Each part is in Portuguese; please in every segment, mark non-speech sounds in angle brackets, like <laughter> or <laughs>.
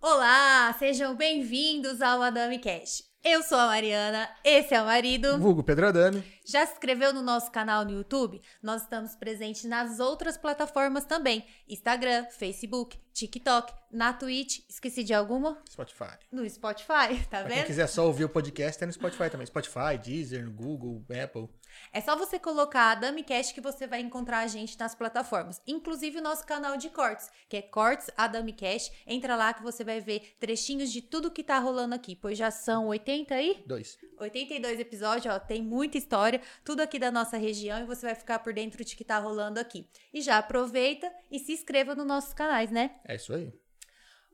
Olá, sejam bem-vindos ao Adami Cash. Eu sou a Mariana, esse é o marido. Vulgo Pedro Adame. Já se inscreveu no nosso canal no YouTube? Nós estamos presentes nas outras plataformas também: Instagram, Facebook, TikTok, na Twitch. Esqueci de alguma? Spotify. No Spotify, <laughs> tá Pra quem vendo? quiser só ouvir o podcast, é no Spotify também. Spotify, Deezer, Google, Apple. É só você colocar a DamiCast que você vai encontrar a gente nas plataformas. Inclusive o nosso canal de cortes, que é Cortes AdamiCast. Entra lá que você vai ver trechinhos de tudo que tá rolando aqui, pois já são 80 aí? Dois. 82 episódios, ó, tem muita história, tudo aqui da nossa região e você vai ficar por dentro de que tá rolando aqui. E já aproveita e se inscreva nos nossos canais, né? É isso aí.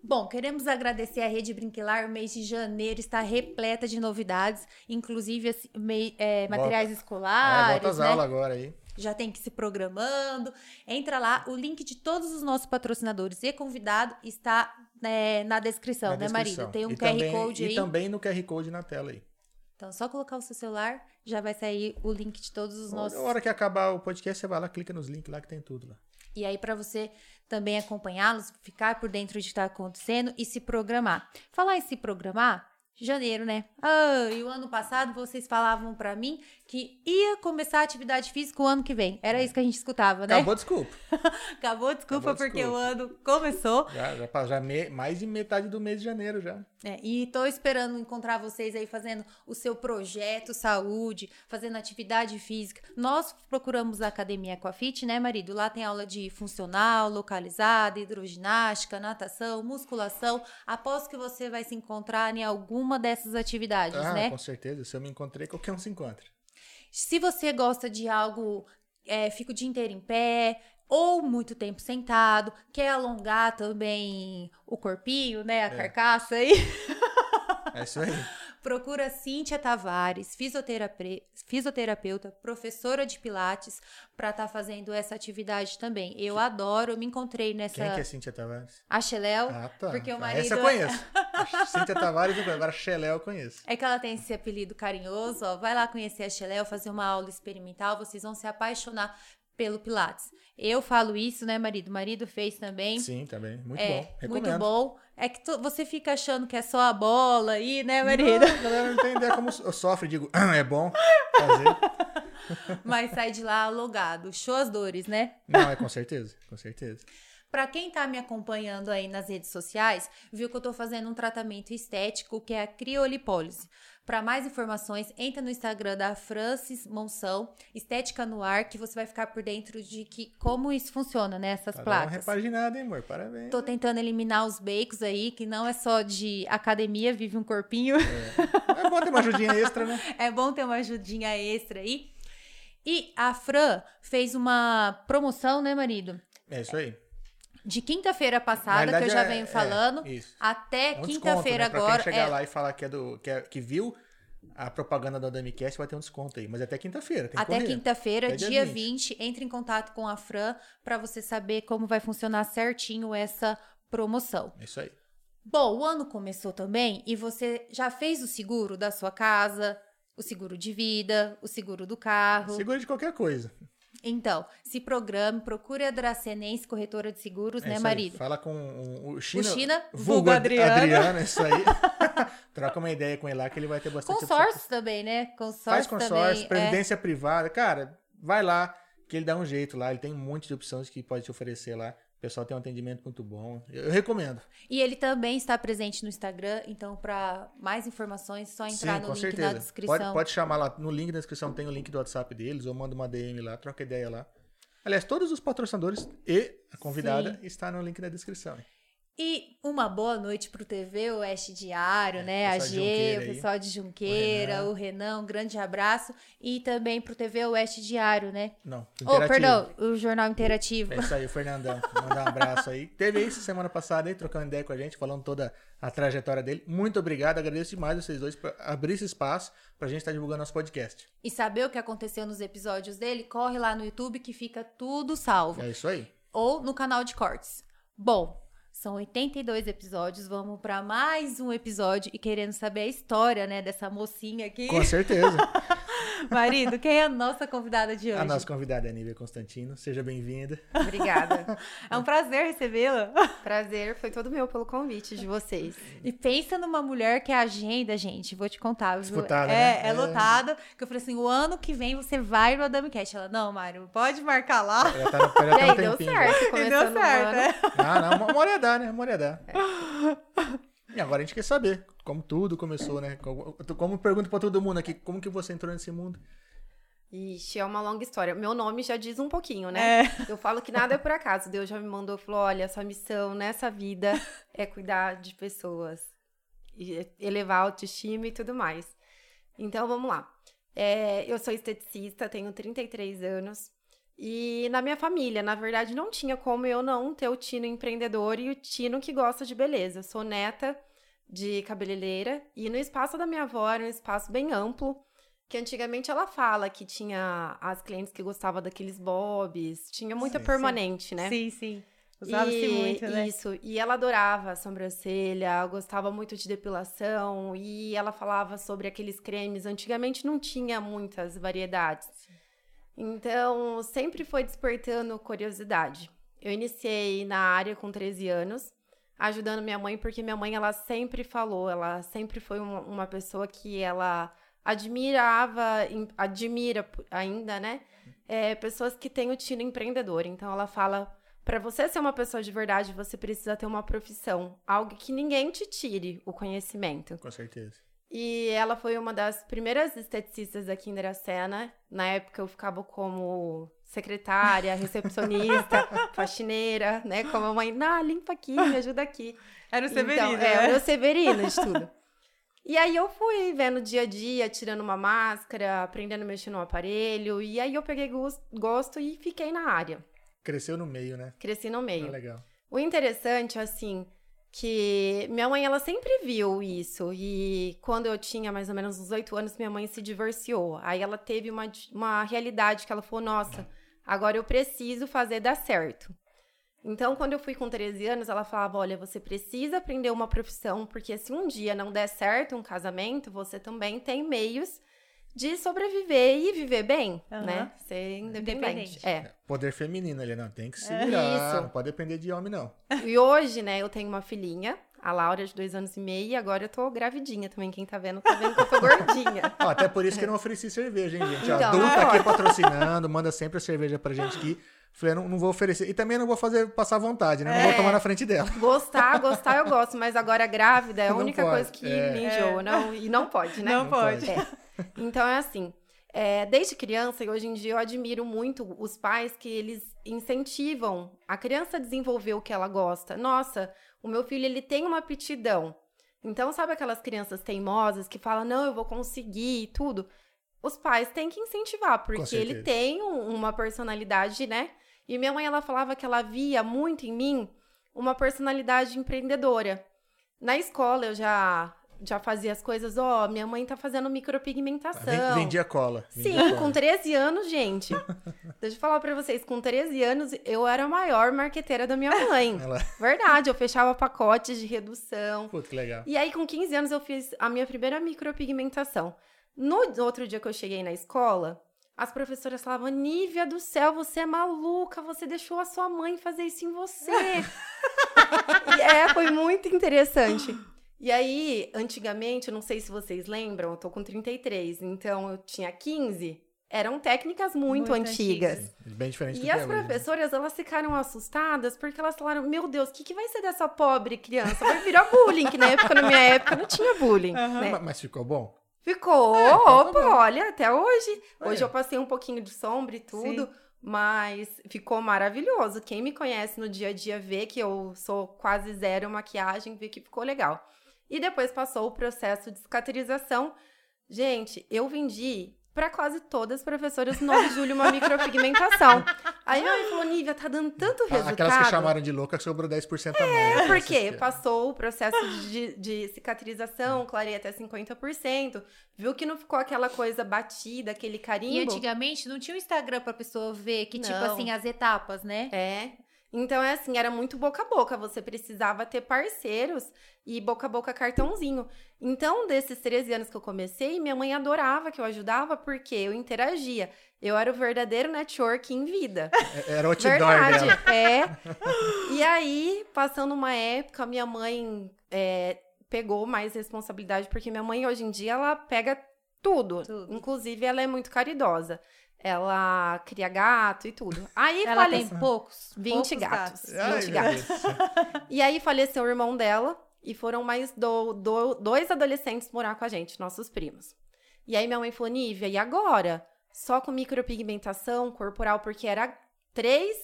Bom, queremos agradecer a Rede Brinquilar. O mês de janeiro está repleta de novidades, inclusive assim, mei- é, materiais É, escolares, volta às né? aulas agora aí. já tem que ir se programando. Entra lá, o link de todos os nossos patrocinadores e convidado está né, na descrição, na né, descrição. marido? Tem um E QR também- Code E aí. também no QR Code na tela aí. Então, só colocar o seu celular, já vai sair o link de todos os nossos. Na hora que acabar o podcast, você vai lá, clica nos links lá que tem tudo lá. E aí, para você também acompanhá-los, ficar por dentro de que está acontecendo e se programar. Falar em se programar, janeiro, né? Ah, e o ano passado vocês falavam para mim que ia começar a atividade física o ano que vem. Era isso que a gente escutava, né? Acabou, desculpa. <laughs> Acabou, desculpa, Acabou, porque desculpa. o ano começou. Já, já, já me- mais de metade do mês de janeiro já. É, e tô esperando encontrar vocês aí fazendo o seu projeto saúde, fazendo atividade física. Nós procuramos a Academia Aquafit, né, marido? Lá tem aula de funcional, localizada, hidroginástica, natação, musculação. Aposto que você vai se encontrar em alguma dessas atividades, ah, né? com certeza. Se eu me encontrei, qualquer um se encontra. Se você gosta de algo, é, fica o dia inteiro em pé, ou muito tempo sentado, quer alongar também o corpinho, né? A carcaça aí. É isso aí. <laughs> Procura Cíntia Tavares, fisioterape- fisioterapeuta, professora de Pilates, para estar fazendo essa atividade também. Eu adoro, eu me encontrei nessa. Quem que é Cíntia Tavares? A Xeléu, Ah, tá. porque o Ah, marido. Essa eu conheço. A <laughs> Cíntia Tavares eu conheço. Agora, Xeléu eu conheço. É que ela tem esse apelido carinhoso, ó. Vai lá conhecer a Xeléu, fazer uma aula experimental, vocês vão se apaixonar pelo Pilates. Eu falo isso, né, marido? O marido fez também. Sim, também. Muito é, bom. Recomendo. muito bom. É que tu- você fica achando que é só a bola aí, né, marido? Não, a galera não tem ideia como eu sofro. Digo, "Ah, é bom fazer. <laughs> Mas sai de lá alongado. Show as dores, né? Não, é com certeza. Com certeza. Pra quem tá me acompanhando aí nas redes sociais, viu que eu tô fazendo um tratamento estético que é a criolipólise. Pra mais informações, entra no Instagram da Francis Monção, Estética no Ar, que você vai ficar por dentro de que como isso funciona, né, essas Tá dando uma placas. repaginada, hein, amor? Parabéns. Tô tentando eliminar os beicos aí, que não é só de academia, vive um corpinho. É bom ter uma ajudinha extra, né? <laughs> É bom ter uma ajudinha extra aí. E a Fran fez uma promoção, né, marido? É isso aí. De quinta-feira passada, que eu já é- venho é, falando, até É um desconto, quinta-feira né? Pra agora. Quem chegar lá e falar que, é do, que, que viu a propaganda da Damicast, vai ter um desconto aí. Mas é até quinta-feira. até quinta-feira, dia dia 20. 20, entre em contato com a Fran para você saber como vai funcionar certinho essa promoção. Isso aí. Bom, o ano começou também e você já fez o seguro da sua casa, o seguro de vida, o seguro do carro. Segura de qualquer coisa. Então, se programe, procure a Dracenense Corretora de Seguros, É né, isso aí. marido? Fala com o, o China. O China, vulgo Adriano. Adriano, isso aí. <laughs> <laughs> Troca uma ideia com ele lá que ele vai ter bastante opção. Consórcio também, né? Consórcio Faz consórcio, também. é. previdência privada. Cara, vai lá que ele dá um jeito lá. Ele tem um monte de opções que pode te oferecer lá. O pessoal tem um atendimento muito bom. Eu, eu recomendo. E ele também está presente no Instagram, então para mais informações, é só entrar Sim, no link certeza. na descrição. Pode, pode chamar lá. No link da descrição tem o link do WhatsApp deles, ou manda uma DM lá, troca ideia lá. Aliás, todos os patrocinadores e a convidada Sim. está no link da descrição. E uma boa noite pro TV Oeste Diário, É, né? A G, o pessoal de Junqueira, O o Renan, um grande abraço. E também pro TV Oeste Diário, né? Não, Oh, perdão, o Jornal Interativo. É isso aí, o Fernandão. <laughs> Mandar um abraço aí. Teve isso semana passada aí, trocando ideia com a gente, falando toda a trajetória dele. Muito obrigado, agradeço demais vocês dois por abrir esse espaço pra gente estar divulgando nosso podcast. E saber o que aconteceu nos episódios dele, corre lá no YouTube que fica tudo salvo. É isso aí. Ou no canal de cortes. Bom, São 82 episódios, vamos para mais um episódio e querendo saber a história, né, dessa mocinha aqui. Com certeza. <laughs> Marido, quem é a nossa convidada de hoje? A nossa convidada é a Nívia Constantino. Seja bem-vinda. Obrigada. É um prazer recebê-la. Prazer foi todo meu pelo convite de vocês. E pensa numa mulher que é agenda, gente, vou te contar. viu? Disputada, é, né? é É. lotada. Que eu falei assim, o ano que vem você vai no Adami Cast. Ela, não, Mário, pode marcar lá. Ela tá, no- ela E tá um aí, deu tempinho. certo, <laughs> E deu o certo, ano. né? Ah, não, uma hora dar, né? Uma hora ia dar. E agora a gente quer saber como tudo começou, né? Como, como eu pergunto pra todo mundo aqui, como que você entrou nesse mundo? Ixi, é uma longa história. Meu nome já diz um pouquinho, né? É. Eu falo que nada é por acaso. Deus já me mandou e falou: olha, sua missão nessa vida é cuidar de pessoas, e elevar a autoestima e tudo mais. Então vamos lá. É, eu sou esteticista, tenho 33 anos. E na minha família, na verdade, não tinha como eu não ter o Tino empreendedor e o Tino que gosta de beleza. Eu sou neta de cabeleireira e no espaço da minha avó era um espaço bem amplo que antigamente ela fala que tinha as clientes que gostavam daqueles bobs, tinha muita Sim, permanente, né? Sim, sim. Usava-se muito, né? Isso, e ela adorava a sobrancelha, gostava muito de depilação, e ela falava sobre aqueles cremes. Antigamente não tinha muitas variedades. Então, sempre foi despertando curiosidade. Eu iniciei na área com 13 anos, ajudando minha mãe, porque minha mãe, ela sempre falou, ela sempre foi uma, uma pessoa que ela admirava, admira ainda, né? É, pessoas que têm o tino empreendedor. Então, ela fala para você ser uma pessoa de verdade, você precisa ter uma profissão, algo que ninguém te tire o conhecimento. Com certeza. E ela foi uma das primeiras esteticistas aqui em Dracena. Na época eu ficava como secretária, recepcionista, <laughs> faxineira, né? Com a mamãe, não, limpa aqui, me ajuda aqui. Era o Então, Severino, é, né? era o Severino de tudo. E aí eu fui vendo dia a dia, tirando uma máscara, aprendendo a mexer no aparelho. E aí eu peguei gos- gosto e fiquei na área. Cresceu no meio, né? Cresci no Ah, meio. legal. O interessante, assim, que minha mãe, ela sempre viu isso. E quando eu tinha mais ou menos uns oito anos, minha mãe se divorciou. Aí ela teve uma, uma realidade que ela falou, nossa, agora eu preciso fazer dar certo. Então, quando eu fui com 13 anos, ela falava, olha, você precisa aprender uma profissão, porque se um dia não der certo um casamento, você também tem meios de sobreviver e viver bem, Aham. né? Ser independente. Independente. É. Poder feminino ali, não. Tem que se É. virar. Isso. Não pode depender de homem, não. E hoje, né, eu tenho uma filhinha, a Laura, de dois anos e meio, e agora eu tô gravidinha também. Quem tá vendo, tá vendo que eu tô <laughs> gordinha. Ó, até por isso que eu não ofereci cerveja, hein, gente? Então, não tá aqui patrocinando, manda sempre a cerveja pra gente aqui. Falei, não, não vou oferecer. E também não vou fazer passar vontade, né? Não vou É. tomar na frente dela. Gostar, gostar eu gosto, mas agora grávida é a Não única pode, coisa que é. me enjoa. Não, e não pode, né? Não, Não pode. pode. É. <laughs> Então é assim. é, desde criança e hoje em dia eu admiro muito os pais que eles incentivam a criança a desenvolver o que ela gosta. Nossa, o meu filho ele tem uma aptidão. Então sabe aquelas crianças teimosas que falam não, eu vou conseguir e tudo. Os pais têm que incentivar porque ele tem um- uma personalidade, né? E minha mãe ela falava que ela via muito em mim uma personalidade empreendedora. Na escola eu já já fazia as coisas, ó, minha mãe tá fazendo micropigmentação. Ven- Vendia cola. Sim, vendia cola. com 13 anos, gente. <laughs> Deixa eu falar pra vocês, com 13 anos eu era a maior marqueteira da minha mãe. <laughs> Ela... Verdade, eu fechava pacotes de redução. Puta, que legal. E aí, com 15 anos, eu fiz a minha primeira micropigmentação. No outro dia que eu cheguei na escola, as professoras falavam: Nívia do céu, você é maluca, você deixou a sua mãe fazer isso em você. <laughs> e é, foi muito interessante. E aí, antigamente, eu não sei se vocês lembram, eu tô com 33, então eu tinha 15. Eram técnicas muito, Muito antigas. antigas. Bem diferente do E que as é hoje, né? professoras, elas ficaram assustadas porque elas falaram: Meu Deus, o que, que vai ser dessa pobre criança? Vai virar bullying, que na época, na minha época, não tinha bullying. Aham. né? Mas, mas ficou bom? Ficou, É, opa, bom. olha, até hoje. Hoje É. eu passei um pouquinho de sombra e tudo, Sim. mas ficou maravilhoso. Quem me conhece no dia a dia vê que eu sou quase zero maquiagem, vê que ficou legal. E depois passou o processo de cicatrização. Gente, eu vendi para quase todas as professoras no 9 de julho uma <laughs> micropigmentação. Aí minha mãe falou, Nívia, tá dando tanto resultado. Aquelas que chamaram de louca sobrou 10% a mais. É porque passou o processo de, de cicatrização, clarei até 50%, viu que não ficou aquela coisa batida, aquele E carimbo. antigamente não tinha o Instagram pra pessoa ver que, tipo Não. assim, as etapas, né? É. Então, é assim, era muito boca a boca. Você precisava ter parceiros e boca a boca cartãozinho. Então, desses 13 anos que eu comecei, minha mãe adorava que eu ajudava porque eu interagia. Eu era o verdadeiro network em vida. <laughs> É, Era o Verdade, dela. é. E aí, passando uma época, minha mãe é, pegou mais responsabilidade, porque minha mãe, hoje em dia, ela pega tudo. Tudo. Inclusive, ela é muito caridosa. Ela cria gato e tudo. Aí, Ela falei, tem poucos. 20 poucos gatos. Ai, 20 meu gatos. <laughs> E aí faleceu o irmão dela e foram mais do- do- dois adolescentes morar com a gente, nossos primos. E aí minha mãe falou, Nívia, e agora? Só com micropigmentação corporal, porque era três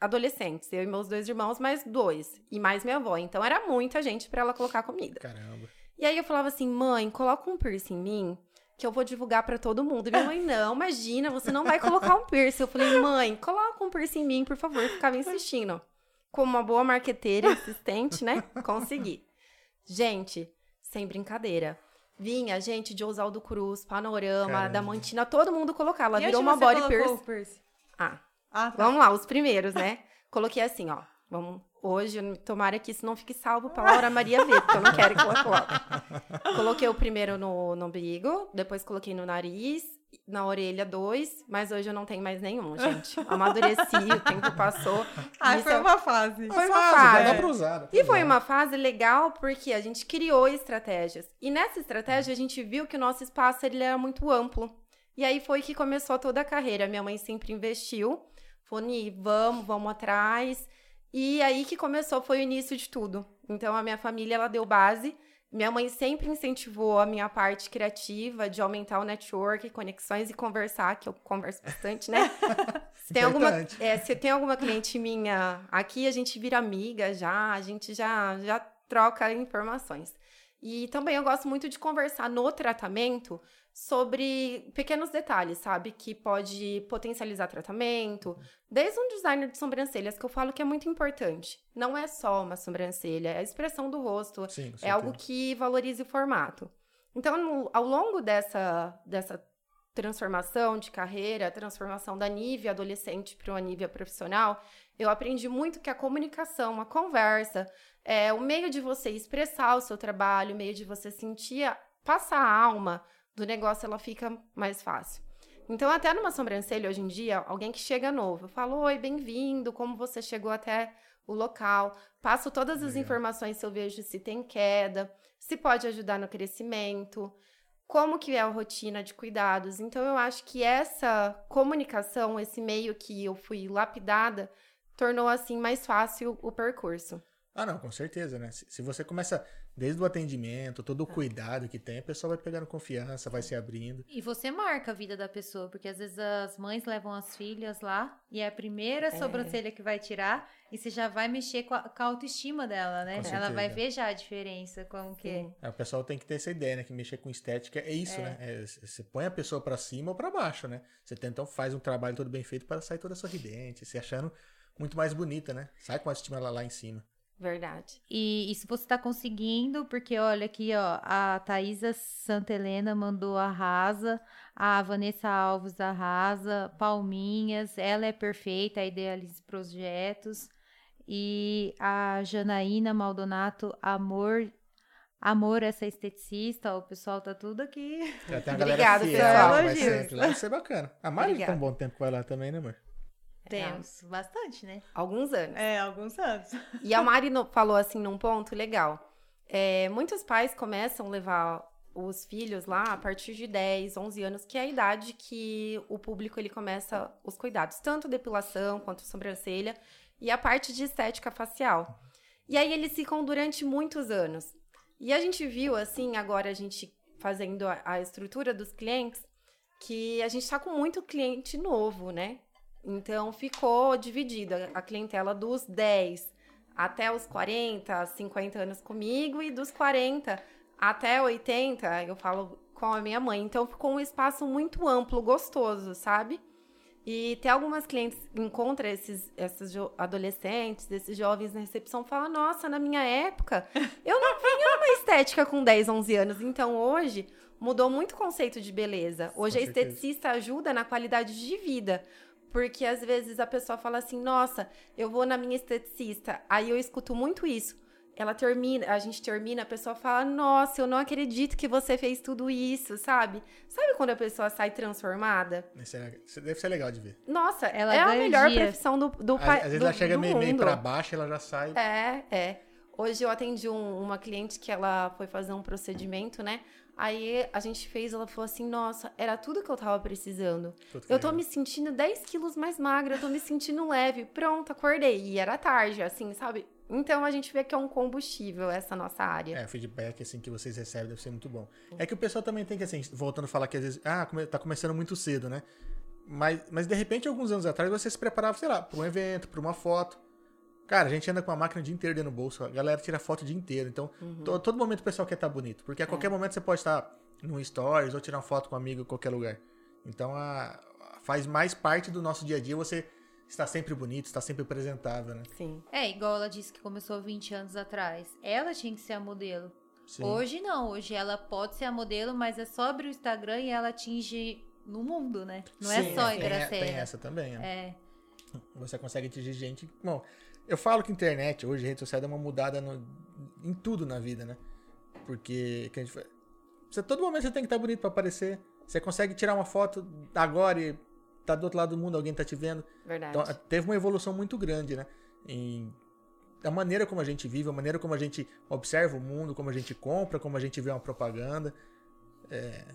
adolescentes, eu e meus dois irmãos, mais dois, e mais minha avó. Então era muita gente pra ela colocar comida. Caramba. E aí eu falava assim, mãe, coloca um piercing em mim que eu vou divulgar pra todo mundo. E minha mãe, não, imagina, você não vai colocar um piercing. Eu falei, mãe, coloca um piercing em mim, por favor. Eu ficava insistindo. Como uma boa marqueteira insistente, né? Consegui. Gente, sem brincadeira. Vinha gente de Oswaldo Cruz, Panorama, Caramba. da Mantina, todo mundo colocava. Ela E virou uma você body piercing. piercing? Ah, Ah, tá. Vamos lá, os primeiros, né? Coloquei assim, ó. Vamos, hoje, tomara que isso não fique salvo pra Laura Maria ver, porque eu não quero que ela coloque. Coloquei o primeiro no, no umbigo, depois coloquei no nariz, na orelha dois, mas hoje eu não tenho mais nenhum, gente. Amadureci, o tempo passou. <laughs> Ah, foi é- uma fase. Foi uma Fase, fase. Dá pra usar. dá pra E foi usar. uma fase legal porque a gente criou estratégias. E nessa estratégia a gente viu que o nosso espaço ele era muito amplo. E aí foi que começou toda a carreira. Minha mãe sempre investiu. Falou, Ni, vamos, vamos atrás. E aí que começou, foi o início de tudo. Então a minha família, ela deu base. Minha mãe sempre incentivou a minha parte criativa de aumentar o network, conexões e conversar, que eu converso bastante, né? <laughs> Se tem, alguma, é, se tem alguma cliente minha aqui, a gente vira amiga já, a gente já, já troca informações. E também eu gosto muito de conversar no tratamento sobre pequenos detalhes, sabe? Que pode potencializar tratamento. Desde um designer de sobrancelhas, que eu falo que é muito importante. Não é só uma sobrancelha, é a expressão do rosto, Sim, é algo que valorize o formato. Então, ao longo dessa, dessa transformação de carreira, transformação da Nívia adolescente para uma Nívia profissional, eu aprendi muito que a comunicação, a conversa, é o meio de você expressar o seu trabalho, o meio de você sentir, passar a alma do negócio, ela fica mais fácil. Então, até numa sobrancelha, hoje em dia, alguém que chega novo, eu falo, oi, bem-vindo, como você chegou até o local, passo todas as Legal. informações se eu vejo se tem queda, se pode ajudar no crescimento, como que é a rotina de cuidados. Então, eu acho que essa comunicação, esse meio que eu fui lapidada, tornou, assim, mais fácil o percurso. Ah, não, com certeza, né? Se, se você começa desde o atendimento, todo o É. cuidado que tem, a pessoa vai pegando confiança, vai se abrindo. E você marca a vida da pessoa, porque às vezes as mães levam as filhas lá e é a primeira É. sobrancelha que vai tirar e você já vai mexer com a, com a autoestima dela, né? Ela vai ver já a diferença, como que Sim. É, o pessoal tem que ter essa ideia, né? Que mexer com estética é isso, né? É, você põe a pessoa pra cima ou pra baixo, né? Você tenta, então faz um trabalho todo bem feito para sair toda sorridente, se achando muito mais bonita, né? Sai com a estima lá, lá em cima. Verdade. E isso você tá conseguindo, porque olha aqui, ó, a Thaisa Santa Helena mandou arrasa, a Vanessa Alves arrasa, Palminhas, ela é perfeita, a Idealize Projetos, e a Janaína Maldonato, amor, amor essa esteticista, ó, o pessoal tá tudo aqui. <laughs> Obrigada, pessoal. vai. Lá vai ser bacana. A Mari tá um bom tempo com ela também, né, amor? Temos bastante, né? Alguns anos. É, alguns anos. E a Mari falou assim num ponto legal. É, muitos pais começam a levar os filhos lá a partir de 10, 11 anos, que é a idade que o público ele começa os cuidados, tanto depilação quanto sobrancelha e a parte de estética facial. E aí eles ficam durante muitos anos. E a gente viu assim, agora a gente fazendo a, a estrutura dos clientes, que a gente tá com muito cliente novo, né? Então ficou dividida a clientela dos 10 até os 40, 50 anos comigo e dos 40 até 80, eu falo com a minha mãe. Então ficou um espaço muito amplo, gostoso, sabe? E tem algumas clientes que encontram esses, esses adolescentes, esses jovens na recepção, fala: Nossa, na minha época, eu não vinha numa estética com 10, 11 anos. Então hoje mudou muito o conceito de beleza. Hoje Com a certeza. esteticista ajuda na qualidade de vida. Porque às vezes a pessoa fala assim: nossa, eu vou na minha esteticista. Aí eu escuto muito isso. Ela termina, a gente termina, a pessoa fala: Nossa, eu não acredito que você fez tudo isso, sabe? Sabe quando a pessoa sai transformada? Isso, é, isso deve ser legal de ver. Nossa, ela é a melhor dia. profissão do, do Às, às vezes do, ela chega meio, meio pra baixo, ela já sai. É, é. Hoje eu atendi um, uma cliente que ela foi fazer um procedimento, né? Aí a gente fez, ela falou assim: Nossa, era tudo que eu tava precisando. Eu tô me sentindo 10 quilos mais magra, eu tô me sentindo leve. Pronto, acordei. E era tarde, assim, sabe? Então a gente vê que é um combustível essa nossa área. É, o feedback assim que vocês recebem deve ser muito bom. É que o pessoal também tem que assim, voltando a falar que às vezes, ah, tá começando muito cedo, né? Mas, mas de repente alguns anos atrás você se preparava, sei lá, para um evento, para uma foto. Cara, a gente anda com a máquina o dia inteiro dentro do bolso, a galera tira foto o dia inteiro. Então, uhum. todo, todo momento o pessoal quer estar tá bonito. Porque a qualquer é. momento você pode estar no stories ou tirar uma foto com um amigo em qualquer lugar. Então, a, faz mais parte do nosso dia a dia você estar sempre bonito, estar sempre apresentável, né? Sim. É, igual ela disse que começou 20 anos atrás. Ela tinha que ser a modelo. Sim. Hoje não, hoje ela pode ser a modelo, mas é só abrir o Instagram e ela atinge no mundo, né? Não é Sim, é só em Gracena. Tem essa também, é. é. Você consegue atingir gente. Bom, eu falo que internet, hoje, rede social dá uma mudada no, em tudo na vida, né? Porque que a gente, você, todo momento você tem que estar bonito para aparecer. Você consegue tirar uma foto agora e tá do outro lado do mundo, alguém tá te vendo. Verdade. Então, teve uma evolução muito grande, né? Em a maneira como a gente vive, a maneira como a gente observa o mundo, como a gente compra, como a gente vê uma propaganda. É...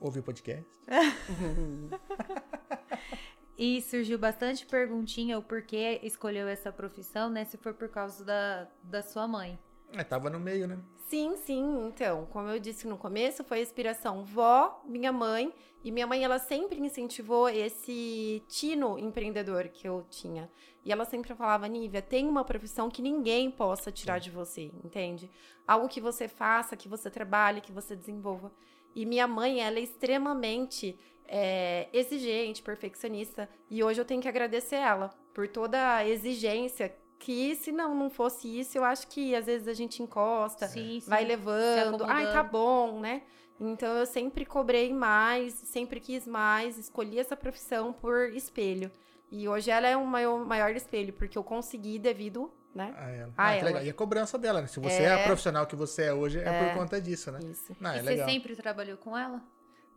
Ouve o podcast. <laughs> <laughs> E surgiu bastante perguntinha o porquê escolheu essa profissão, né? Se foi por causa da, da sua mãe. É, tava no meio, né? Sim, sim. Então, como eu disse no começo, foi a inspiração vó, minha mãe. E minha mãe, ela sempre incentivou esse tino empreendedor que eu tinha. E ela sempre falava, Nívia, tem uma profissão que ninguém possa tirar sim. de você, entende? Algo que você faça, que você trabalhe, que você desenvolva. E minha mãe, ela é extremamente é, exigente, perfeccionista. E hoje eu tenho que agradecer ela por toda a exigência que se não não fosse isso, eu acho que às vezes a gente encosta, sim, sim. vai levando, ai, tá bom, né? Então eu sempre cobrei mais, sempre quis mais, escolhi essa profissão por espelho. E hoje ela é o maior, maior espelho, porque eu consegui devido, né? A ela. A ah, ela. E a cobrança dela, né? Se você é... é, a profissional que você é hoje, é, é por conta disso, né? Isso. Não, é legal. você sempre trabalhou com ela?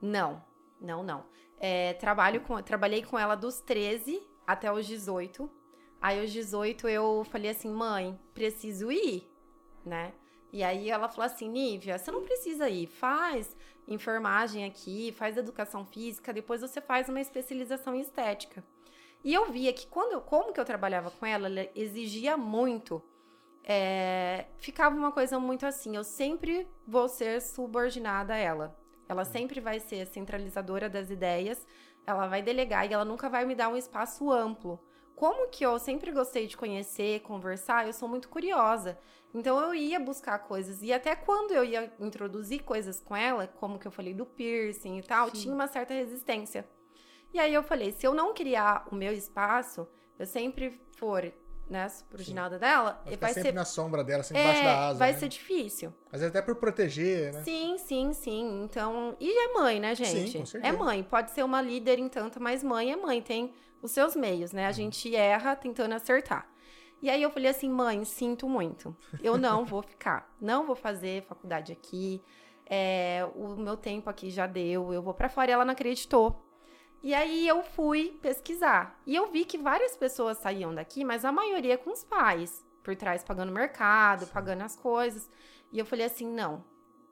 Não. Não, não. É, trabalho com, trabalhei com ela dos 13 até os 18. Aí, aos 18, eu falei assim, mãe, preciso ir, né? E aí ela falou assim, Nívia, você não precisa ir, faz enfermagem aqui, faz educação física, depois você faz uma especialização em estética. E eu via que quando eu, como que eu trabalhava com ela, ela exigia muito. É, ficava uma coisa muito assim, eu sempre vou ser subordinada a ela. Ela sempre vai ser centralizadora das ideias, ela vai delegar e ela nunca vai me dar um espaço amplo. Como que eu sempre gostei de conhecer, conversar, eu sou muito curiosa. Então eu ia buscar coisas. E até quando eu ia introduzir coisas com ela, como que eu falei do piercing e tal, Sim. tinha uma certa resistência. E aí eu falei, se eu não criar o meu espaço, eu sempre for né, subordinada dela, vai, vai sempre ser na sombra dela, sempre é, embaixo da asa. Vai né? ser difícil. Mas até por proteger, né? Sim, sim, sim. Então, e é mãe, né, gente? Sim, com certeza. É mãe, pode ser uma líder em tanto, mas mãe é mãe, tem os seus meios, né? A gente erra tentando acertar. E aí eu falei assim, mãe, sinto muito. Eu não vou ficar, não vou fazer faculdade aqui. É, o meu tempo aqui já deu, eu vou para fora. E ela não acreditou. E aí eu fui pesquisar. E eu vi que várias pessoas saíam daqui, mas a maioria com os pais, por trás pagando mercado, pagando as coisas. E eu falei assim, não.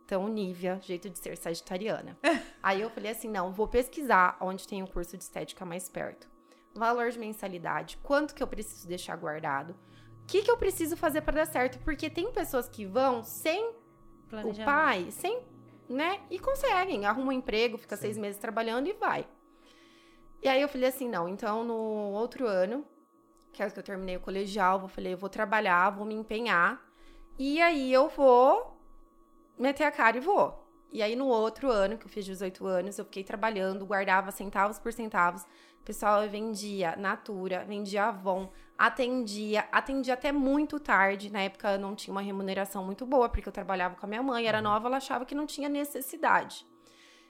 Então, Nívia, jeito de ser sagitariana. <laughs> aí eu falei assim, não, vou pesquisar onde tem um curso de estética mais perto. Valor de mensalidade, quanto que eu preciso deixar guardado. O que, que eu preciso fazer para dar certo? Porque tem pessoas que vão sem o pai, sem, né? E conseguem, arrumam um emprego, fica Sim. seis meses trabalhando e vai. E aí eu falei assim, não, então no outro ano, que é que eu terminei o colegial, eu falei, eu vou trabalhar, vou me empenhar, e aí eu vou meter a cara e vou. E aí no outro ano, que eu fiz 18 anos, eu fiquei trabalhando, guardava centavos por centavos. Pessoal, eu vendia Natura, vendia Avon, atendia, atendia até muito tarde. Na época eu não tinha uma remuneração muito boa, porque eu trabalhava com a minha mãe, era nova, ela achava que não tinha necessidade.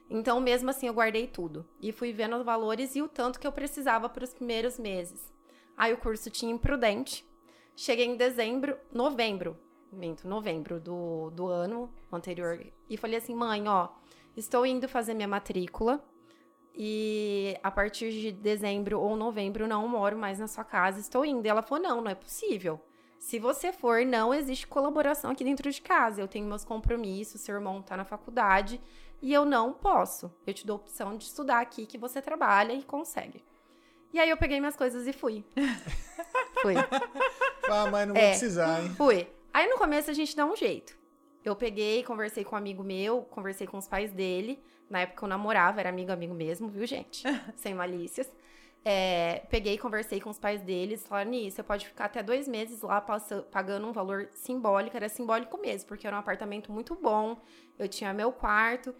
Então, mesmo assim, eu guardei tudo. E fui vendo os valores e o tanto que eu precisava para os primeiros meses. Aí o curso tinha imprudente. Cheguei em dezembro, novembro, minto, novembro do, do ano anterior. E falei assim, mãe, ó, estou indo fazer minha matrícula. E a partir de dezembro ou novembro não moro mais na sua casa, estou indo. E ela falou: não, não é possível. Se você for, não existe colaboração aqui dentro de casa. Eu tenho meus compromissos, seu irmão tá na faculdade e eu não posso. Eu te dou a opção de estudar aqui que você trabalha e consegue. E aí eu peguei minhas coisas e <laughs> fui. fui. Ah, mas não vou É. precisar, hein? Fui. Aí no começo a gente dá um jeito. Eu peguei, conversei com um amigo meu, conversei com os pais dele. Na época eu namorava, era amigo, amigo mesmo, viu, gente? <laughs> Sem malícias. É, peguei, conversei com os pais deles, falaram, nisso, você pode ficar até dois meses lá pagando um valor simbólico, era simbólico mesmo, porque era um apartamento muito bom, eu tinha meu quarto,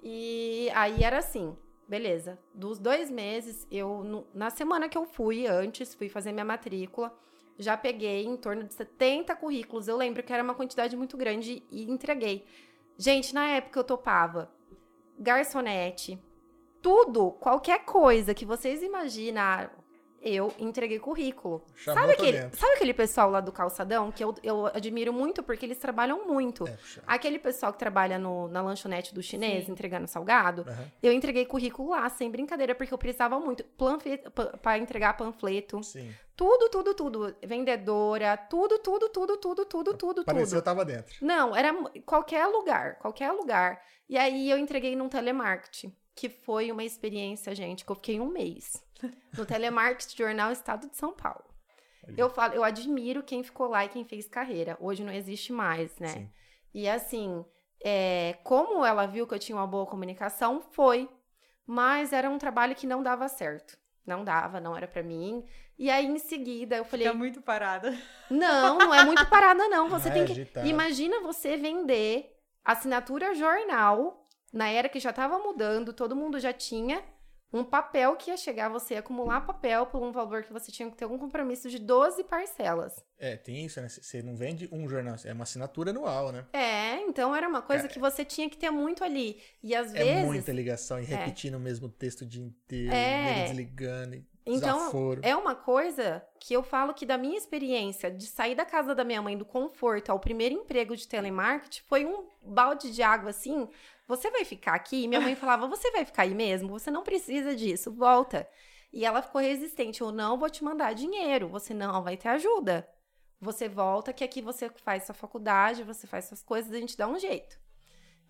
e aí era assim, beleza. Dos dois meses, eu, na semana que eu fui antes, fui fazer minha matrícula, já peguei em torno de 70 currículos. Eu lembro que era uma quantidade muito grande e entreguei. Gente, na época eu topava garçonete, tudo, qualquer coisa que vocês imaginaram, eu entreguei currículo. Chamou Sabe aquele, dentro. sabe aquele pessoal lá do calçadão que eu, eu admiro muito porque eles trabalham muito? É. Aquele pessoal que trabalha no- na lanchonete do chinês, Sim. entregando salgado, Aham. eu entreguei currículo lá, sem brincadeira, porque eu precisava muito. Para entregar panfleto. Sim. Tudo, tudo, tudo. Vendedora, tudo, tudo, tudo, tudo, tudo, tudo, Pareceu tudo. eu tava dentro. Não, era qualquer lugar, qualquer lugar. E aí eu entreguei num telemarketing, que foi uma experiência, gente, que eu fiquei um mês. <laughs> No telemarketing Jornal Estado de São Paulo. Olha. Eu falo, eu admiro quem ficou lá e quem fez carreira. Hoje não existe mais, né? Sim. E assim, é, como ela viu que eu tinha uma boa comunicação, foi. Mas era um trabalho que não dava certo. Não dava, não era pra mim. E aí, em seguida, eu falei: Fica muito parada. <laughs> não, não é muito parada, não. Você tem é que. agitado. Imagina você vender assinatura jornal na era que já tava mudando, todo mundo já tinha um papel que ia chegar, você acumular papel por um valor que você tinha que ter um compromisso de 12 parcelas. É, tem isso, né? Você não vende um jornal, é uma assinatura anual, né? É, então era uma coisa É. que você tinha que ter muito ali. E às É vezes. muita ligação e repetindo o mesmo texto o dia inteiro, É. desligando, e Então, desaforo. É uma coisa que eu falo que da minha experiência de sair da casa da minha mãe do conforto ao primeiro emprego de telemarketing foi um balde de água assim. Você vai ficar aqui? E minha mãe <laughs> falava: Você vai ficar aí mesmo? Você não precisa disso, volta. E ela ficou resistente: Eu não vou te mandar dinheiro, você não vai ter ajuda. Você volta, que aqui você faz sua faculdade, você faz suas coisas, a gente dá um jeito.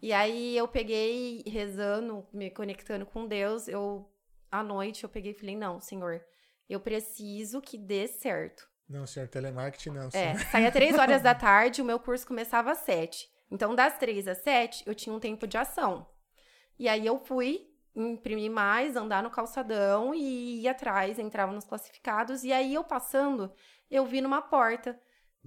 E aí eu peguei rezando, me conectando com Deus, eu à noite eu peguei e falei: "Não, senhor, eu preciso que dê certo". Não, senhor, telemarketing não. É, senhor. saía três horas <laughs> da tarde, o meu curso começava às sete. Então, das três às sete, eu tinha um tempo de ação. E aí eu fui imprimir mais, andar no calçadão e ir atrás, entrava nos classificados. E aí eu passando, eu vi numa porta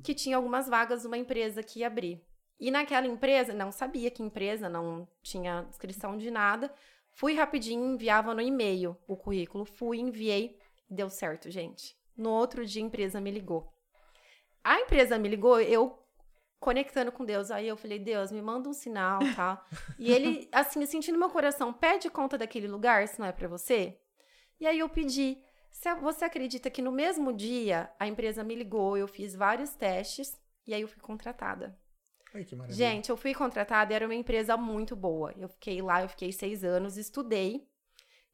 que tinha algumas vagas de uma empresa que ia abrir. E naquela empresa, não sabia que empresa, não tinha descrição de nada. Fui rapidinho, enviava no e-mail o currículo. Fui, enviei, deu certo, gente. No outro dia, a empresa me ligou. A empresa me ligou, eu conectando com Deus. Aí eu falei, Deus, me manda um sinal, <laughs> tá? E ele, assim, sentindo meu coração, pede conta daquele lugar, se não é pra você. E aí eu pedi. Você acredita que no mesmo dia a empresa me ligou, eu fiz vários testes e aí eu fui contratada. Ai, que maravilha. Gente, eu fui contratada, era uma empresa muito boa. Eu fiquei lá, eu fiquei seis anos, estudei.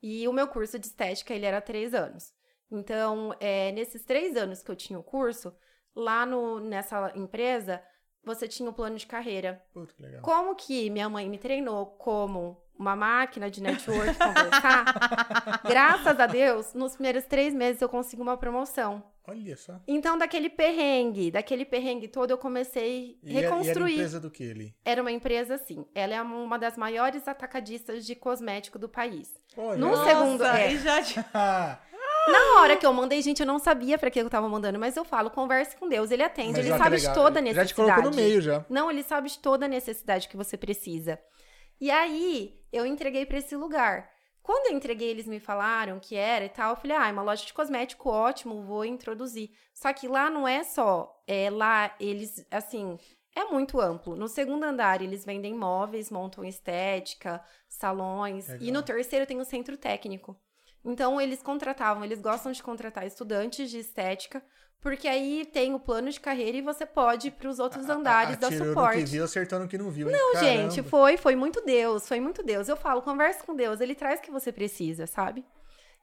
E o meu curso de estética, ele era três anos. Então, é, nesses três anos que eu tinha o curso, lá no, nessa empresa, você tinha o plano de carreira. Puta, que legal. Como que minha mãe me treinou como uma máquina de network conversar, <laughs> graças a Deus, nos primeiros três meses eu consegui uma promoção. Olha só. Então, daquele perrengue, daquele perrengue todo, eu comecei a E era- e era reconstruir. empresa do que ali? Era uma empresa assim. Ela é uma das maiores atacadistas de cosmético do país. Olha. No Nossa, segundo- é. já <laughs> Na hora que eu mandei, gente, eu não sabia pra que eu tava mandando, mas eu falo, converse com Deus, ele atende, mas ele que sabe de toda a Já necessidade. te colocou no meio já. Não, ele sabe de toda a necessidade que você precisa. E aí, eu entreguei pra esse lugar. Quando eu entreguei, eles me falaram que era e tal. Eu falei, ah, é uma loja de cosmético, ótimo, vou introduzir. Só que lá não é só. É, lá, eles, assim, é muito amplo. No segundo andar, eles vendem móveis, montam estética, salões. Legal. E no terceiro tem o centro técnico. Então, eles contratavam, eles gostam de contratar estudantes de estética, porque aí tem o plano de carreira e você pode ir para os outros andares da suporte. que viu, acertando que não viu. Não, Caramba. gente, foi, foi muito Deus, foi muito Deus. Eu falo, conversa com Deus, ele traz o que você precisa, sabe?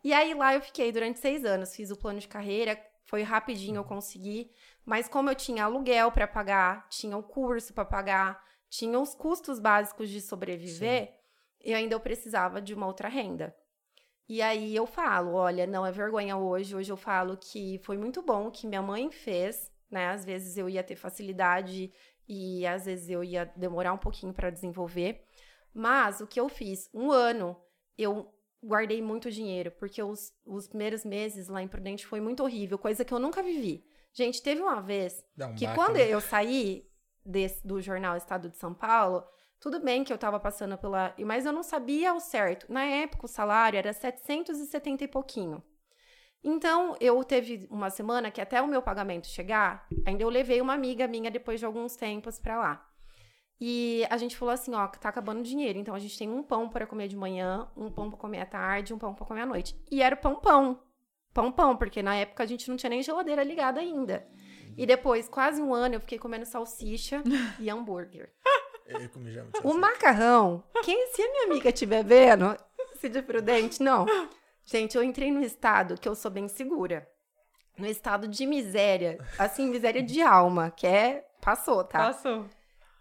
E aí lá eu fiquei durante seis anos, fiz o plano de carreira, foi rapidinho eu consegui, mas como eu tinha aluguel para pagar, tinha o curso para pagar, tinha os custos básicos de sobreviver, e ainda eu precisava de uma outra renda. E aí eu falo, olha, não é vergonha hoje, hoje eu falo que foi muito bom o que minha mãe fez, né? Às vezes eu ia ter facilidade e às vezes eu ia demorar um pouquinho para desenvolver. Mas o que eu fiz? Um ano eu guardei muito dinheiro, porque os, os primeiros meses lá em Prudente foi muito horrível, coisa que eu nunca vivi. Gente, teve uma vez um que quando né? eu saí desse, do jornal Estado de São Paulo, tudo bem que eu tava passando pela. Mas eu não sabia ao certo. Na época, o salário era 770 e pouquinho. Então, eu teve uma semana que até o meu pagamento chegar, ainda eu levei uma amiga minha depois de alguns tempos pra lá. E a gente falou assim, ó, tá acabando o dinheiro, então a gente tem um pão para comer de manhã, um pão para comer à tarde, um pão para comer à noite. E era pão pão. Pão pão, porque na época a gente não tinha nem geladeira ligada ainda. E depois, quase um ano, eu fiquei comendo salsicha <laughs> e hambúrguer. Eu comi já muito O macarrão, quem, se a minha amiga estiver vendo, se de prudente, não. Gente, eu entrei no estado que eu sou bem segura. No estado de miséria, assim, miséria de alma, que é, passou, tá? Passou.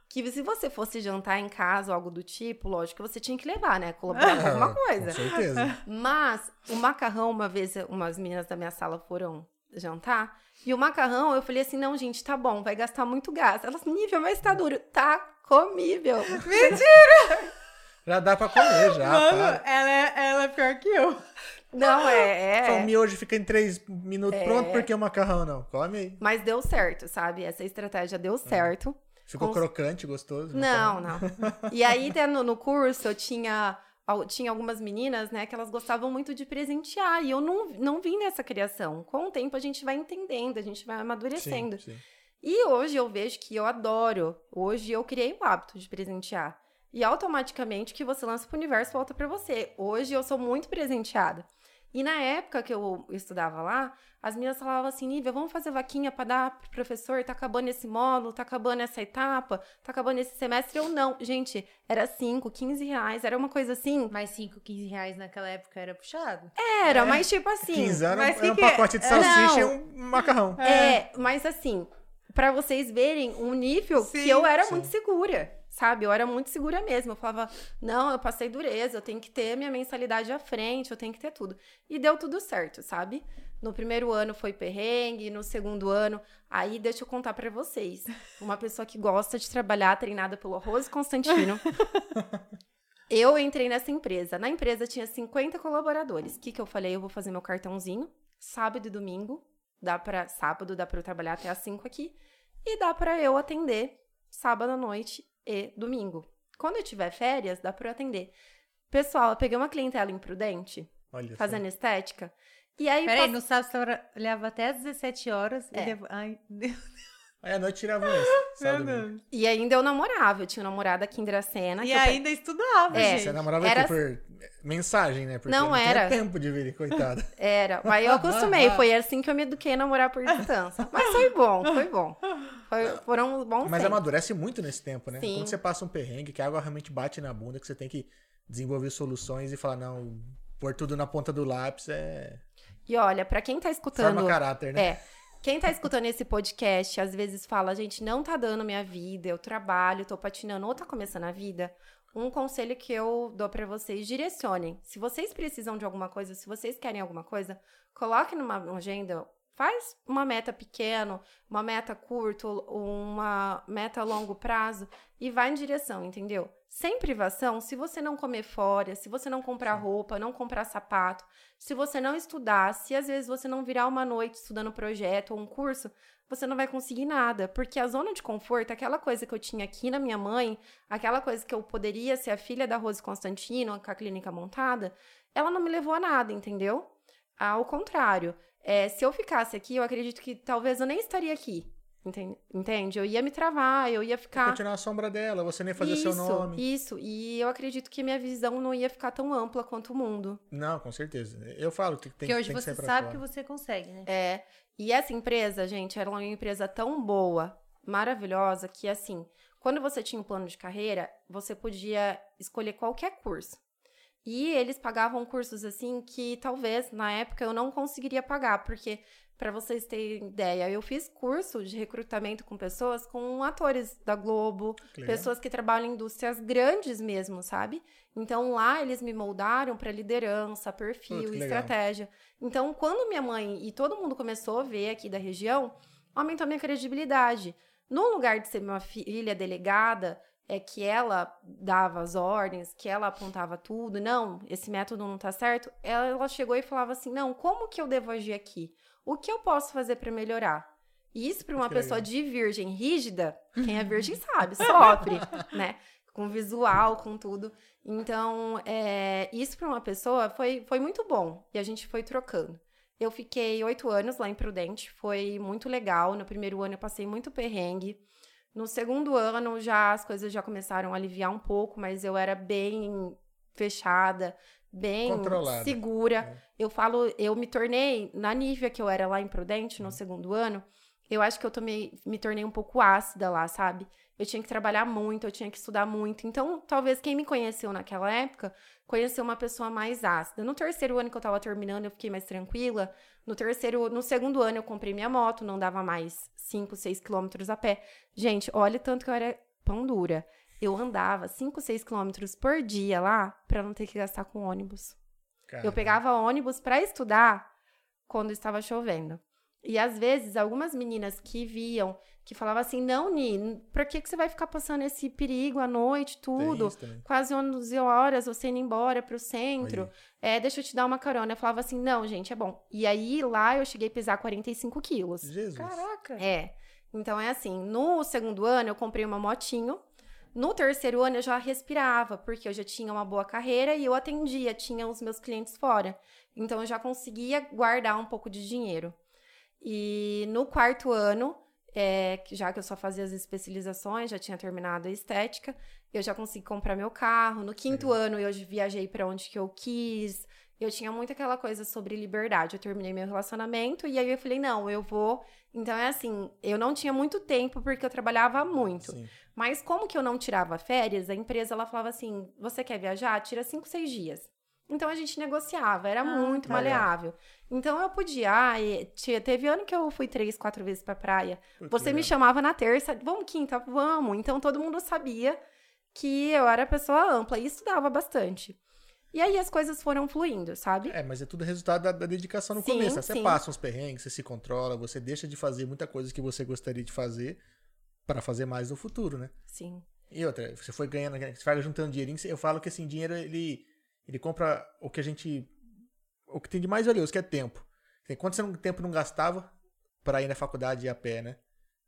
Que se você fosse jantar em casa ou algo do tipo, lógico que você tinha que levar, né? Colaborar com alguma coisa. Com certeza. Mas o macarrão, uma vez, umas meninas da minha sala foram jantar. E o macarrão, eu falei assim: não, gente, tá bom, vai gastar muito gás. Elas, nível, mas tá duro. Tá comível. <laughs> Já dá pra comer, já. Mano, para. ela é, ela é pior que eu. Não, é. Só é. o miojo fica em três minutos pronto, porque o macarrão não. Come aí. Mas deu certo, sabe? Essa estratégia deu certo. Ficou Com- crocante, gostoso. Não, macarrão. não. <laughs> E aí, até no, no curso, eu tinha, tinha algumas meninas, né, que elas gostavam muito de presentear. E eu não, não vim nessa criação. Com o tempo, a gente vai entendendo, a gente vai amadurecendo. Sim, sim. E hoje eu vejo que eu adoro. Hoje eu criei o hábito de presentear. E automaticamente o que você lança pro universo volta pra você. Hoje eu sou muito presenteada. E na época que eu estudava lá, as meninas falavam assim: Nívia, vamos fazer vaquinha pra dar pro professor? Tá acabando esse módulo, tá acabando essa etapa, tá acabando esse semestre. Eu não. Gente, era 5, 15 reais, era uma coisa assim. Mas 5, 15 reais naquela época era puxado. Era, mas tipo assim. 15 anos mas é que um que é? pacote de É, salsicha não. e um macarrão. É, mas assim, pra vocês verem o nível Sim, que eu era sim. muito segura, sabe? Eu era muito segura mesmo. Eu falava, não, eu passei dureza, eu tenho que ter minha mensalidade à frente, eu tenho que ter tudo. E deu tudo certo, sabe? No primeiro ano foi perrengue, no segundo ano. Aí deixa eu contar pra vocês. Uma pessoa que gosta de trabalhar, treinada pelo Rose Constantino. <laughs> Eu entrei nessa empresa. Na empresa tinha 50 colaboradores. O que, que eu falei? Eu vou fazer meu cartãozinho, sábado e domingo. Dá para sábado dá para eu trabalhar até às 5 aqui e dá para eu atender sábado à noite e domingo. Quando eu tiver férias, dá para eu atender. Pessoal, eu peguei uma clientela imprudente, Olha fazendo estética. E aí Peraí, pass- no sábado você trabalhava até às 17 horas. É. E devo... Ai, Deus. Aí à noite tirava esse. <laughs> sábado e e ainda eu namorava, eu tinha uma namorada aqui em Dracena. E eu ainda estudava, É. gente. Você namorava Era- aqui por mensagem, né? Porque Não não era. tinha tempo de vir, coitada. <laughs> Era, mas eu <laughs> acostumei, foi assim que eu me eduquei a namorar por distância. Mas foi bom, foi bom. Foi- foram bons Mas tempos. amadurece muito nesse tempo, né? Sim. Quando você passa um perrengue, que a água realmente bate na bunda, que você tem que desenvolver soluções e falar, não, pôr tudo na ponta do lápis é. E olha, pra quem tá escutando. Forma caráter, né? É. Quem tá escutando esse podcast, às vezes fala, gente, não tá dando minha vida, eu trabalho, tô patinando, ou tá começando a vida. Um conselho que eu dou pra vocês, direcionem. Se vocês precisam de alguma coisa, se vocês querem alguma coisa, coloque numa agenda, faz uma meta pequena, uma meta curta, uma meta a longo prazo e vai em direção, entendeu? Sem privação, se você não comer fora, se você não comprar roupa, não comprar sapato, se você não estudar, se às vezes você não virar uma noite estudando projeto ou um curso, você não vai conseguir nada. Porque a zona de conforto, aquela coisa que eu tinha aqui na minha mãe, aquela coisa que eu poderia ser a filha da Rose Constantino, com a clínica montada, ela não me levou a nada, entendeu? Ao contrário, é, se eu ficasse aqui, eu acredito que talvez eu nem estaria aqui. Entende? Eu ia me travar, eu ia ficar. Continuar a sombra dela, você nem fazer isso, seu nome. Isso, e eu acredito que minha visão não ia ficar tão ampla quanto o mundo. Não, com certeza. Eu falo que tem que hoje tem você que sabe que você consegue, né? É. E essa empresa, gente, era uma empresa tão boa, maravilhosa, que assim, quando você tinha um plano de carreira, você podia escolher qualquer curso. E eles pagavam cursos assim que talvez na época eu não conseguiria pagar, porque para vocês terem ideia, eu fiz curso de recrutamento com pessoas, com atores da Globo, pessoas que trabalham em indústrias grandes mesmo, sabe? Então lá eles me moldaram para liderança, perfil, estratégia. Então, quando minha mãe e todo mundo começou a ver aqui da região, aumentou a minha credibilidade. No lugar de ser uma filha delegada, é que ela dava as ordens, que ela apontava tudo, não, esse método não tá certo, ela chegou e falava assim: "Não, como que eu devo agir aqui?" O que eu posso fazer para melhorar? E isso para uma pessoa de virgem rígida, quem é virgem <laughs> sabe, sofre, né? Com visual, com tudo. Então, é, isso para uma pessoa foi, foi muito bom. E a gente foi trocando. Eu fiquei oito anos lá em Prudente, foi muito legal. No primeiro ano eu passei muito perrengue. No segundo ano já as coisas já começaram a aliviar um pouco, mas eu era bem fechada, bem Controlada. segura. É. Eu falo, eu me tornei, na Nívia que eu era lá em Prudente, no uhum. segundo ano, eu acho que eu tomei, me tornei um pouco ácida lá, sabe? Eu tinha que trabalhar muito, eu tinha que estudar muito. Então, talvez quem me conheceu naquela época conheceu uma pessoa mais ácida. No terceiro ano que eu tava terminando, eu fiquei mais tranquila. No terceiro, no segundo ano eu comprei minha moto, não dava mais 5, 6 quilômetros a pé. Gente, olha tanto que eu era pão dura eu andava 5, 6 quilômetros por dia lá para não ter que gastar com ônibus. Caramba. Eu pegava ônibus para estudar quando estava chovendo. E às vezes, algumas meninas que viam, que falavam assim: Não, Ni, por que, que você vai ficar passando esse perigo à noite, tudo? Quase 11 horas você indo embora pro centro. É, deixa eu te dar uma carona. Eu falava assim: Não, gente, é bom. E aí lá eu cheguei a pesar 45 quilos. Jesus. Caraca. É. Então é assim: no segundo ano eu comprei uma motinho no terceiro ano eu já respirava, porque eu já tinha uma boa carreira e eu atendia, tinha os meus clientes fora. Então eu já conseguia guardar um pouco de dinheiro. E no quarto ano, é, já que eu só fazia as especializações, já tinha terminado a estética, eu já consegui comprar meu carro. No quinto ano eu viajei para onde que eu quis. Eu tinha muito aquela coisa sobre liberdade. Eu terminei meu relacionamento e aí eu falei, não, eu vou. Então é assim, eu não tinha muito tempo porque eu trabalhava muito. Sim. Mas como que eu não tirava férias, a empresa ela falava assim: você quer viajar? Tira cinco, seis dias. Então a gente negociava, era ah, muito maleável. Então eu podia. Ah, teve ano que eu fui três, quatro vezes pra praia. Você me chamava na terça, vamos quinta, vamos. Então todo mundo sabia que eu era pessoa ampla e estudava bastante. E aí as coisas foram fluindo, sabe? É, mas é tudo resultado da, da dedicação no sim, começo. Você sim. passa uns perrengues, você se controla, você deixa de fazer muita coisa que você gostaria de fazer para fazer mais no futuro, né? Sim. E outra, você foi ganhando, você vai juntando dinheirinho, eu falo que assim, dinheiro ele ele compra o que a gente o que tem de mais valioso, que é tempo. Quanto você tempo não gastava para ir na faculdade e a pé, né?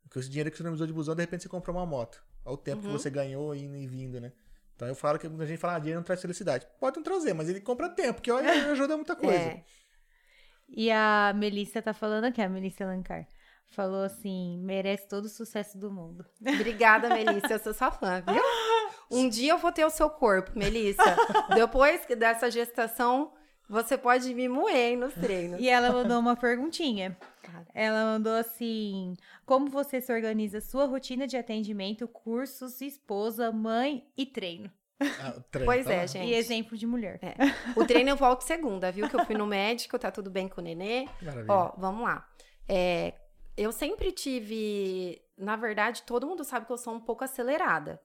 Porque esse dinheiro que você não usou de busão, de repente você comprou uma moto. Olha o tempo uhum. que você ganhou indo e vindo, né? Então eu falo que a gente fala, ah, dinheiro não traz felicidade. Pode não trazer, mas ele compra tempo, que ajuda muita coisa. É. E a Melissa tá falando aqui, a Melissa Lancar falou assim: merece todo o sucesso do mundo. <laughs> Obrigada, Melissa. Eu sou sua fã, viu? Um dia eu vou ter o seu corpo, Melissa. <laughs> Depois dessa gestação, você pode me moer nos treinos. E ela mandou uma perguntinha. Ela mandou assim: Como você se organiza sua rotina de atendimento, cursos, esposa, mãe e treino? Ah, treino, pois tá é, gente. E exemplo de mulher. É. O treino eu volto segunda, viu? Que eu fui no médico, tá tudo bem com o nenê. Maravilha. Ó, vamos lá. É, eu sempre tive. Na verdade, todo mundo sabe que eu sou um pouco acelerada.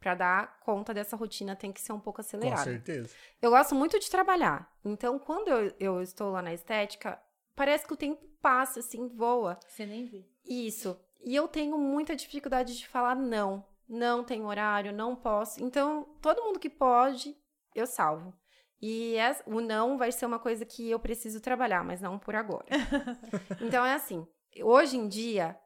Para dar conta dessa rotina, tem que ser um pouco acelerada. Com certeza. Eu gosto muito de trabalhar. Então, quando eu, eu estou lá na estética, parece que o tempo passa, assim, voa. Você nem vê. Isso. E eu tenho muita dificuldade de falar não. Não tem horário, não posso. Então, todo mundo que pode, eu salvo. E é, o não vai ser uma coisa que eu preciso trabalhar, mas não por agora. <laughs> então, é assim hoje em dia,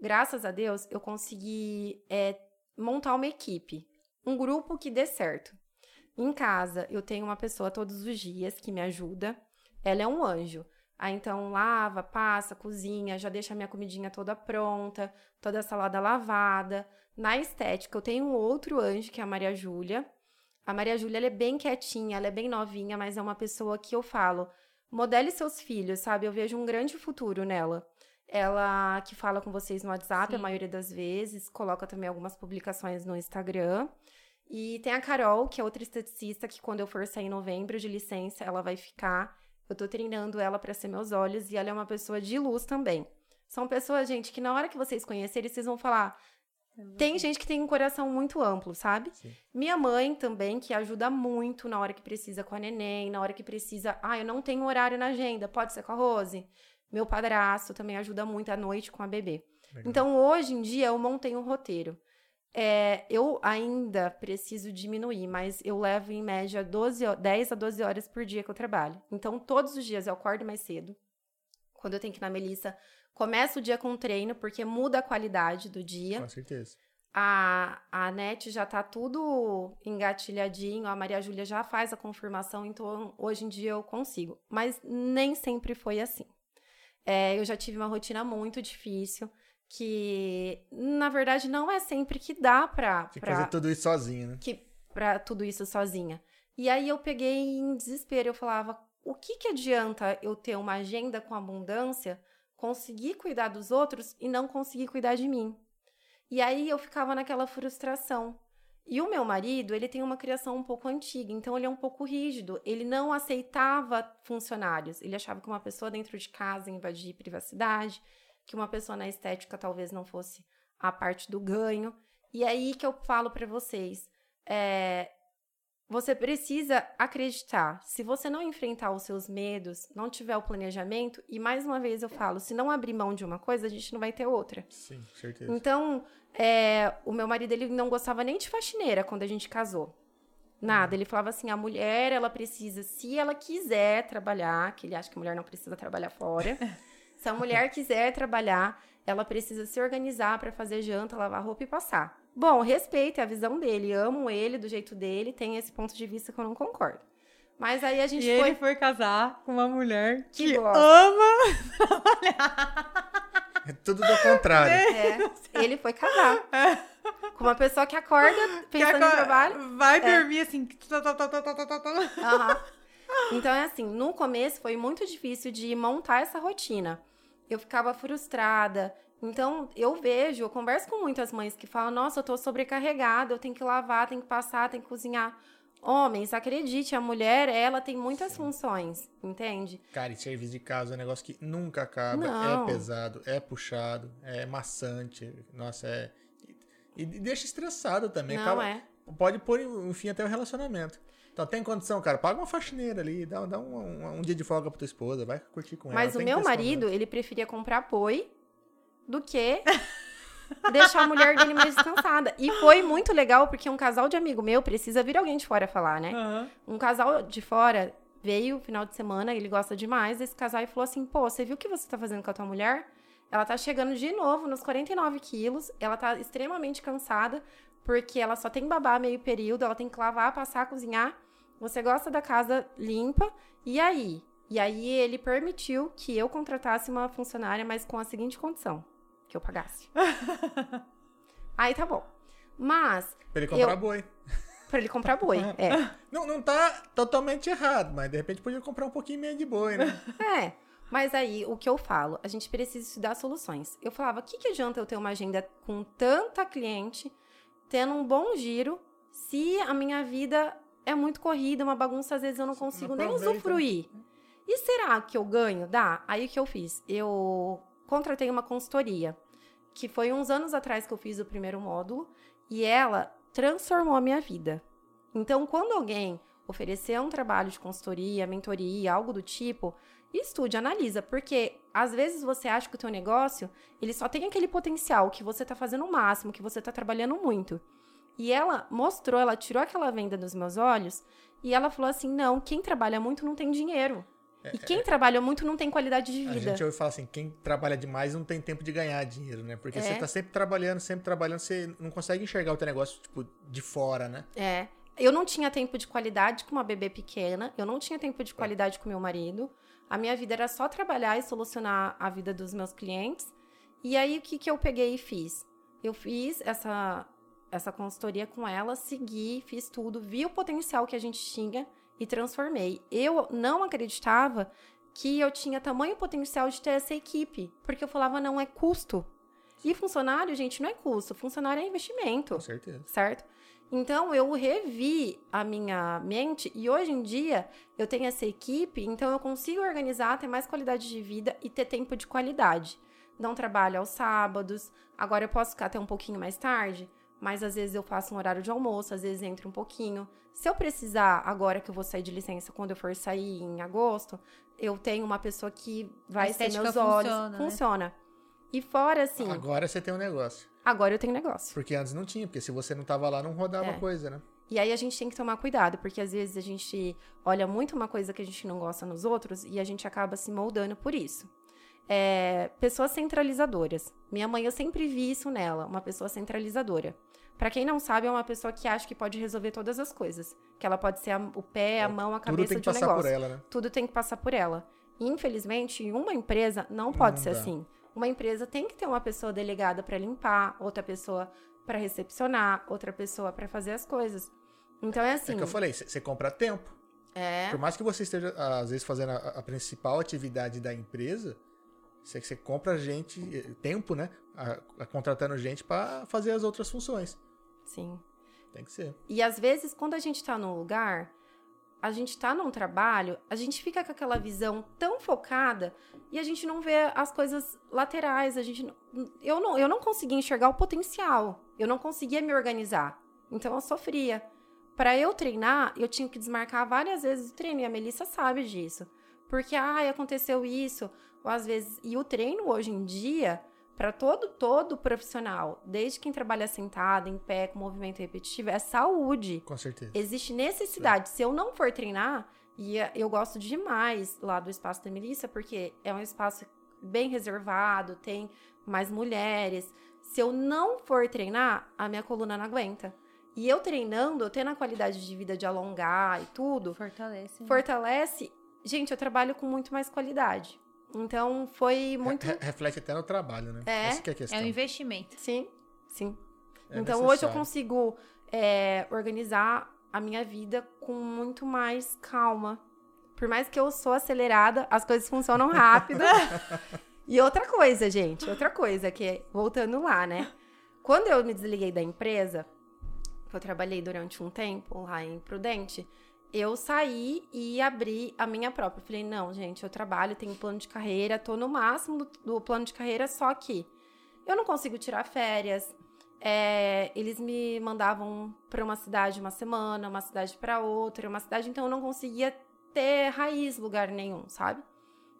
graças a Deus, eu consegui é, montar uma equipe, um grupo que dê certo. Em casa, eu tenho uma pessoa todos os dias que me ajuda. Ela é um anjo. Aí então lava, passa, cozinha, já deixa a minha comidinha toda pronta, toda a salada lavada. Na estética, eu tenho um outro anjo, que é a Maria Júlia. A Maria Júlia, é bem quietinha, ela é bem novinha, mas é uma pessoa que eu falo, modele seus filhos, sabe? Eu vejo um grande futuro nela. Ela que fala com vocês no WhatsApp Sim. a maioria das vezes, coloca também algumas publicações no Instagram. E tem a Carol, que é outra esteticista, que quando eu for sair em novembro de licença, ela vai ficar. Eu tô treinando ela para ser meus olhos e ela é uma pessoa de luz também. São pessoas, gente, que na hora que vocês conhecerem, vocês vão falar: tem gente que tem um coração muito amplo, sabe? Sim. Minha mãe também, que ajuda muito na hora que precisa com a neném, na hora que precisa. Ah, eu não tenho horário na agenda, pode ser com a Rose? Meu padrasto também ajuda muito à noite com a bebê. Legal. Então, hoje em dia, eu montei um roteiro. É, eu ainda preciso diminuir, mas eu levo em média 12, 10 a 12 horas por dia que eu trabalho. Então, todos os dias eu acordo mais cedo. Quando eu tenho que ir na Melissa, Começa o dia com treino, porque muda a qualidade do dia. Com certeza. A, a NET já tá tudo engatilhadinho, a Maria Júlia já faz a confirmação, então hoje em dia eu consigo. Mas nem sempre foi assim. É, eu já tive uma rotina muito difícil, que na verdade não é sempre que dá pra. Tem que pra, fazer tudo isso sozinha, né? Que, pra tudo isso sozinha. E aí eu peguei em desespero, eu falava: o que, que adianta eu ter uma agenda com abundância? conseguir cuidar dos outros e não conseguir cuidar de mim. E aí eu ficava naquela frustração. E o meu marido, ele tem uma criação um pouco antiga, então ele é um pouco rígido. Ele não aceitava funcionários. Ele achava que uma pessoa dentro de casa invadir privacidade, que uma pessoa na estética talvez não fosse a parte do ganho. E aí que eu falo para vocês, é, você precisa acreditar. Se você não enfrentar os seus medos, não tiver o planejamento, e mais uma vez eu falo, se não abrir mão de uma coisa, a gente não vai ter outra. Sim, certeza. Então, é, o meu marido ele não gostava nem de faxineira quando a gente casou. Nada. Ele falava assim: a mulher, ela precisa, se ela quiser trabalhar, que ele acha que a mulher não precisa trabalhar fora. <laughs> se a mulher quiser trabalhar, ela precisa se organizar para fazer janta, lavar roupa e passar. Bom, respeito a visão dele, amo ele do jeito dele, tem esse ponto de vista que eu não concordo. Mas aí a gente e foi. ele foi casar com uma mulher que, que ama <laughs> trabalhar. É tudo do contrário. É, ele foi casar. É. Com uma pessoa que acorda <laughs> pensando que no trabalho. Vai é. dormir assim. Uhum. Então é assim, no começo foi muito difícil de montar essa rotina. Eu ficava frustrada, então, eu vejo, eu converso com muitas mães que falam: nossa, eu tô sobrecarregada, eu tenho que lavar, tenho que passar, tenho que cozinhar. Homens, acredite, a mulher, ela tem muitas Sim. funções, entende? Cara, e serviço de casa é um negócio que nunca acaba, é Não. é pesado, é puxado, é maçante, nossa, é... E, deixa estressado também. Não acaba... é. Pode pôr, enfim, até o relacionamento. Então tem condição, cara, paga uma faxineira ali, dá, dá um, um, um dia de folga pra tua esposa, vai curtir com ela. Mas o meu marido, ele preferia comprar poi do que <laughs> deixar a mulher dele mais descansada. E foi muito legal, porque um casal de amigo meu precisa vir alguém de fora falar, né? Uhum. Um casal de fora veio final de semana, ele gosta demais desse casal e falou assim: pô, você viu o que você tá fazendo com a tua mulher? Ela tá chegando de novo nos 49 quilos, ela tá extremamente cansada, porque ela só tem babá meio período, ela tem que lavar, passar, cozinhar. Você gosta da casa limpa, e aí? E aí ele permitiu que eu contratasse uma funcionária, mas com a seguinte condição que eu pagasse. <laughs> Aí tá bom. Mas. Pra ele comprar eu... boi. Pra ele comprar boi, é. <laughs> Não, não tá totalmente errado, mas de repente podia comprar um pouquinho meio de boi, né? <laughs> É. Mas aí, o que eu falo? A gente precisa estudar soluções. Eu falava, o que, que adianta eu ter uma agenda com tanta cliente, tendo um bom giro, se a minha vida é muito corrida, uma bagunça, às vezes eu não consigo não nem usufruir. E será que eu ganho? Dá. Aí o que eu fiz? Eu contratei uma consultoria que foi uns anos atrás que eu fiz o primeiro módulo, e ela transformou a minha vida. Então, quando alguém oferecer um trabalho de consultoria, mentoria, algo do tipo, estude, analisa, porque às vezes você acha que o teu negócio, ele só tem aquele potencial que você está fazendo o máximo, que você está trabalhando muito. E ela mostrou, ela tirou aquela venda dos meus olhos e ela falou assim: "Não, quem trabalha muito não tem dinheiro". E quem trabalha muito não tem qualidade de vida. A gente ouve falar assim, quem trabalha demais não tem tempo de ganhar dinheiro, né? Porque é. você tá sempre trabalhando, sempre trabalhando, você não consegue enxergar o teu negócio, tipo, de fora, né? É. Eu não tinha tempo de qualidade com uma bebê pequena, eu não tinha tempo de qualidade com meu marido. A minha vida era só trabalhar e solucionar a vida dos meus clientes. E aí, o que, que eu peguei e fiz? Eu fiz essa, essa consultoria com ela, segui, fiz tudo, vi o potencial que a gente tinha e transformei. Eu não acreditava que eu tinha tamanho potencial de ter essa equipe, porque eu falava, não é custo. E funcionário, gente, não é custo, funcionário é investimento. Com certeza. Certo? Então eu revi a minha mente e hoje em dia eu tenho essa equipe, então eu consigo organizar, ter mais qualidade de vida e ter tempo de qualidade. Não trabalho aos sábados, agora eu posso ficar até um pouquinho mais tarde, mas às vezes eu faço um horário de almoço, às vezes entro um pouquinho. Se eu precisar, agora que eu vou sair de licença, quando eu for sair em agosto, eu tenho uma pessoa que vai ser meus olhos. Funciona. Né? Funciona. E fora, assim. Agora você tem um negócio. Agora eu tenho negócio. Porque antes não tinha, porque se você não tava lá, não rodava É. coisa, né? E aí a gente tem que tomar cuidado, porque às vezes a gente olha muito uma coisa que a gente não gosta nos outros e a gente acaba se moldando por isso. É, pessoas centralizadoras. Minha mãe, eu sempre vi isso nela, uma pessoa centralizadora. Pra quem não sabe, é uma pessoa que acha que pode resolver todas as coisas. Que ela pode ser a- o pé, a mão, a Tudo cabeça tem que de um passar negócio por ela, né? tudo tem que passar por ela. Infelizmente, em uma empresa não pode Não ser dá. assim. Uma empresa tem que ter uma pessoa delegada para limpar, outra pessoa para recepcionar, outra pessoa para fazer as coisas. Então é assim. É que eu falei, você compra tempo. É, Por mais que você esteja, às vezes, fazendo a, a principal atividade da empresa, você, você compra gente, eh, tempo, né? A, a- contratando gente pra fazer as outras funções. Sim. Tem que ser. E às vezes, quando a gente tá num lugar, a gente tá num trabalho, a gente fica com aquela visão tão focada e a gente não vê as coisas laterais. A gente não- eu não, eu não conseguia enxergar o potencial. Eu não conseguia me organizar. Então eu sofria. Para eu treinar, eu tinha que desmarcar várias vezes o treino e a Melissa sabe disso. Porque ai, aconteceu isso, ou às vezes, e o treino hoje em dia para todo todo profissional, desde quem trabalha sentado, em pé, com movimento repetitivo, é saúde. Com certeza. Existe necessidade. Se eu não for treinar, e eh, eu gosto demais lá do espaço da Melissa, porque é um espaço bem reservado, tem mais mulheres. Se eu não for treinar, a minha coluna não aguenta. E eu treinando, eu tendo a qualidade de vida de alongar e tudo, Fortalece. né? fortalece. Gente, eu trabalho com muito mais qualidade. Então foi muito. Re- reflete até no trabalho, né? É. Essa que é a questão. É um investimento. Sim, sim. É então hoje eu necessário. consigo é, organizar a minha vida com muito mais calma. Por mais que eu sou acelerada, as coisas funcionam <laughs> rápido. <laughs> e outra coisa, gente, outra coisa que é, voltando lá, né? Quando eu me desliguei da empresa, que eu trabalhei durante um tempo lá em Prudente, eu saí e abri a minha própria. Eu Falei, não, gente, eu trabalho, tenho plano de carreira, tô no máximo do, do plano de carreira, só que eu não consigo tirar férias. É, eles me mandavam para uma cidade uma semana, uma cidade para outra, uma cidade, então eu não conseguia ter raiz lugar nenhum, sabe?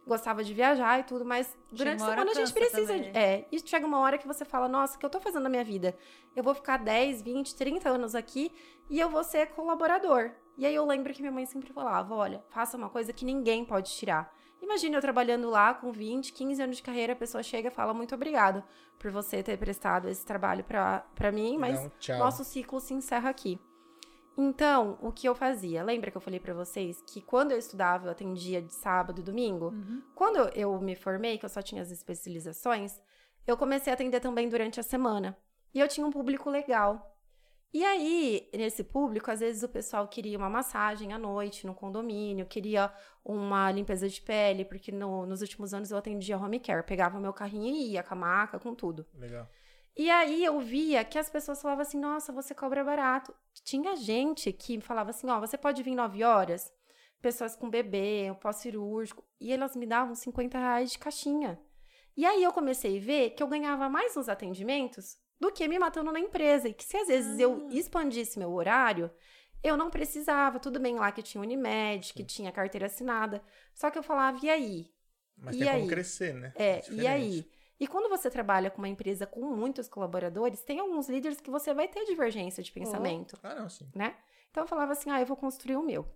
Gostava de viajar e tudo, mas durante a semana a gente precisa. também. É, e chega uma hora que você fala: Nossa, o que eu tô fazendo na minha vida? Eu vou ficar 10, 20, 30 anos aqui e eu vou ser colaborador. E aí eu lembro que minha mãe sempre falava: Olha, faça uma coisa que ninguém pode tirar. Imagina eu trabalhando lá com 20, 15 anos de carreira, a pessoa chega e fala: Muito obrigado por você ter prestado esse trabalho pra pra mim, mas Não, nosso ciclo se encerra aqui. Então, o que eu fazia? Lembra que eu falei pra vocês que quando eu estudava, eu atendia de sábado e domingo? Uhum. Quando eu- eu me formei, que eu só tinha as especializações, eu comecei a atender também durante a semana. E eu tinha um público legal. E aí, nesse público, às vezes o pessoal queria uma massagem à noite no condomínio, queria uma limpeza de pele, porque no- nos últimos anos eu atendia home care. Pegava meu carrinho e ia com a maca, com tudo. Legal. E aí eu via que as pessoas falavam assim: nossa, você cobra barato. Tinha gente que falava assim: ó, você pode vir 9 horas? Pessoas com bebê, pós-cirúrgico. E elas me davam 50 reais de caixinha. E aí eu comecei a ver que eu ganhava mais nos atendimentos do que me matando na empresa. E que se às vezes eu expandisse meu horário, eu não precisava. Tudo bem lá que tinha Unimed, que tinha carteira assinada. Só que eu falava, e aí? Mas E tem aí? como crescer, né? É, e diferente. aí? E quando você trabalha com uma empresa com muitos colaboradores, tem alguns líderes que você vai ter divergência de pensamento, Ah, não, sim. né? Então eu falava assim: ah, eu vou construir o meu.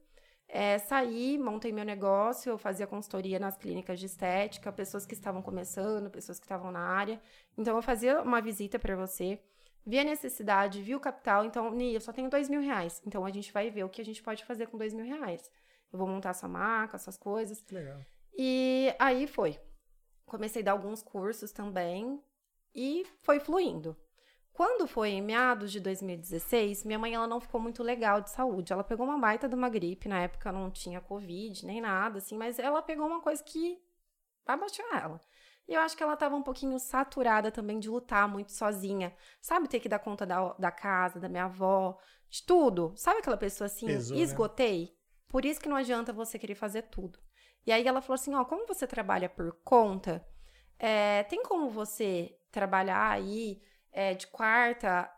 É, saí, montei meu negócio, eu fazia consultoria nas clínicas de estética, pessoas que estavam começando, pessoas que estavam na área. Então eu fazia uma visita para você, via a necessidade, via o capital. Então, Ni, eu só tenho dois mil reais. Então a gente vai ver o que a gente pode fazer com dois mil reais. Eu vou montar sua marca, essas coisas. Legal. E aí foi. Comecei a dar alguns cursos também e foi fluindo. Quando foi em meados de 2016, minha mãe ela não ficou muito legal de saúde. Ela pegou uma baita de uma gripe, na época não tinha covid nem nada assim, mas ela pegou uma coisa que abaixou ela. E eu acho que ela estava um pouquinho saturada também de lutar muito sozinha. Sabe, ter que dar conta da, da casa, da minha avó, de tudo. Sabe aquela pessoa assim, Pesou, né? esgotei? Por isso que não adianta você querer fazer tudo. E aí ela falou assim: ó, como você trabalha por conta, é, tem como você trabalhar aí é, de quarta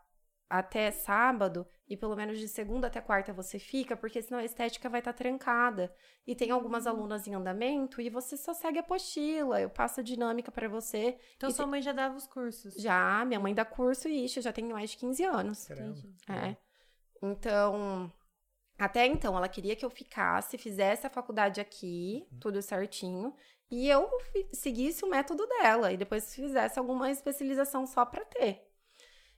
até sábado e pelo menos de segunda até quarta você fica, porque senão a estética vai estar trancada. E tem algumas alunas em andamento e você só segue a apostila, eu passo a dinâmica para você. Então sua mãe já dava os cursos. Já, minha mãe dá curso e isso, eu já tenho mais de 15 anos. Caramba. É. Então, até então, ela queria que eu ficasse, fizesse a faculdade aqui, tudo certinho, e eu seguisse o método dela, e depois fizesse alguma especialização só pra ter.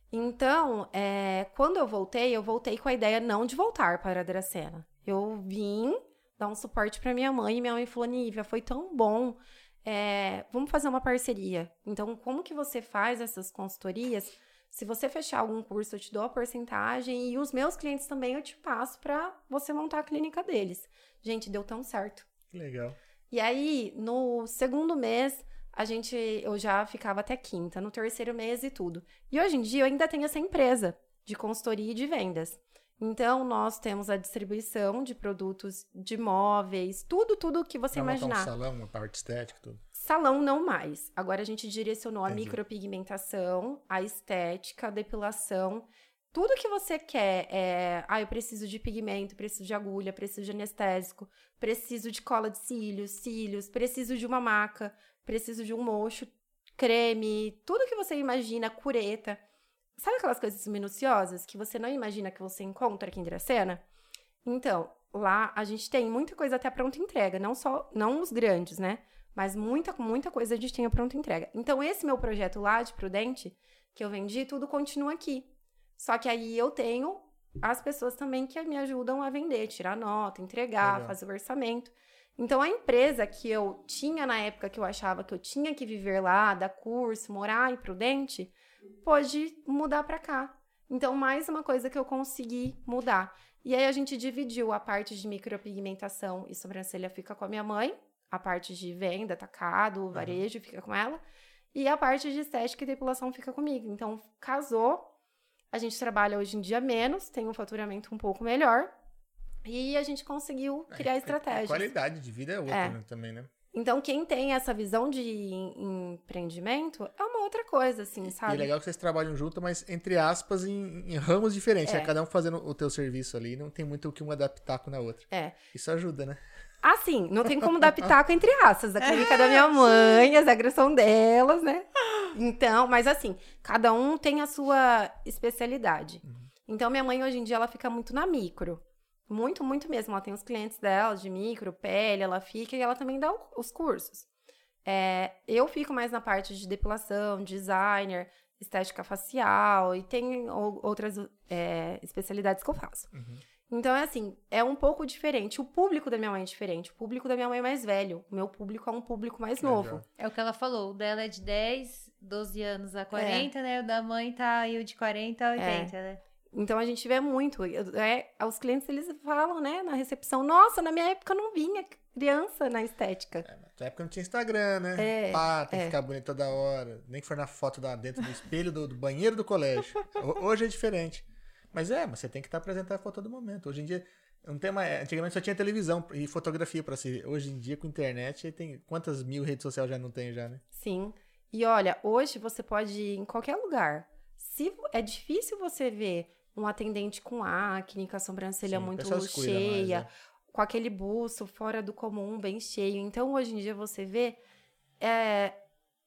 Então, é, quando eu voltei, eu voltei com a ideia não de voltar para a Dracena. Eu vim dar um suporte pra minha mãe, e minha mãe falou, Nívia, foi tão bom, é, vamos fazer uma parceria. Então, como que você faz essas consultorias? Se você fechar algum curso, eu te dou a porcentagem e os meus clientes também eu te passo pra você montar a clínica deles. Gente, deu tão certo. Que legal. E aí, no segundo mês, a gente eu já ficava até quinta, no terceiro mês e tudo. E hoje em dia eu ainda tenho essa empresa de consultoria e de vendas. Então, nós temos a distribuição de produtos de móveis, tudo, tudo que você Pra imaginar. um salão, uma parte estética, tudo. Salão não mais. Agora a gente direcionou a Entendi. micropigmentação, a estética, a depilação. Tudo que você quer é. Ah, eu preciso de pigmento, preciso de agulha, preciso de anestésico, preciso de cola de cílios, cílios, preciso de uma maca, preciso de um mocho, creme, tudo que você imagina, cureta. Sabe aquelas coisas minuciosas que você não imagina que você encontra aqui em Dracena? Então, lá a gente tem muita coisa até pronta entrega, não só, não os grandes, né? Mas muita, muita coisa a gente tem a pronta entrega. Então, esse meu projeto lá de Prudente, que eu vendi, tudo continua aqui. Só que aí eu tenho as pessoas também que me ajudam a vender, tirar nota, entregar, Legal. fazer o orçamento. Então, a empresa que eu tinha na época que eu achava que eu tinha que viver lá, dar curso, morar em Prudente, pode mudar para cá. Então, mais uma coisa que eu consegui mudar. E aí a gente dividiu a parte de micropigmentação e sobrancelha fica com a minha mãe, a parte de venda, atacado, varejo fica com ela, e a parte de estética e depilação fica comigo. Então, casou. A gente trabalha hoje em dia menos, tem um faturamento um pouco melhor. E a gente conseguiu criar A estratégias. qualidade de vida é outra É. né, também, né? Então, quem tem essa visão de em- empreendimento é uma outra coisa, assim, E sabe? é legal que vocês trabalham junto, mas entre aspas, em, em ramos diferentes. É. né? Cada um fazendo o teu serviço ali, não tem muito o que uma adaptar com a outra. É. Isso ajuda, né? Assim, não tem como dar pitaco entre aspas. A clínica da minha mãe, as são delas, né? Então, mas assim, cada um tem a sua especialidade. Então, minha mãe hoje em dia ela fica muito na micro. Muito, muito mesmo. Ela tem os clientes dela de micro, pele, ela fica e ela também dá os cursos. É, eu fico mais na parte de depilação, designer, estética facial e tem ou- outras é, especialidades que eu faço. Então, é assim, é um pouco diferente. O público da minha mãe é diferente. O público da minha mãe é mais velho. O meu público é um público mais novo. É o que ela falou. O dela é de 10, 12 anos a 40, né? O da mãe tá aí o de 40 a 80, né? Então, a gente vê muito. É, os clientes, eles falam, né, na recepção, nossa, na minha época não vinha criança na estética. É, na época não tinha Instagram, né? É, Pá, tem que é. ficar bonito toda hora. Nem que for na foto da, dentro do espelho do, do banheiro do colégio. <laughs> Ho- Hoje é diferente. Mas é, mas você tem que estar apresentando a foto todo momento. Hoje em dia, não tem mais, antigamente só tinha televisão e fotografia pra se. Hoje em dia, com internet, tem quantas mil redes sociais já não tem já, né? Sim. E olha, hoje você pode ir em qualquer lugar. Se é difícil você ver um atendente com acne, com a sobrancelha Sim, muito cuida mais, cheia, né? com aquele buço fora do comum, bem cheio. Então, hoje em dia, você vê é,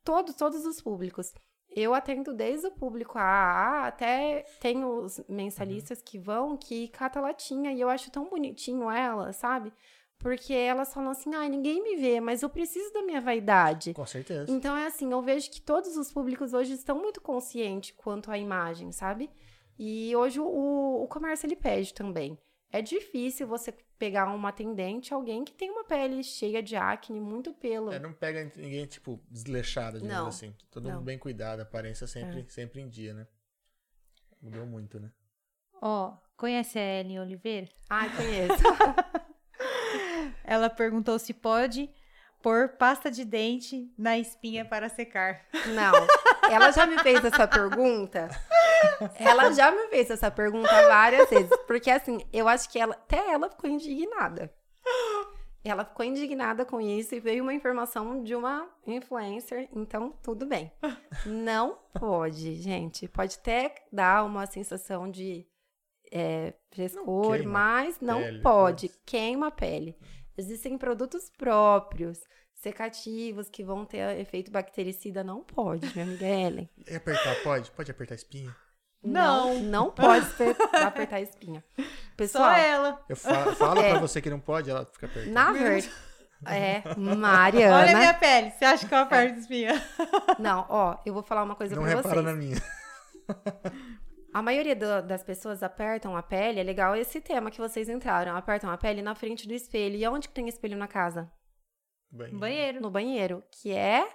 todo, todos os públicos. Eu atendo desde o público AA até tem os mensalistas que vão que cata latinha e eu acho tão bonitinho ela, sabe? Porque elas falam assim: ai, ninguém me vê, mas eu preciso da minha vaidade. Com certeza. Então é assim, eu vejo que todos os públicos hoje estão muito conscientes quanto à imagem, sabe? E hoje o, o comércio ele pede também. É difícil você pegar uma atendente, alguém que tem uma pele cheia de acne, muito pelo. É, não pega ninguém, tipo, desleixado, digamos Não. assim. Todo Não. mundo bem cuidado, a aparência sempre, É. sempre em dia, né? Mudou muito, né? Ó, conhece a Ellen Oliveira? Ai, conheço. <laughs> Ela perguntou se pode pôr pasta de dente na espinha para secar. Não. Ela já me fez essa pergunta. Ela já me fez essa pergunta várias vezes. Porque, assim, eu acho que ela, até ela ficou indignada. Ela ficou indignada com isso e veio uma informação de uma influencer, então tudo bem. Não pode, gente. Pode até dar uma sensação de é, frescor, queima mas não pele, pode. mas- Queima a pele. Existem produtos próprios, secativos, que vão ter efeito bactericida. Não pode, minha amiga Ellen. E apertar, pode? Pode apertar a espinha? Não. Não <laughs> pode ser- apertar a espinha. Pessoal, Só ela. Eu falo, falo É. pra você que não pode, ela fica apertando. na verdade. É, Mariana. Olha a minha pele. Você acha que eu aperto a espinha? <laughs> Não, ó, eu vou falar uma coisa Não pra repara vocês. na minha. A maioria do- das pessoas apertam a pele, é legal esse tema que vocês entraram. Apertam a pele na frente do espelho. E onde que tem espelho na casa? Banheiro. No banheiro, que é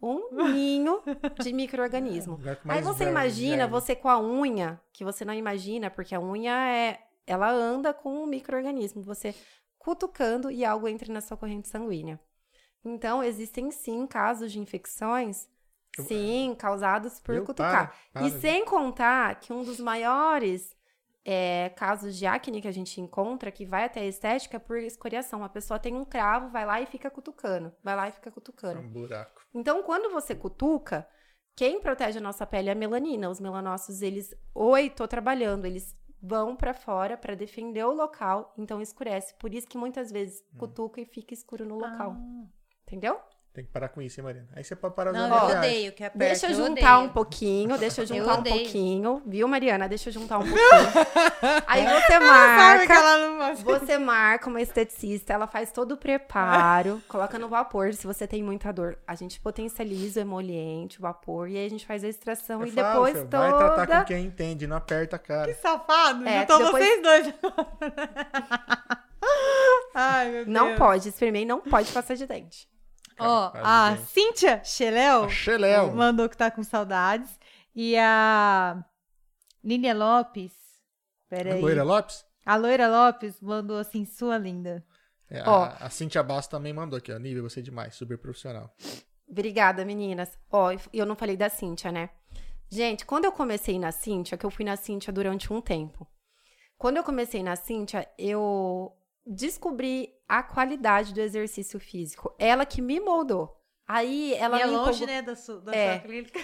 um <laughs> ninho de micro-organismo. Aí você imagina você com a unha, que você não imagina, porque a unha é. Ela anda com um micro-organismo. Você cutucando e algo entra na sua corrente sanguínea. Então, existem sim casos de infecções, sim, causados por cutucar. Para, para, e viu? sem contar que um dos maiores é, casos de acne que a gente encontra, que vai até a estética, é por escoriação. A pessoa tem um cravo, vai lá e fica cutucando. Vai lá e fica É cutucando. um buraco. Então, quando você cutuca, quem protege a nossa pele é a melanina. Os melanócitos, eles, oi, tô trabalhando, eles vão pra fora pra defender o local, então escurece. Por isso que muitas vezes Hum. cutuca e fica escuro no local. Ah. Entendeu? Tem que parar com isso, hein, Mariana? Aí você pode parar de Não, eu odeio que aperta. Deixa eu eu juntar odeio. um pouquinho, deixa eu Eu juntar um odeio. pouquinho, viu, Mariana? Deixa eu juntar um <laughs> pouquinho. Aí você marca, não você marca uma esteticista, ela faz todo o preparo, <laughs> coloca no vapor se você tem muita dor. A gente potencializa o emoliente, o vapor, e aí a gente faz a extração Eu e falo, depois filho, toda... Vai tratar com quem entende, não aperta a cara. Que safado. É, Juntou depois- vocês dois. <laughs> Ai, meu Deus. Não pode, espermei, não pode passar de dente. Ó, Cara, a. Cíntia Cheléu Xeléu. mandou que tá com saudades. E a Lília Lopes. Peraí. Loira Lopes? A Loira Lopes mandou assim, sua linda. É, Ó. a, a Cintia Basso também mandou aqui, ó. Nível, você é demais, super profissional. Obrigada, meninas. Ó, e eu não falei da Cíntia, né? Gente, quando eu comecei na Cíntia, que eu fui na Cíntia durante um tempo. Quando eu comecei na Cíntia, eu descobri a qualidade do exercício físico. Ela que me moldou. Aí ela e é me longe, empolgou- né, da, su, da É. sua clínica.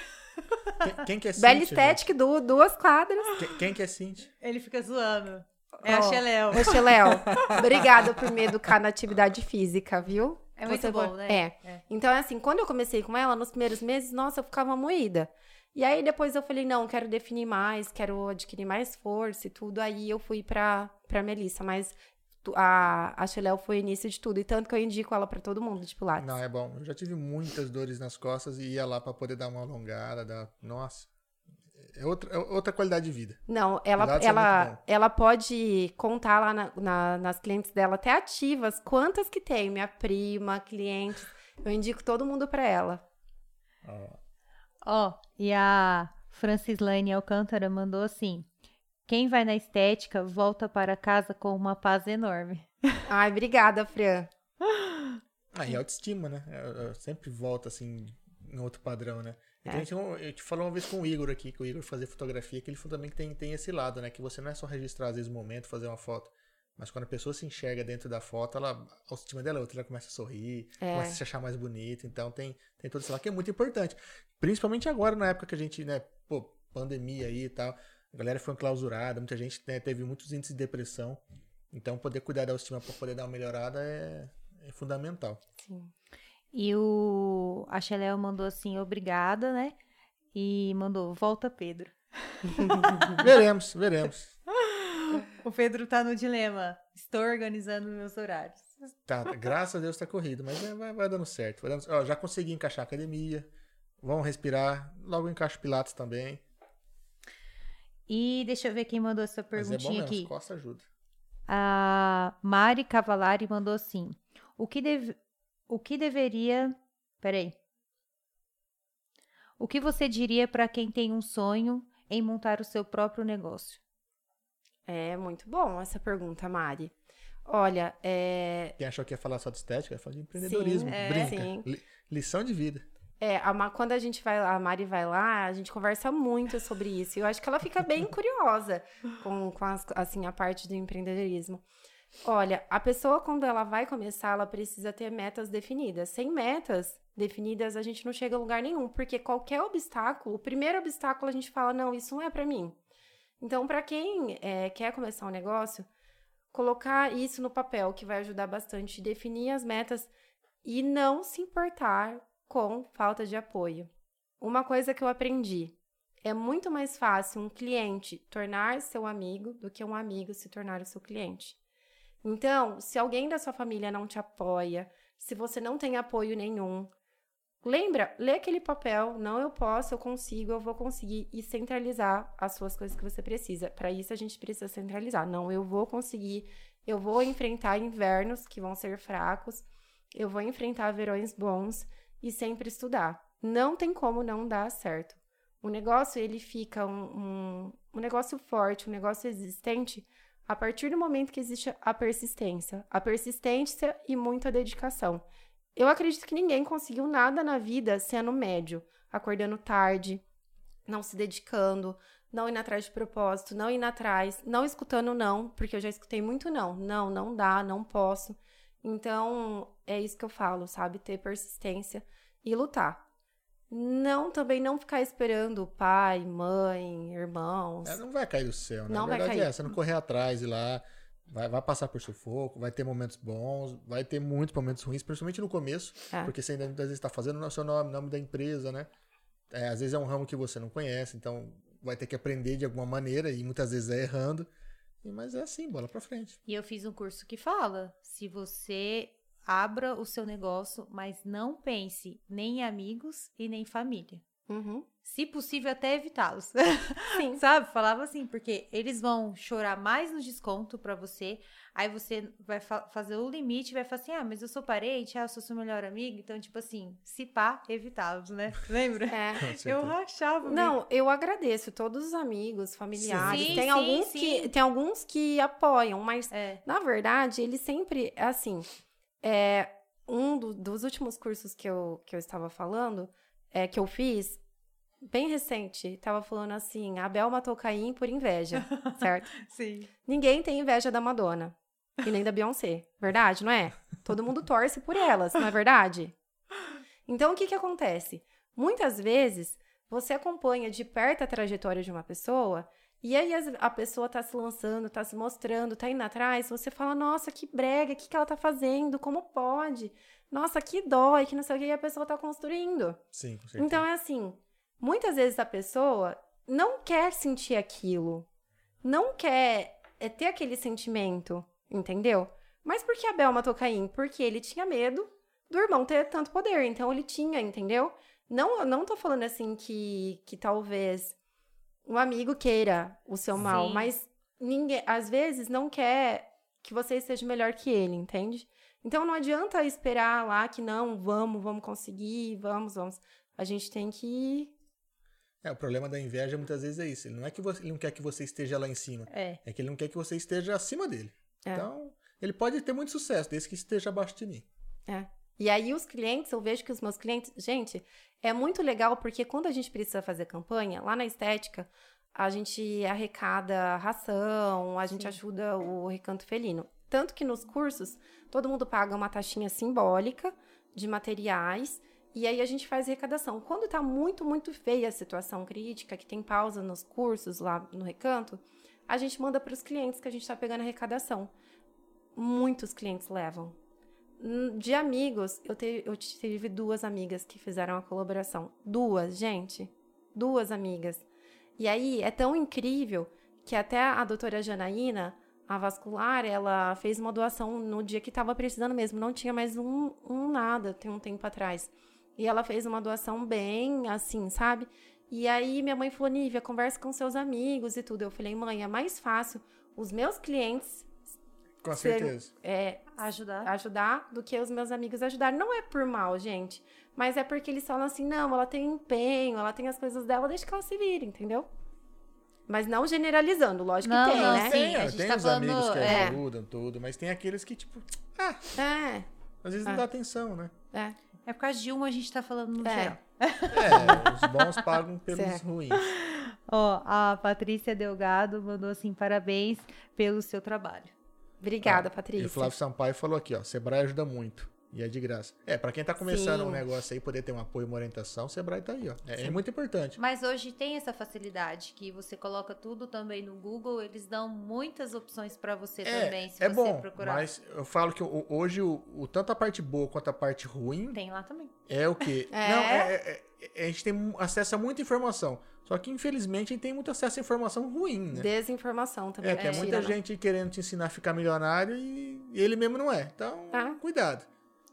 Quem, quem que é Bela estética, du- duas quadras. Quem, quem que é Cintia? Ele fica zoando. É a Ó, Cheléu. Ô, Léo, <laughs> <laughs> obrigada por me educar na atividade física, viu? É muito Você bom, foi- né? É. É. Então, é assim, quando eu comecei com ela, nos primeiros meses, nossa, eu ficava moída. E aí, depois eu falei, não, quero definir mais, quero adquirir mais força e tudo. Aí, eu fui pra, pra Melissa, mas a, a Xeléu foi o início de tudo. E tanto que eu indico ela pra todo mundo de Pilates. Não, é bom. Eu já tive muitas dores nas costas e ia lá pra poder dar uma alongada. Dar... Nossa. É outra, é outra qualidade de vida. Não, ela, Pilates é ela, bom. ela pode contar lá na- na- nas clientes dela, até ativas, quantas que tem. Minha prima, clientes. Eu indico todo mundo pra ela. Ó, Ó, e a Francislane Alcântara mandou assim: quem vai na estética volta para casa com uma paz enorme. <laughs> Ai, obrigada, Fran. Ah, e autoestima, né? Eu, eu sempre volto assim em outro padrão, né? É. tinha um- eu te falei uma vez com o Igor aqui, que o Igor fazia fotografia, que ele falou também que tem, tem esse lado, né? Que você não é só registrar, às vezes, o momento, fazer uma foto. Mas quando a pessoa se enxerga dentro da foto, ela, a autoestima dela é outra, ela começa a sorrir, É. começa a se achar mais bonita. Então tem, tem todo esse lado que é muito importante. Principalmente agora, na época que a gente, né, pô, pandemia aí e tal, a galera foi enclausurada, muita gente né, teve muitos índices de depressão. Então poder cuidar da autoestima para poder dar uma melhorada é, é fundamental. Sim. E o a Cheléu mandou assim: obrigada, né? E mandou: volta, Pedro. <laughs> veremos, veremos. O Pedro tá no dilema. Estou organizando meus horários. Tá, graças a Deus tá corrido, mas vai, vai- vai dando certo. Vai dando- ó, já consegui encaixar a academia. Vamos respirar. Logo encaixo Pilates também. E deixa eu ver quem mandou essa Mas é bom perguntinha mesmo, aqui. costas ajuda. A Mari Cavalari mandou assim: o que, deve, o que deveria. Peraí. O que você diria para quem tem um sonho em montar o seu próprio negócio? É muito bom essa pergunta, Mari. Olha, é. Quem achou que ia falar só de estética, ia falar de empreendedorismo. Sim, é, Brinca. sim. Li- lição de vida. É, a quando a gente vai lá, a Mari vai lá, a gente conversa muito sobre isso. E eu acho que ela fica bem curiosa com, com as- assim, a parte do empreendedorismo. Olha, a pessoa, quando ela vai começar, ela precisa ter metas definidas. Sem metas definidas, a gente não chega a lugar nenhum, porque qualquer obstáculo, o primeiro obstáculo a gente fala, não, isso não é pra mim. Então, pra quem é, quer começar um negócio, colocar isso no papel, que vai ajudar bastante, definir as metas e não se importar com falta de apoio. Uma coisa que eu aprendi: é muito mais fácil um cliente tornar seu amigo do que um amigo se tornar o seu cliente. Então, se alguém da sua família não te apoia, se você não tem apoio nenhum, lembra, lê aquele papel, não eu posso, eu consigo, eu vou conseguir e centralizar as suas coisas que você precisa. Para isso a gente precisa centralizar. Não, eu vou conseguir, eu vou enfrentar invernos que vão ser fracos, eu vou enfrentar verões bons e sempre estudar. Não tem como não dar certo. O negócio, ele fica um, um, um negócio forte, um negócio existente, a partir do momento que existe a persistência. A persistência e muita dedicação. Eu acredito que ninguém conseguiu nada na vida sendo médio, acordando tarde, não se dedicando, não indo atrás de propósito, não indo atrás, não escutando não, porque eu já escutei muito não. Não, não dá, não posso. Então, é isso que eu falo, sabe? Ter persistência e lutar. Não, também não ficar esperando pai, mãe, irmãos. É, não vai cair do céu, né? Não vai cair. é, você não correr atrás e lá, vai, vai passar por sufoco, vai ter momentos bons, vai ter muitos momentos ruins, principalmente no começo, É. porque você ainda muitas vezes está fazendo o seu nome, nome da empresa, né? É, às vezes é um ramo que você não conhece, então vai ter que aprender de alguma maneira e muitas vezes é errando. E- Mas é assim, bola pra frente. E eu fiz um curso que fala: se você abra o seu negócio, mas não pense nem em amigos e nem em família. Uhum. Se possível, até evitá-los. Sim. <laughs> Sabe? Falava assim, porque eles vão chorar mais no desconto pra você. Aí você vai fa- fazer o limite e vai falar assim: ah, mas eu sou parente, ah, eu sou seu melhor amigo. Então, tipo assim, se pá, evitá-los, né? <laughs> Lembra? É. Eu rachava. Não, eu agradeço todos os amigos, familiares. Sim, tem sim, alguns sim. que tem alguns que apoiam, mas. É. na verdade eles sempre assim. É um do- dos últimos cursos que eu, que eu estava falando, é que eu fiz bem recente, estava falando assim, Abel matou Caim por inveja, <laughs> certo? Sim. Ninguém tem inveja da Madonna e nem da Beyoncé, verdade, não é? Todo mundo torce por elas, não é verdade? Então, o que que acontece? Muitas vezes, você acompanha de perto a trajetória de uma pessoa e aí a pessoa tá se lançando, tá se mostrando, tá indo atrás, você fala, nossa, que brega, o que que ela tá fazendo, como pode? Nossa, que dói, que não sei o que, e a pessoa tá construindo. Sim, com certeza. Então é assim, muitas vezes a pessoa não quer sentir aquilo, não quer é, ter aquele sentimento, entendeu? Mas por que Abel matou Caim? Porque ele tinha medo do irmão ter tanto poder, então ele tinha, entendeu? Não, não tô falando assim que, que talvez um amigo queira o seu mal, Sim. mas ninguém, às vezes, não quer que você seja melhor que ele, entende? Então não adianta esperar lá que não, vamos, vamos conseguir, vamos, vamos. A gente tem que. É, o problema da inveja muitas vezes é isso. Ele não é que você, ele não quer que você esteja lá em cima. É. É que ele não quer que você esteja acima dele. É. Então, ele pode ter muito sucesso, desde que esteja abaixo de mim. É. E aí os clientes, eu vejo que os meus clientes, gente, é muito legal porque quando a gente precisa fazer campanha, lá na estética, a gente arrecada ração, a gente Sim. ajuda o recanto felino. Tanto que nos cursos, todo mundo paga uma taxinha simbólica de materiais e aí a gente faz arrecadação. Quando tá muito, muito feia a situação crítica, que tem pausa nos cursos lá no recanto, a gente manda para os clientes que a gente tá pegando arrecadação. Muitos clientes levam. Hum, De amigos, eu, te- eu tive duas amigas que fizeram a colaboração. Duas, gente. Duas amigas. E aí é tão incrível que até a doutora Janaína, a vascular, ela fez uma doação no dia que estava precisando mesmo. Não tinha mais um, um nada, tem um tempo atrás. E ela fez uma doação bem assim, sabe? E aí minha mãe falou, Nívia, conversa com seus amigos e tudo. Eu falei, mãe, é mais fácil os meus clientes Com ser- certeza. é, Ajudar. ajudar do que os meus amigos ajudarem. Não é por mal, gente. Mas é porque eles falam assim, não, ela tem empenho, ela tem as coisas dela, deixa que ela se vire, entendeu? Mas não generalizando, lógico Não, que tem, não, né? sim. Tem, a gente tem tá os falando, amigos que é. ajudam, tudo, mas tem aqueles que, tipo, ah, É, às vezes não É. dá atenção, né? é. É por causa de uma a gente tá falando no É. geral. É, os bons <laughs> pagam pelos Certo. ruins. Ó, a Patrícia Delgado mandou assim, parabéns pelo seu trabalho. Obrigada, E Patrícia. o Flávio Sampaio falou aqui, ó, Sebrae ajuda muito. E é de graça. É, pra quem tá começando Sim. um negócio aí, poder ter um apoio, uma orientação, o Sebrae tá aí, ó. É, é muito importante. Mas hoje tem essa facilidade que você coloca tudo também no Google, eles dão muitas opções pra você também, se É, é você bom, procurar. mas eu falo que hoje o, o- tanto a parte boa quanto a parte ruim Tem lá também. é o quê? <laughs> É? Não, é, é- é- a gente tem acesso a muita informação. Só que, infelizmente, a gente tem muito acesso a informação ruim, né? Desinformação também. É, que é, tira, muita gente querendo te ensinar a ficar milionário e, e ele mesmo não é. Então, Ah. cuidado.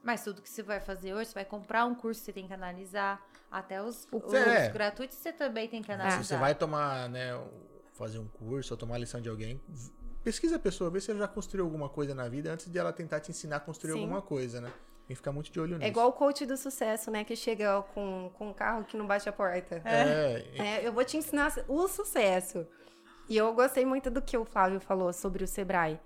Mas tudo que você vai fazer hoje, você vai comprar um curso, você tem que analisar. Até os, os É. gratuitos você também tem que analisar. Se você vai tomar, né, um- fazer um curso ou tomar a lição de alguém, pesquisa a pessoa, vê se ela já construiu alguma coisa na vida antes de ela tentar te ensinar a construir Sim. alguma coisa, né? Tem que ficar muito de olho nisso. É igual o coach do sucesso, né? Que chega com, com um carro que não bate a porta. É, É, eu vou te ensinar o sucesso. E eu gostei muito do que o Flávio falou sobre o Sebrae.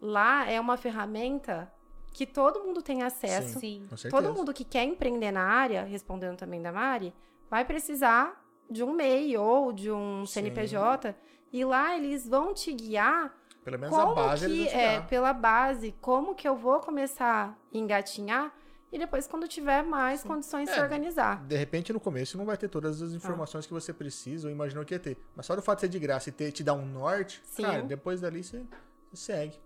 Lá é uma ferramenta que todo mundo tem acesso. Sim. com certeza. Todo mundo que quer empreender na área, respondendo também da Mari, vai precisar de um MEI ou de um Sim. CNPJ. E lá eles vão te guiar Pelo menos como a base que, é, pela base, como que eu vou começar a engatinhar e depois, quando tiver mais condições de se É, organizar. De repente, no começo, não vai ter todas as informações que você precisa ou imaginou que ia ter. Mas só do fato de ser de graça e ter, te dar um norte, Sim. cara, depois dali você, você segue.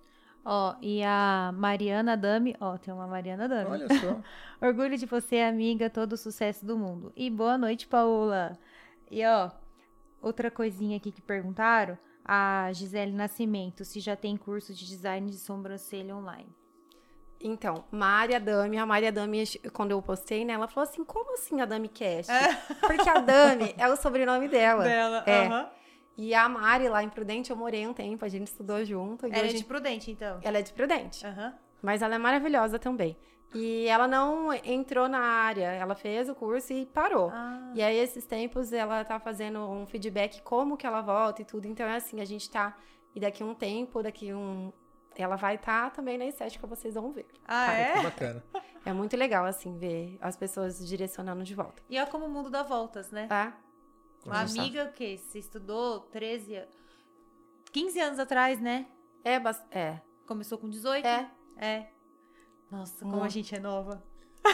Ó, e a Mariana Dami, ó, tem uma Mariana Dami. Olha só. <laughs> Orgulho de você, amiga, todo o sucesso do mundo. E boa noite, Paola. E ó, outra coisinha aqui que perguntaram, a Gisele Nascimento, se já tem curso de design de sobrancelha online. Então, Maria Dami, a Maria Dami, quando eu postei, né, ela falou assim: como assim a Dami Cast? Porque a Dami é o sobrenome dela. <laughs> é. aham. E a Mari, lá em Prudente, eu morei um tempo, a gente estudou junto. E Ela é de Prudente, então. ela é de Prudente. Aham. Mas ela é maravilhosa também. E ela não entrou na área, ela fez o curso e parou. Ah, E aí, esses tempos, ela tá fazendo um feedback como que ela volta e tudo. Então, é assim, a gente tá... E daqui um tempo, daqui um... Ela vai estar também na estética, vocês vão ver. ah Que é? bacana. É muito legal, assim, ver as pessoas direcionando de volta. E olha como o mundo dá voltas, né? Tá? Uma amiga que você estudou 13, a- 15 anos atrás, né? É, bas- é, Começou com 18? é, É. Nossa, como a Muito. gente é nova.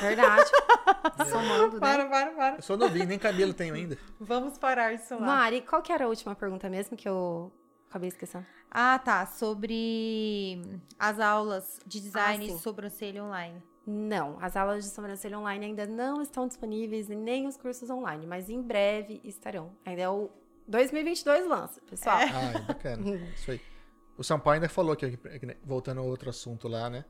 verdade. <laughs> Somando, né? Para, para, para. Eu sou novinho, nem cabelo tenho ainda. <laughs> Vamos parar isso lá. Mari, qual que era a última pergunta mesmo que eu acabei esquecendo? Ah, tá. Sobre as aulas de design Ah, de sobrancelha online. Não, as aulas de sobrancelha online ainda não estão disponíveis e nem os cursos online, mas em breve estarão. Ainda é o 2022 lança, pessoal. Ah, é bacana. <laughs> Isso aí. O Sampaio ainda falou aqui, que, né, voltando ao outro assunto lá, né?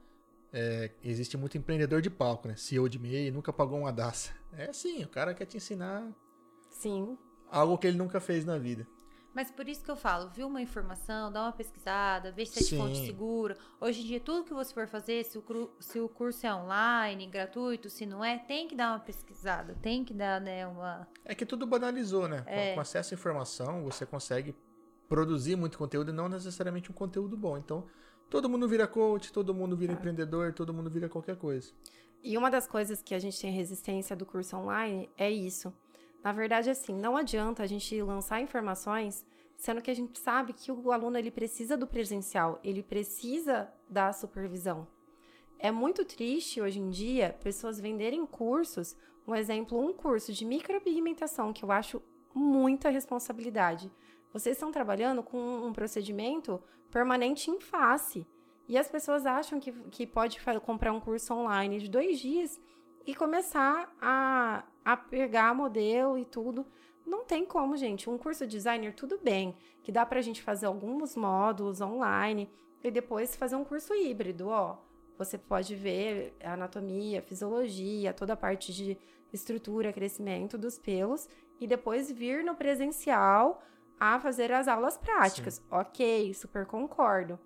É, existe muito empreendedor de palco, né? CEO de MEI, nunca pagou uma daça. É assim, o cara quer te ensinar Sim, algo que ele nunca fez na vida. Mas por isso que eu falo, viu uma informação, dá uma pesquisada, vê se é de Sim. fonte segura. Hoje em dia, tudo que você for fazer, se o, cru- se o curso é online, gratuito, se não é, tem que dar uma pesquisada, tem que dar, né, uma... É que tudo banalizou, né? Com- É. Com acesso à informação, você consegue produzir muito conteúdo e não necessariamente um conteúdo bom. Então, todo mundo vira coach, todo mundo vira empreendedor, todo mundo vira qualquer coisa. E uma das coisas que a gente tem resistência do curso online é isso. Na verdade, assim, não adianta a gente lançar informações, sendo que a gente sabe que o aluno ele precisa do presencial, ele precisa da supervisão. É muito triste hoje em dia pessoas venderem cursos, um exemplo, um curso de micropigmentação, que eu acho muita responsabilidade. Vocês estão trabalhando com um procedimento permanente em face. E as pessoas acham que, que pode comprar um curso online de dois dias e começar a, a pegar modelo e tudo. Não tem como, gente. Um curso de designer, tudo bem, que dá pra gente fazer alguns módulos online e depois fazer um curso híbrido, ó. Você pode ver a anatomia, a fisiologia, toda a parte de estrutura, crescimento dos pelos e depois vir no presencial a fazer as aulas práticas. Ok, super concordo.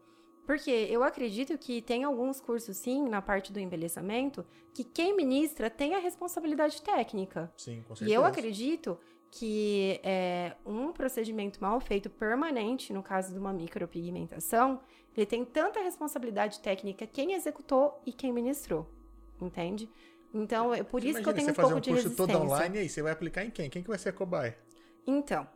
Porque eu acredito que tem alguns cursos, sim, na parte do embelezamento, que quem ministra tem a responsabilidade técnica. Sim, com certeza. E eu acredito que é, um procedimento mal feito permanente, no caso de uma micropigmentação, ele tem tanta responsabilidade técnica quem executou e quem ministrou, entende? Então, é por Você isso que eu tenho um você fazer pouco um de curso resistência. todo online e aí você vai aplicar em quem? Quem que vai ser a cobaia? Então,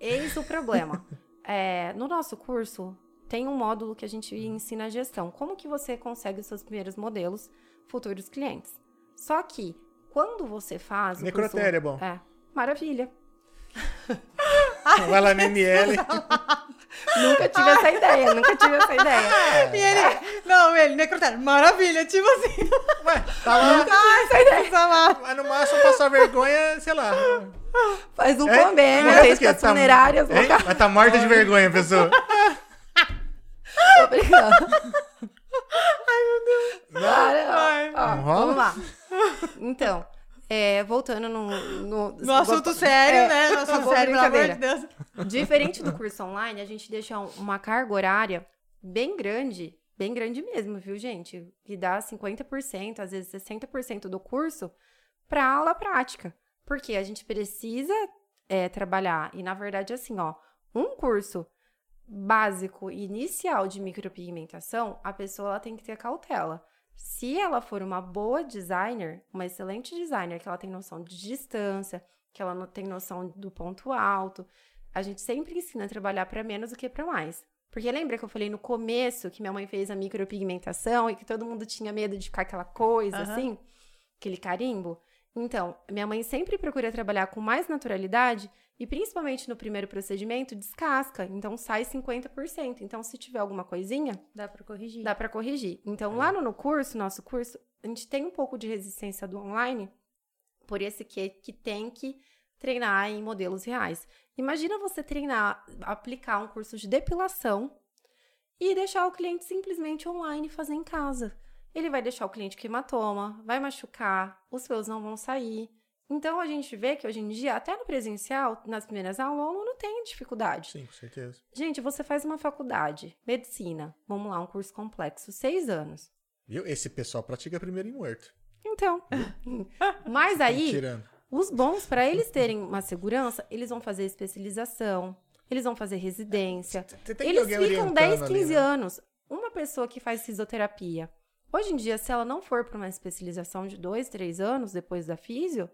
eis o problema. É, <laughs> no nosso curso, tem um módulo que a gente ensina a gestão. Como que você consegue os seus primeiros modelos, futuros clientes. Só que, quando você faz o Necrotéria é bom. É, maravilha. <laughs> Vai lá na ML. <laughs> Nunca tive essa ideia, nunca tive essa ideia. E ele. Não, ele, necrotério. Maravilha, tipo assim. Ué, tá lá. Ai, essa ideia. Mas no máximo passar vergonha, sei lá. Faz um É? convênio, Correto fez com as tá- funerárias locais. Mas tá morta de vergonha, pessoa. <laughs> Tô brincando. Não. Cara, ó, ó, vamos lá. Então, é, voltando no... No, No assunto sério, É, né? No assunto sério, pelo amor de. Deus. Diferente do curso online, a gente deixa um- uma carga horária bem grande, bem grande mesmo, viu, gente? Que dá 50%, às vezes 60% do curso para aula prática. Porque a gente precisa é, trabalhar. E, na verdade, assim, ó, um curso básico inicial de micropigmentação, a pessoa tem que ter cautela. Se ela for uma boa designer, uma excelente designer, que ela tem noção de distância, que ela não tem noção do ponto alto, a gente sempre ensina a trabalhar para menos do que para mais. Porque lembra que eu falei no começo que minha mãe fez a micropigmentação e que todo mundo tinha medo de ficar aquela coisa Aham. assim, aquele carimbo? Então, minha mãe sempre procura trabalhar com mais naturalidade e principalmente no primeiro procedimento descasca, então sai 50%. Então, se tiver alguma coisinha, Dá pra corrigir. Dá para corrigir. Então, lá no, no curso, nosso curso, a gente tem um pouco de resistência do online, por esse que, que tem que treinar em modelos reais. Imagina você treinar, aplicar um curso de depilação e deixar o cliente simplesmente online fazer em casa. Ele vai deixar o cliente com hematoma, vai machucar, os pelos não vão sair. Então, a gente vê que hoje em dia, até no presencial, nas primeiras aulas, o aluno tem dificuldade. Sim, com certeza. Gente, você faz uma faculdade, medicina, vamos lá, um curso complexo, seis anos. Viu? Esse pessoal pratica primeiro em morto. Então, <laughs> mas aí, Tirando. os bons, para eles terem uma segurança, eles vão fazer especialização, eles vão fazer residência. Eles ficam orientando 10, ali, 15 né? anos. Uma pessoa que faz fisioterapia, hoje em dia, se ela não for para uma especialização de 2, 3 anos depois da físio,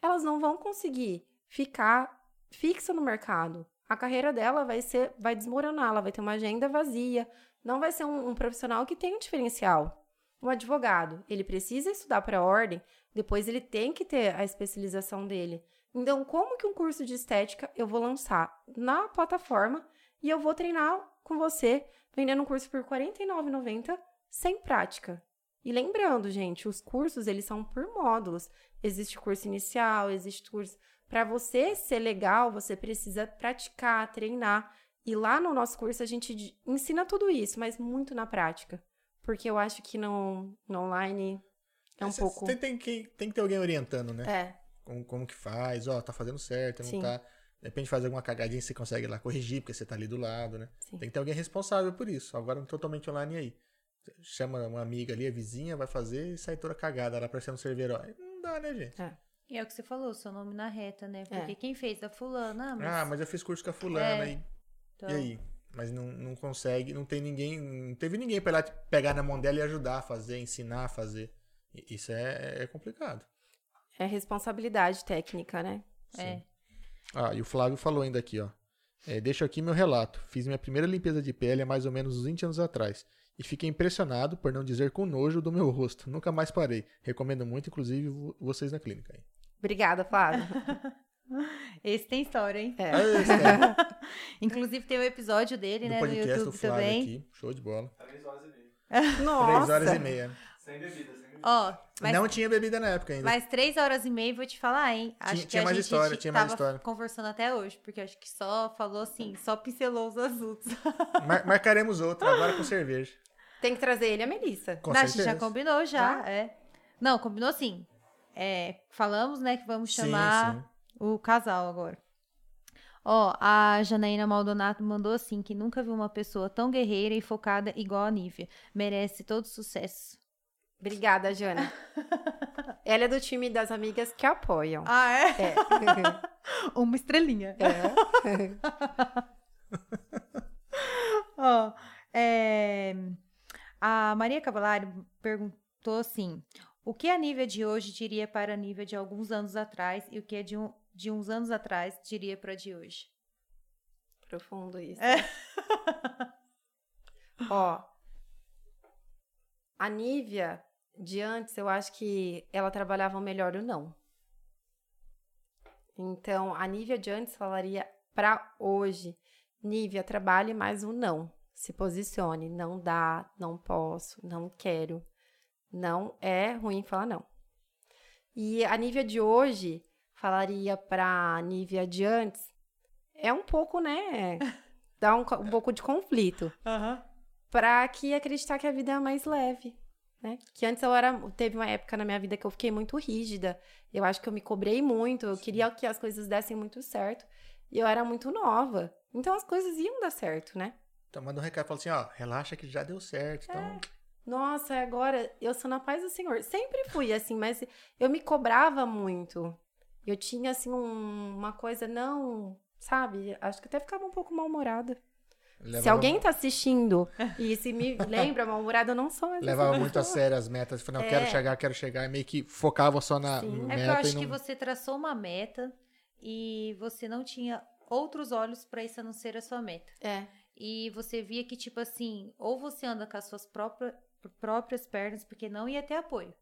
elas não vão conseguir ficar fixa no mercado. A carreira dela vai ser, vai desmoronar, ela vai ter uma agenda vazia, não vai ser um, um profissional que tem um diferencial. Um advogado, ele precisa estudar para ordem, depois ele tem que ter a especialização dele. Então, como que um curso de estética eu vou lançar na plataforma e eu vou treinar com você vendendo um curso por R$ 49,90 sem prática? E lembrando, gente, os cursos eles são por módulos. Existe curso inicial, existe curso para você ser legal, você precisa praticar, treinar. E lá no nosso curso a gente ensina tudo isso, mas muito na prática. Porque eu acho que no, no online é um pouco. Tem, tem que, tem que ter alguém orientando, né? É, Como, como que faz, ó, tá fazendo certo, não Sim. tá. De repente faz alguma cagadinha você consegue lá corrigir, porque você tá ali do lado, né? sim. Tem que ter alguém responsável por isso. Agora totalmente online aí. Chama uma amiga ali, a vizinha, vai fazer e sai toda cagada lá parecendo um cerveiro. Aí Não dá, né, gente? E é o que você falou, seu nome na reta, né? Porque É. quem fez da fulana, ah, mas... Ah, mas eu fiz curso com a fulana É, e, então- e aí? Mas não, não consegue, não tem ninguém, não teve ninguém pra ir lá pegar na mão dela e ajudar a fazer, ensinar a fazer. E- Isso é, é complicado. É responsabilidade técnica, né? É. Ah, e o Flávio falou ainda aqui, ó. É, deixo aqui meu relato. Fiz minha primeira limpeza de pele há mais ou menos uns 20 anos atrás. E fiquei impressionado, por não dizer com nojo, do meu rosto. Nunca mais parei. Recomendo muito, inclusive, vo- vocês na clínica. aí. Obrigada, Flávio. <laughs> Esse tem história, hein? É. Ah, esse <laughs> Inclusive tem o episódio dele, do né, no podcast do YouTube Flávio também. aqui. Show de bola. Três horas e meia. Nossa. <laughs> Três horas e meia. Sem bebida, sem bebida. Ó, mas, Não tinha bebida na época ainda. mas três horas e meia, vou te falar, hein? Acho Tinha- que tinha a mais gente história, tinha mais história. conversando até hoje, porque acho que só falou assim, só pincelou os assuntos. <laughs> Mar- marcaremos outro, agora com cerveja. Tem que trazer ele a Melissa. Com Não, a gente certeza. já combinou, já, é. Não, combinou sim. É, falamos, né, que vamos chamar Sim, sim. o casal agora. Ó, a Janaína Maldonato mandou assim, que nunca viu uma pessoa tão guerreira e focada igual a Nívia. Merece todo sucesso. Obrigada, Jana. <laughs> Ela é do time das amigas que apoiam. Ah, é? É. <laughs> Uma estrelinha. é. <laughs> Ó, é, a Maria Cavalari perguntou assim: o que a Nívia de hoje diria para a Nívia de alguns anos atrás e o que a de, um, de uns anos atrás diria para a de hoje? Profundo isso. É. Ó, a Nívia de antes, eu acho que ela trabalhava melhor o não. Então, a Nívia de antes falaria para hoje: Nívia, trabalhe mais o não. Se posicione. Não dá, não posso, não quero. Não é ruim falar não. E a Nívia de hoje falaria para a Nívia de antes: é um pouco, né? <laughs> Dá um, um pouco de conflito para que acreditar que a vida é mais leve, né? Que antes eu era, teve uma época na minha vida que eu fiquei muito rígida. Eu acho que eu me cobrei muito, eu queria que as coisas dessem muito certo, e eu era muito nova. Então as coisas iam dar certo, né? Então manda um recado, fala assim, ó, relaxa que já deu certo. Então, Nossa, agora eu sou na paz do Senhor. Sempre fui assim, mas eu me cobrava muito. Eu tinha assim um- uma coisa não, sabe? Acho que até ficava um pouco mal-humorada. Se alguém tá assistindo e se me <laughs> lembra mal-humorada, eu não sou mais Levava muito a sério as metas. Falei, não, É. quero chegar, quero chegar. E meio que focava só na Sim. meta É porque eu acho e não... que você traçou uma meta e você não tinha outros olhos para isso a não ser a sua meta. É. E você via que, tipo assim, ou você anda com as suas próprias, próprias pernas, porque não ia ter apoio.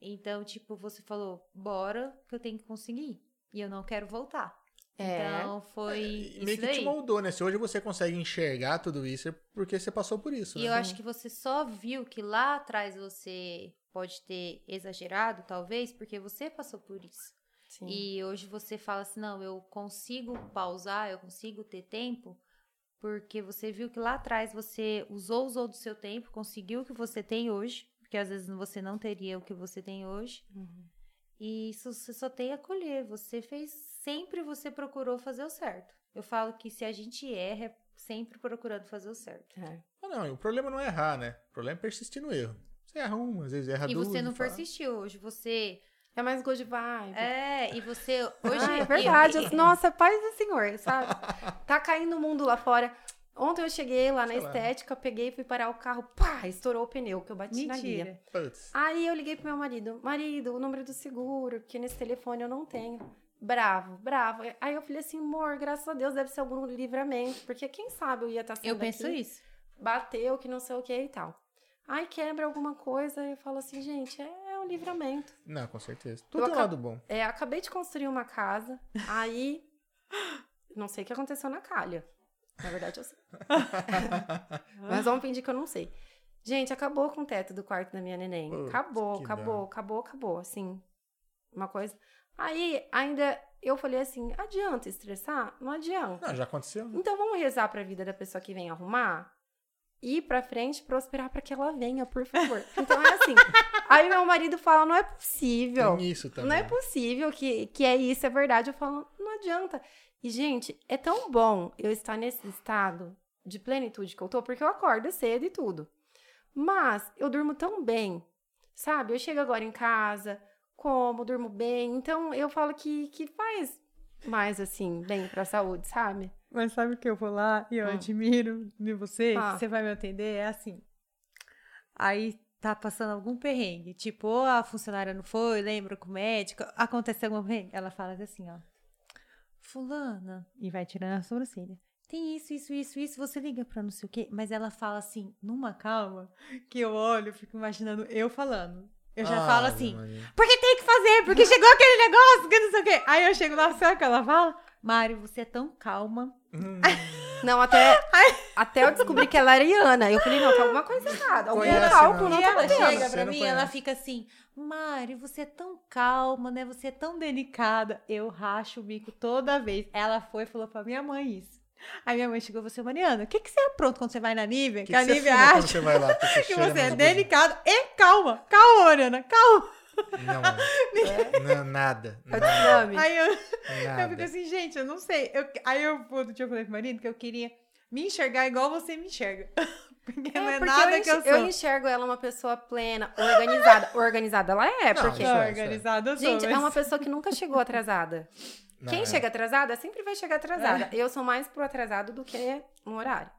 Então, tipo, você falou, bora que eu tenho que conseguir. E eu não quero voltar. É. Então, foi isso meio que te daí. moldou, né? Se hoje você consegue enxergar tudo isso, é porque você passou por isso. E né? eu acho que você só viu que lá atrás você pode ter exagerado, talvez, porque você passou por isso. Sim. E hoje você fala assim: não, eu consigo pausar, eu consigo ter tempo, porque você viu que lá atrás você usou, usou do seu tempo, conseguiu o que você tem hoje, porque às vezes você não teria o que você tem hoje. Uhum. E isso você só tem a colher. Você fez, sempre você procurou fazer o certo. Eu falo que se a gente erra, é sempre procurando fazer o certo. É. Ah, não, o problema não é errar, né? O problema é persistir no erro. Você erra uma, às vezes erra E duas. você não fala, persistiu hoje, você. É mais good vibe. É, e você. <laughs> Hoje Ah, é verdade. e- <laughs> Nossa, paz do Senhor, sabe? Tá caindo o mundo lá fora. Ontem eu cheguei lá na Sei lá. estética, peguei, fui parar o carro, pá, estourou o pneu que eu bati na guia. Mentira. Putz. Aí eu liguei pro meu marido, marido, o número do seguro, porque nesse telefone eu não tenho. Bravo, bravo. Aí eu falei assim, amor, graças a Deus deve ser algum livramento, porque quem sabe eu ia estar saindo Eu penso daqui, isso. bateu, que não sei o que e tal. Aí quebra alguma coisa, eu falo assim, gente, é um livramento. Não, com certeza. Tudo Eu acabo- lado bom. É, acabei de construir uma casa, aí não sei o que aconteceu na calha. Na verdade, eu sei. <laughs> Mas vamos fingir que eu não sei. Gente, acabou com o teto do quarto da minha neném. Putz, acabou, acabou, dó. acabou, acabou. Assim, uma coisa. Aí, ainda, eu falei assim, adianta estressar? Não adianta. Não, já aconteceu. né? Então, vamos rezar pra vida da pessoa que vem arrumar? Ir pra frente, prosperar pra que ela venha, por favor. <laughs> Então, é assim. Aí, meu marido fala, não é possível. Tem isso também. Não é possível que, que é isso, é verdade. Eu falo, não adianta. E, gente, é tão bom eu estar nesse estado de plenitude que eu tô, porque eu acordo cedo e tudo. Mas eu durmo tão bem, sabe? Eu chego agora em casa, como, durmo bem. Então, eu falo que, que faz mais, assim, bem pra saúde, sabe? Mas sabe o que eu vou lá e eu Hum. admiro de você? Ah. Você vai me atender? É assim. Aí tá passando algum perrengue. Tipo, ou a funcionária não foi, lembra com o médico, aconteceu algum perrengue. Ela fala assim, ó. Fulana. E vai tirando a sobrancelha. Tem isso, isso, isso, isso. Você liga pra não sei o quê. Mas ela fala assim, numa calma, que eu olho, fico imaginando eu falando. Eu já falo Ave assim, Maria. porque fazer, porque chegou aquele negócio, que não sei o quê. Aí eu chego lá, sabe o que ela fala? Mário, você é tão calma. Hum, Não, até, até eu descobri que ela era Iana. Eu falei, não, tá alguma coisa errada. Algum Conhece, cálculo não. não e tá ela chega pra mim, conhece. ela fica assim, Mari, você é tão calma, né? Você é tão delicada. Eu racho o bico toda vez. Ela foi e falou pra minha mãe isso. Aí minha mãe chegou e falou assim, Mariana, o que, que você apronta quando você vai na Nívia? que Que, a que você Nívia acha você vai lá? <laughs> que você é delicada e calma. Calma, Mariana, calma. Não, <laughs> é. não, nada. É Nada. Aí eu, eu fico nada. assim, gente, eu não sei. Eu, aí eu, outro dia eu falei pro marido que eu queria me enxergar igual você me enxerga. <laughs> Porque não é porque nada eu, que eu sou. eu enxergo ela uma pessoa plena, organizada. <laughs> organizada ela é, Não, porque. Não, é, é. organizada eu sou. Gente, é mas- uma pessoa que nunca chegou atrasada. Não, Quem é. chega atrasada sempre vai chegar atrasada. É. Eu sou mais pro atrasado do que no horário.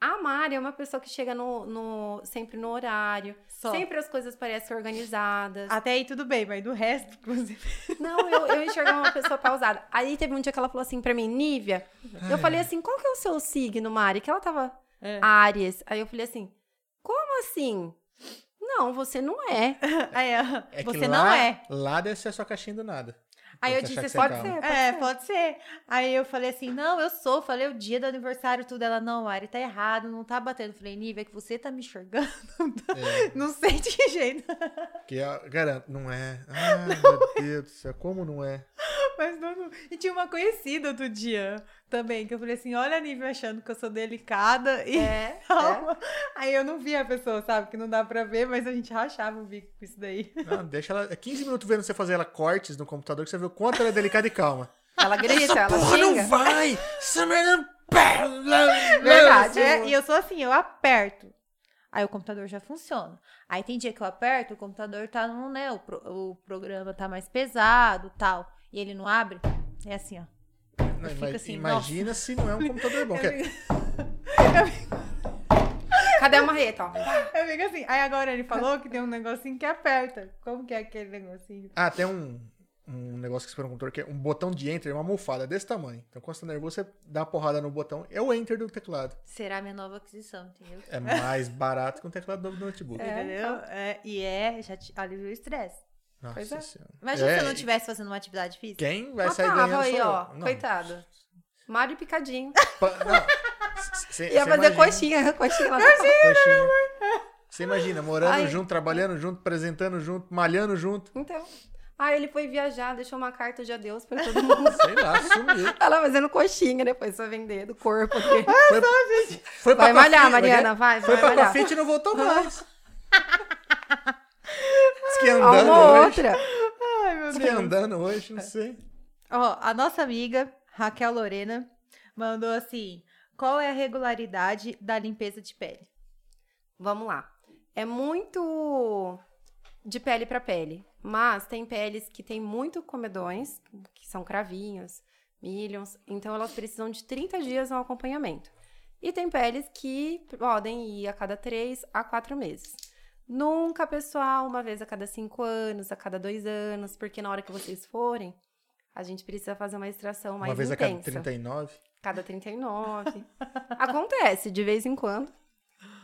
A Mari é uma pessoa que chega no, no- sempre no horário. Só. Sempre as coisas parecem organizadas. Até aí tudo bem, mas do resto, inclusive. Não, eu, eu enxergo uma pessoa pausada. Aí teve um dia que ela falou assim pra mim, Nívia. Eu falei assim, qual que é o seu signo, Mari? Que ela tava É. Áries. Aí eu falei assim, como assim? Não, você não é. <laughs> É que você lá, não é. Lá deve ser a sua caixinha do nada. Aí eu disse, que pode ser. calma. É, pode ser. Aí eu falei assim, não, eu sou. Falei o dia do aniversário, tudo. Ela, não, Ari, tá errado, não tá batendo. Falei, Nívia, é que você tá me enxergando. É, <laughs> Não sei de que jeito. que eu garanto, não é. Ai, meu <laughs> Deus do céu, como não é? Mas não, não. E tinha uma conhecida outro dia também, que eu falei assim, olha a Nívia achando que eu sou delicada e <laughs> É, calma. Aí eu não vi a pessoa, sabe? Que não dá pra ver, mas a gente rachava o bico com isso daí. Não, deixa ela. É 15 minutos vendo você fazer ela cortes no computador que você vê o quanto ela é delicada e calma. Ela grita, ela Porra, xinga. não vai! Essa merda. Verdade. É, e eu sou assim, eu aperto. Aí o computador já funciona. Aí tem dia que eu aperto, o computador tá no, né? O, pro- o programa tá mais pesado tal. E ele não abre. É assim, ó. Não, fico assim, imagina se não é um computador bom. é- Cadê a marreta? Ó? Eu fico assim. Aí agora ele falou que tem um negocinho que aperta. Como que é aquele negocinho? Ah, tem um, um negócio que você põe no computador que é um botão de enter, uma almofada desse tamanho. Então quando você tá nervoso, você dá uma porrada no botão. É o enter do teclado. Será minha nova aquisição, entendeu? É mais barato que um teclado do notebook. É, entendeu? É, e é, já te alivia o estresse. Nossa Pois é. senhora. Imagina É, se eu não estivesse fazendo uma atividade física. Quem vai Ah, sair ganhando aí, sou ó. eu. Não. Coitado. Mário Picadinho. Pa-. Cê- Ia cê fazer imagina- coxinha, <laughs> coxinha lá. Coxinha. Você imagina, morando Ai. junto, trabalhando junto, apresentando junto, malhando junto. Então. Ah, ele foi viajar, deixou uma carta de adeus pra todo mundo. <laughs> Sei lá, sumiu. Ela fazendo coxinha depois pra vender do corpo. aqui. Foi, foi Vai pra malhar, Mariana, vai, Foi vai pra malhar. E não voltou mais. <laughs> Diz que ia Uma andando ou hoje. outra. Ai, meu Diz que ia andando hoje, não sei. Ó, a nossa amiga Raquel Lorena mandou assim: qual é a regularidade da limpeza de pele? Vamos lá. É muito de pele pra pele. Mas tem peles que tem muito comedões, que são cravinhos, milhons. Então elas precisam de 30 dias no acompanhamento. E tem peles que podem ir a cada 3 a 4 meses. Nunca, pessoal, uma vez a cada 5 anos, a cada 2 anos, porque na hora que vocês forem, a gente precisa fazer uma extração mais Uma vez a cada intensa. 39. Cada 39. <laughs> acontece de vez em quando.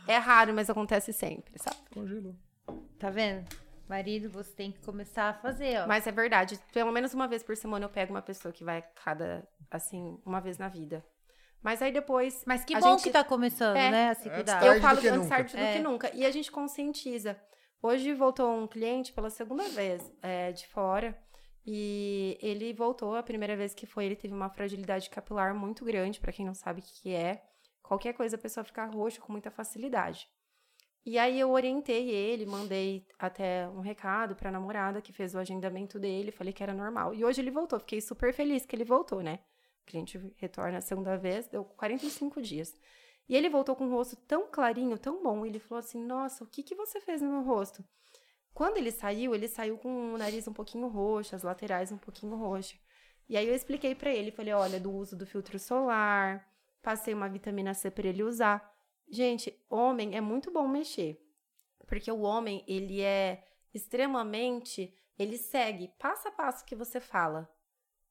É raro, mas acontece sempre, sabe? Congelou. Tá vendo? Marido, você tem que começar a fazer, ó. Mas é verdade. Pelo menos uma vez por semana eu pego uma pessoa que vai cada, assim, uma vez na vida. Mas aí depois. Mas que a bom gente- que tá começando, É. né? A se É, cuidar. Eu falo que antes tarde do É. que nunca. E a gente conscientiza. Hoje voltou um cliente pela segunda vez é, de fora. E ele voltou, a primeira vez que foi, ele teve uma fragilidade capilar muito grande, pra quem não sabe o que que é. Qualquer coisa a pessoa fica roxa com muita facilidade. E aí eu orientei ele, mandei até um recado pra namorada que fez o agendamento dele, falei que era normal. E hoje ele voltou, fiquei super feliz que ele voltou, né? O cliente retorna a segunda vez, deu 45 dias. E ele voltou com o rosto tão clarinho, tão bom. Ele falou assim: Nossa, o que, que você fez no meu rosto? Quando ele saiu, ele saiu com o nariz um pouquinho roxo, as laterais um pouquinho roxo. E aí eu expliquei pra ele: Falei, olha, do uso do filtro solar, passei uma vitamina C pra ele usar. Gente, homem é muito bom mexer. Porque o homem, ele é extremamente. Ele segue passo a passo que você fala.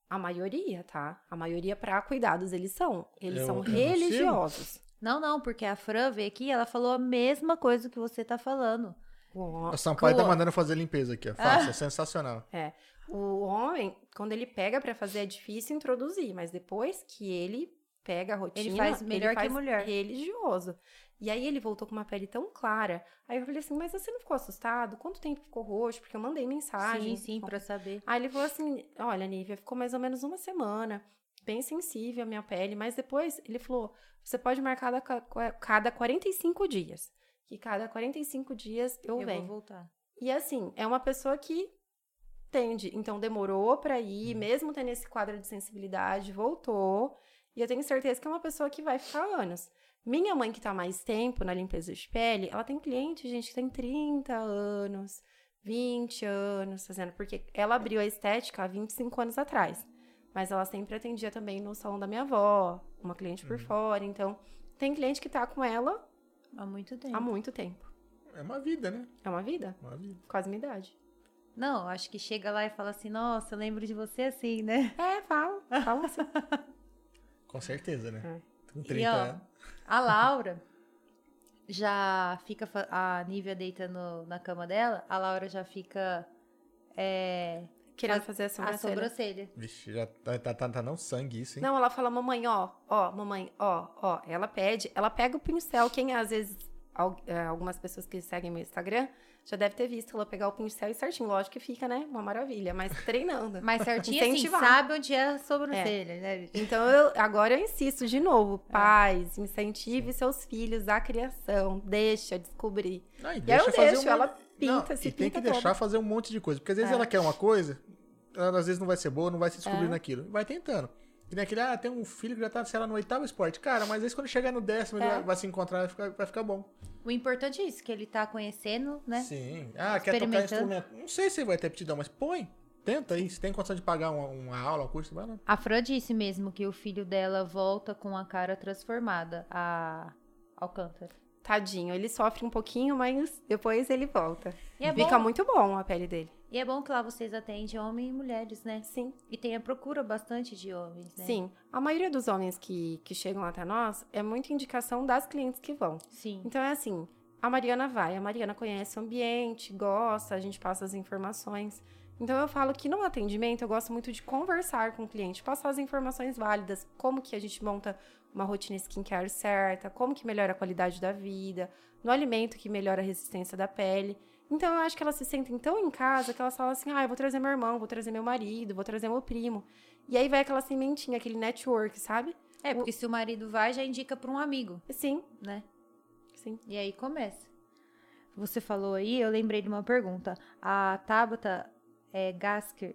A maioria, tá? A maioria para cuidados eles são. Eles Eu- são eu religiosos. Não, não, porque a Fran veio aqui ela falou a mesma coisa que você tá falando. O, O Sampaio tá Clô. mandando fazer limpeza aqui, ó. Faça, é sensacional. o homem, quando ele pega pra fazer, é difícil introduzir, mas depois que ele pega a rotina, faz melhor que faz mulher. religioso. E aí ele voltou com uma pele tão clara. Aí eu falei assim, mas você não ficou assustado? Quanto tempo ficou roxo? Porque eu mandei mensagem. sim, sim, pra saber. Aí ele falou assim: Olha, Nívia, ficou mais ou menos uma semana, bem sensível a minha pele, mas depois ele falou: Você pode marcar cada, cada 45 dias. Que cada 45 dias eu, Eu venho. vou voltar. E assim, é uma pessoa que tende. Então, demorou pra ir, mesmo tendo esse quadro de sensibilidade, voltou. E eu tenho certeza que é uma pessoa que vai ficar anos. Minha mãe, que tá mais tempo na limpeza de pele, ela tem cliente, gente, que tem 30 anos, 20 anos fazendo, porque ela abriu a estética há 25 anos atrás. Mas ela sempre atendia também no salão da minha avó, uma cliente por fora. Então, tem cliente que tá com ela Há muito tempo. há muito tempo. É uma vida, né? É uma vida, Uma vida. quase minha idade. Não, acho que chega lá e fala assim, nossa, eu lembro de você assim, né? É, fala, fala assim. <laughs> Com certeza, né? É. Com E 30 ó, anos. a <laughs> Laura já fica. A Nívia deita no- na cama dela, a Laura já fica. É, Querendo A- fazer a a sobrancelha. sobrancelha. Vixe, já tá, tá, tá, tá não sangue isso, hein? Não, ela fala, mamãe, ó, ó, mamãe, ó, ó. Ela pede, ela pega o pincel. Quem às vezes, é, algumas pessoas que seguem meu Instagram já deve ter visto ela pegar o pincel e certinho. Lógico que fica, né? Uma maravilha, mas treinando. Mas certinho assim, sabe onde é a sobrancelha, né? Então, eu, agora eu insisto de novo. Pais, incentive seus filhos à criação. Deixa descobrir. Não, e E aí eu deixo, um ela pinta, Não, se E tem pinta que deixar toda. fazer um monte de coisa. Porque às vezes É. ela quer uma coisa, ela às vezes não vai ser boa, não vai se descobrir É. naquilo. Vai tentando. E nem aquele, ah, tem um filho que já tá, sei lá, no oitavo esporte. Cara, mas aí quando chegar no décimo, ele É. vai, vai se encontrar, vai ficar, vai ficar bom. O importante é isso, que ele tá conhecendo, né? Sim. Ah, quer tocar instrumento. Não sei se vai ter aptidão, mas põe. Tenta aí. Se tem condição de pagar uma, uma aula, um curso, vai lá. A Fran disse mesmo que o filho dela volta com a cara transformada, a Alcântara. Tadinho, ele sofre um pouquinho, mas depois ele volta. E é, Fica bom, muito bom a pele dele. E é bom que lá vocês atendem homens e mulheres, né? Sim. E tem a procura bastante de homens, né? Sim. A maioria dos homens que, que chegam até nós é muita indicação das clientes que vão. Sim. Então é assim, a Mariana vai, a Mariana conhece o ambiente, gosta, a gente passa as informações. Então eu falo que no atendimento eu gosto muito de conversar com o cliente, passar as informações válidas, como que a gente monta uma rotina skincare certa, como que melhora a qualidade da vida, no alimento que melhora a resistência da pele. Então eu acho que elas se sentem tão em casa que elas falam assim: "Ah, eu vou trazer meu irmão, vou trazer meu marido, vou trazer meu primo". E aí vai aquela sementinha, aquele network, sabe? É, porque se o marido vai, já indica para um amigo, Sim, né? sim. E aí começa. Você falou aí, eu lembrei de uma pergunta. A Tabata é Gasker.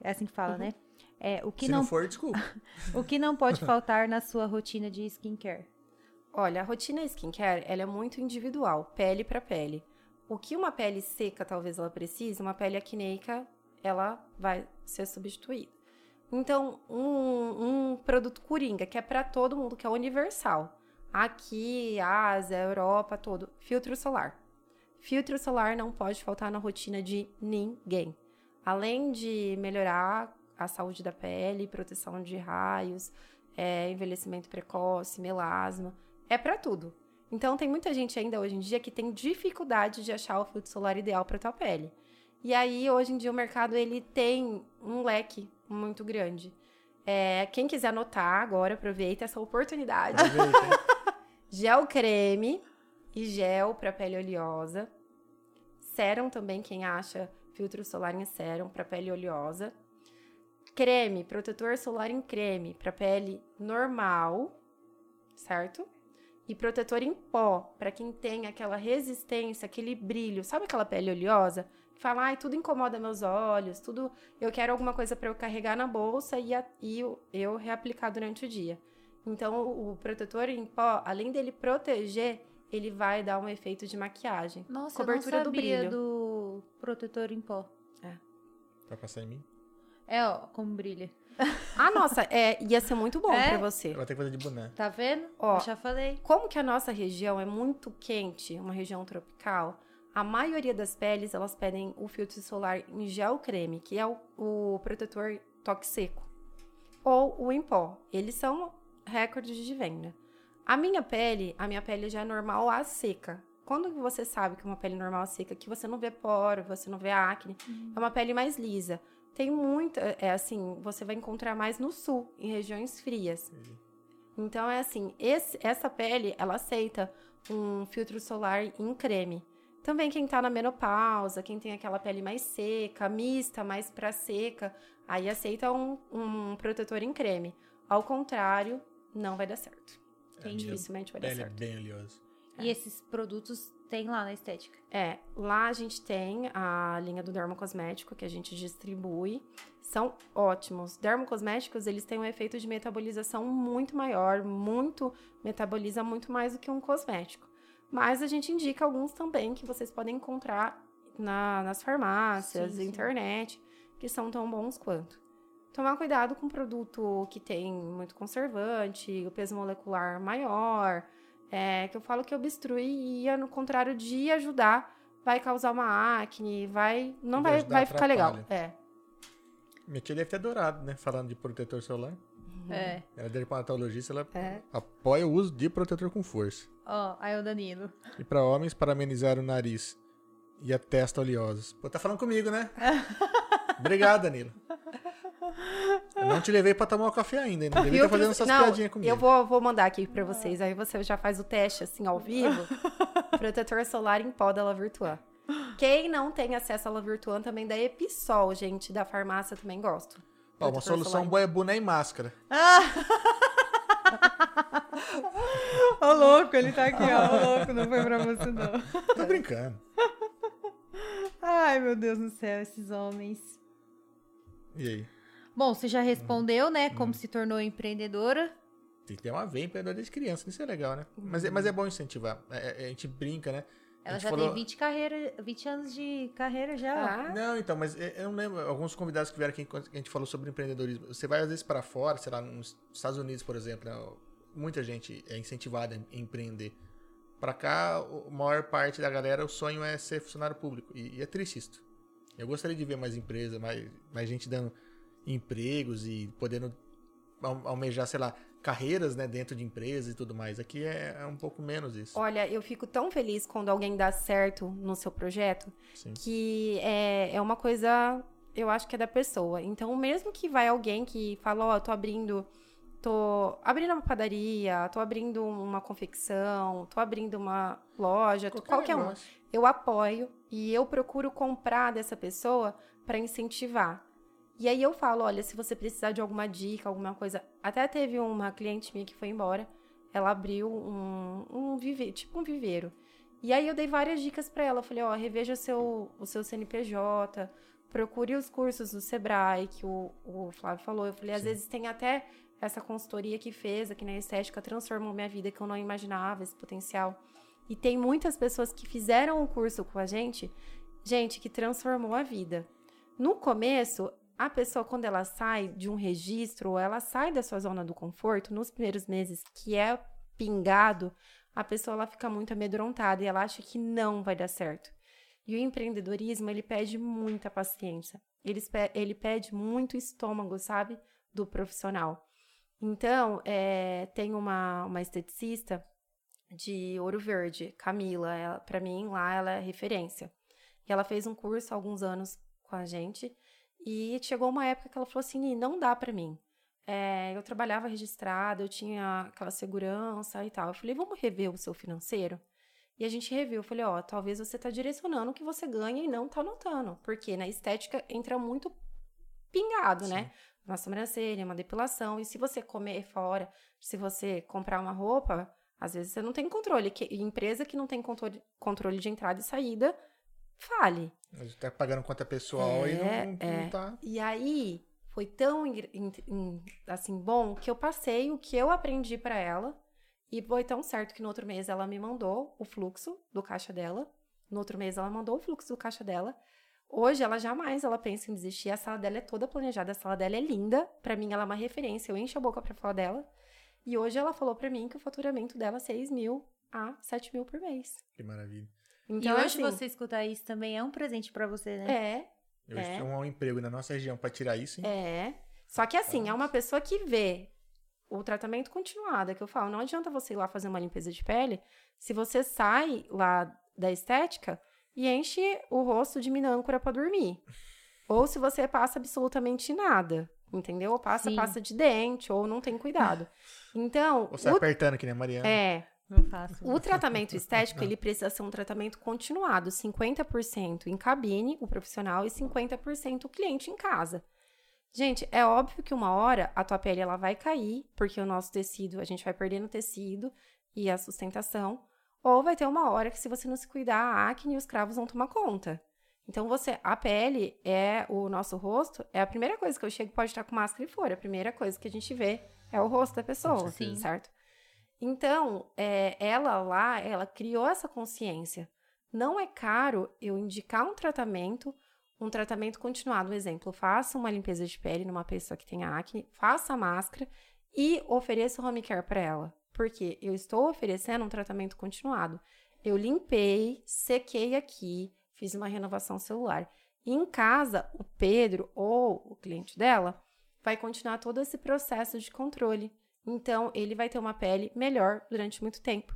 É assim que fala, né? É, o que Se não... não, for, desculpa. <laughs> o que não pode <laughs> faltar na sua rotina de skincare? Olha, a rotina skincare, ela é muito individual, pele para pele. O que uma pele seca talvez ela precise, uma pele acneica, ela vai ser substituída. Então, um, um produto coringa, que é para todo mundo, que é universal. Aqui, Ásia, Europa, todo. Filtro solar. Filtro solar não pode faltar na rotina de ninguém. Além de melhorar a saúde da pele, proteção de raios, é, envelhecimento precoce, melasma, é para tudo. Então tem muita gente ainda hoje em dia que tem dificuldade de achar o filtro solar ideal para tua pele. E aí hoje em dia o mercado ele tem um leque muito grande. É, quem quiser anotar agora, aproveita essa oportunidade. Aproveita? <laughs> Gel creme e gel para pele oleosa. Sérum também, quem acha filtro solar em sérum para pele oleosa. Creme, protetor solar em creme para pele normal, certo? E protetor em pó, para quem tem aquela resistência, aquele brilho. Sabe aquela pele oleosa? Que fala, ai, tudo incomoda meus olhos, tudo. Eu quero alguma coisa para eu carregar na bolsa e, a- e eu, eu reaplicar durante o dia. Então, o, o protetor em pó, além dele proteger, ele vai dar um efeito de maquiagem. Nossa, Cobertura eu do não sabia brilho. do protetor em pó. Vai passar em mim? É, ó, como brilha. Ah, nossa, é, ia ser muito bom É? pra você. Eu vou ter que fazer de boné. Tá vendo? Ó. Eu já falei. Como que a nossa região é muito quente, uma região tropical, a maioria das peles, elas pedem o filtro solar em gel creme, que é o, o protetor toque seco. Ou o em pó. Eles são recordes de venda. A minha pele, a minha pele já é normal a seca. Quando você sabe que é uma pele normal a seca, que você não vê poro, você não vê acne, é uma pele mais lisa. Tem muita, é assim, você vai encontrar mais no sul, em regiões frias. Então é assim, esse- essa pele, ela aceita um filtro solar em creme. Também quem tá na menopausa, quem tem aquela pele mais seca, mista, mais pra seca, aí aceita um, um protetor em creme. Ao contrário, não vai dar certo. É, minha Dificilmente vai dar Pele é certo. bem oleosa. E esses produtos tem lá na estética? É, lá a gente tem a linha do dermocosmético que a gente distribui. São ótimos. Dermocosméticos, eles têm um efeito de metabolização muito maior, muito metaboliza muito mais do que um cosmético. Mas a gente indica alguns também que vocês podem encontrar na, nas farmácias, Sim, sim. internet, que são tão bons quanto. Tomar cuidado com produto que tem muito conservante, o peso molecular maior, é, que eu falo que obstrui e, ao contrário de ajudar, vai causar uma acne, vai. Não De vai, ajudar, vai ficar legal. É. Minha tia deve ter adorado, né? Falando de protetor solar. É. Ela é dermatologista, ela É. apoia o uso de protetor com força. Ó, aí o Danilo. E pra homens, para amenizar o nariz e a testa oleosos. Pô, tá falando comigo, né? <laughs> Obrigado, Danilo. Eu não te levei pra tomar um café ainda, hein? Não devia estar fazendo essas Não, piadinhas comigo. Eu vou, vou mandar aqui pra vocês, aí você já faz o teste assim ao vivo. <laughs> Protetor solar em pó da La Virtuan. Quem não tem acesso à La Virtuan também da Episol, gente, da farmácia também gosto. Ó, uma solução boa é boné e máscara. <laughs> Ô, louco, ele tá aqui, ó. Ô, louco, não foi pra você, não. <laughs> Tô brincando. Ai, meu Deus do céu, esses homens. E aí? Bom, você já respondeu, né? Como se tornou empreendedora. Tem que ter uma veia empreendedora desde criança, isso é legal, né? Mas, é- mas é bom incentivar. É- é- a gente brinca, né? Ela já falou- tem 20, carreira, 20 anos de carreira já. Ah, Não, então, mas eu não lembro. Alguns convidados que vieram aqui a gente falou sobre empreendedorismo. Você vai às vezes para fora, sei lá, nos Estados Unidos, por exemplo, né? muita gente é incentivada a empreender. Pra cá, a maior parte da galera, o sonho é ser funcionário público. E, e é triste isso. Eu gostaria de ver mais empresas, mais, mais gente dando empregos e podendo al- almejar, sei lá, carreiras né, dentro de empresas e tudo mais. Aqui é, é um pouco menos isso. Olha, eu fico tão feliz quando alguém dá certo no seu projeto Sim. que é, é uma coisa, eu acho que é da pessoa. Então, mesmo que vai alguém que fala, ó, tô abrindo, tô abrindo uma padaria, tô abrindo uma confecção, tô abrindo uma loja, qualquer, uma. negócio. Eu apoio e eu procuro comprar dessa pessoa para incentivar. E aí eu falo, olha, se você precisar de alguma dica, alguma coisa. Até teve uma cliente minha que foi embora. Ela abriu um, um viveiro, tipo um viveiro. E aí eu dei várias dicas para ela. Eu falei, ó, reveja seu, o seu CNPJ, procure os cursos do Sebrae, que o, o Flávio falou. Eu falei, às Sim. vezes tem até essa consultoria que fez aqui na estética, transformou minha vida, que eu não imaginava esse potencial. E tem muitas pessoas que fizeram o curso com a gente, gente, que transformou a vida. No começo, a pessoa, quando ela sai de um registro, ou ela sai da sua zona do conforto, nos primeiros meses, que é pingado, a pessoa ela fica muito amedrontada e ela acha que não vai dar certo. E o empreendedorismo, ele pede muita paciência. Ele, ele pede muito estômago, sabe? Do profissional. Então, é, tem uma, uma esteticista de Ouro Verde, Camila. Ela, pra mim, lá ela é referência. E ela fez um curso há alguns anos com a gente. E chegou uma época que ela falou assim: "Ni, não dá pra mim. É, eu trabalhava registrada, eu tinha aquela segurança e tal. Eu falei, vamos rever o seu financeiro? E a gente reviu. Eu falei, ó, talvez você tá direcionando o que você ganha e não tá anotando. Porque na estética entra muito pingado, né? Uma sobrancelha, uma depilação. E se você comer fora, se você comprar uma roupa, às vezes você não tem controle. Que, empresa que não tem controle, controle de entrada e saída, fale. A gente tá pagando conta pessoal e não, É, não é. tá. E aí foi tão assim bom que eu passei o que eu aprendi pra ela e foi tão certo que no outro mês ela me mandou o fluxo do caixa dela. No outro mês ela mandou o fluxo do caixa dela. Hoje ela jamais ela pensa em desistir. A sala dela é toda planejada, a sala dela é linda. Pra mim ela é uma referência. Eu encho a boca pra falar dela. E hoje ela falou pra mim que o faturamento dela é 6 mil a 7 mil por mês. Que maravilha. Então, e hoje assim, você escutar isso também é um presente pra você, né? é, Eu É. é. um emprego na nossa região pra tirar isso, hein? É. Só que assim, é uma pessoa que vê o tratamento continuado, é que eu falo, não adianta você ir lá fazer uma limpeza de pele se você sai lá da estética e enche o rosto de minâncora pra dormir. Ou se você passa absolutamente nada, entendeu? Ou passa Sim. pasta de dente, ou não tem cuidado. <laughs> Então, Ou sai o, apertando que nem a Mariana. é, Não faço. o tratamento estético, ele precisa ser um tratamento continuado, 50% em cabine, o profissional, e 50% o cliente em casa. Gente, é óbvio que uma hora a tua pele ela vai cair, porque o nosso tecido, a gente vai perdendo tecido e a sustentação. Ou vai ter uma hora que, se você não se cuidar, a acne e os cravos vão tomar conta. Então, você, a pele é o nosso rosto, é a primeira coisa que eu chego, pode estar com máscara e fora. A primeira coisa que a gente vê é o rosto da pessoa, Sim. certo? Então, é, ela lá, ela criou essa consciência. Não é caro eu indicar um tratamento, um tratamento continuado. Um exemplo, faça uma limpeza de pele numa pessoa que tem acne, faça a máscara e ofereça home care para ela. Porque eu estou oferecendo um tratamento continuado. Eu limpei, sequei aqui, fiz uma renovação celular. E em casa, o Pedro ou o cliente dela vai continuar todo esse processo de controle. Então, ele vai ter uma pele melhor durante muito tempo.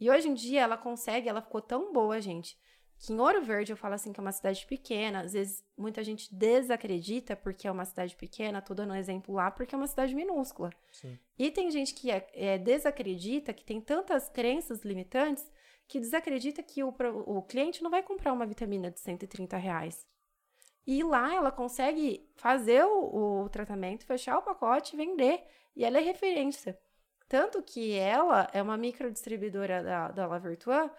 E hoje em dia, ela consegue, ela ficou tão boa, gente, que em Ouro Verde eu falo assim que é uma cidade pequena. Às vezes, muita gente desacredita porque é uma cidade pequena. Tô dando um exemplo lá porque é uma cidade minúscula. Sim. E tem gente que é, é, desacredita, que tem tantas crenças limitantes, que desacredita que o, o cliente não vai comprar uma vitamina de 130 reais. E lá ela consegue fazer o, o tratamento, fechar o pacote e vender. E ela é referência. Tanto que ela é uma microdistribuidora da, da La Vertuan,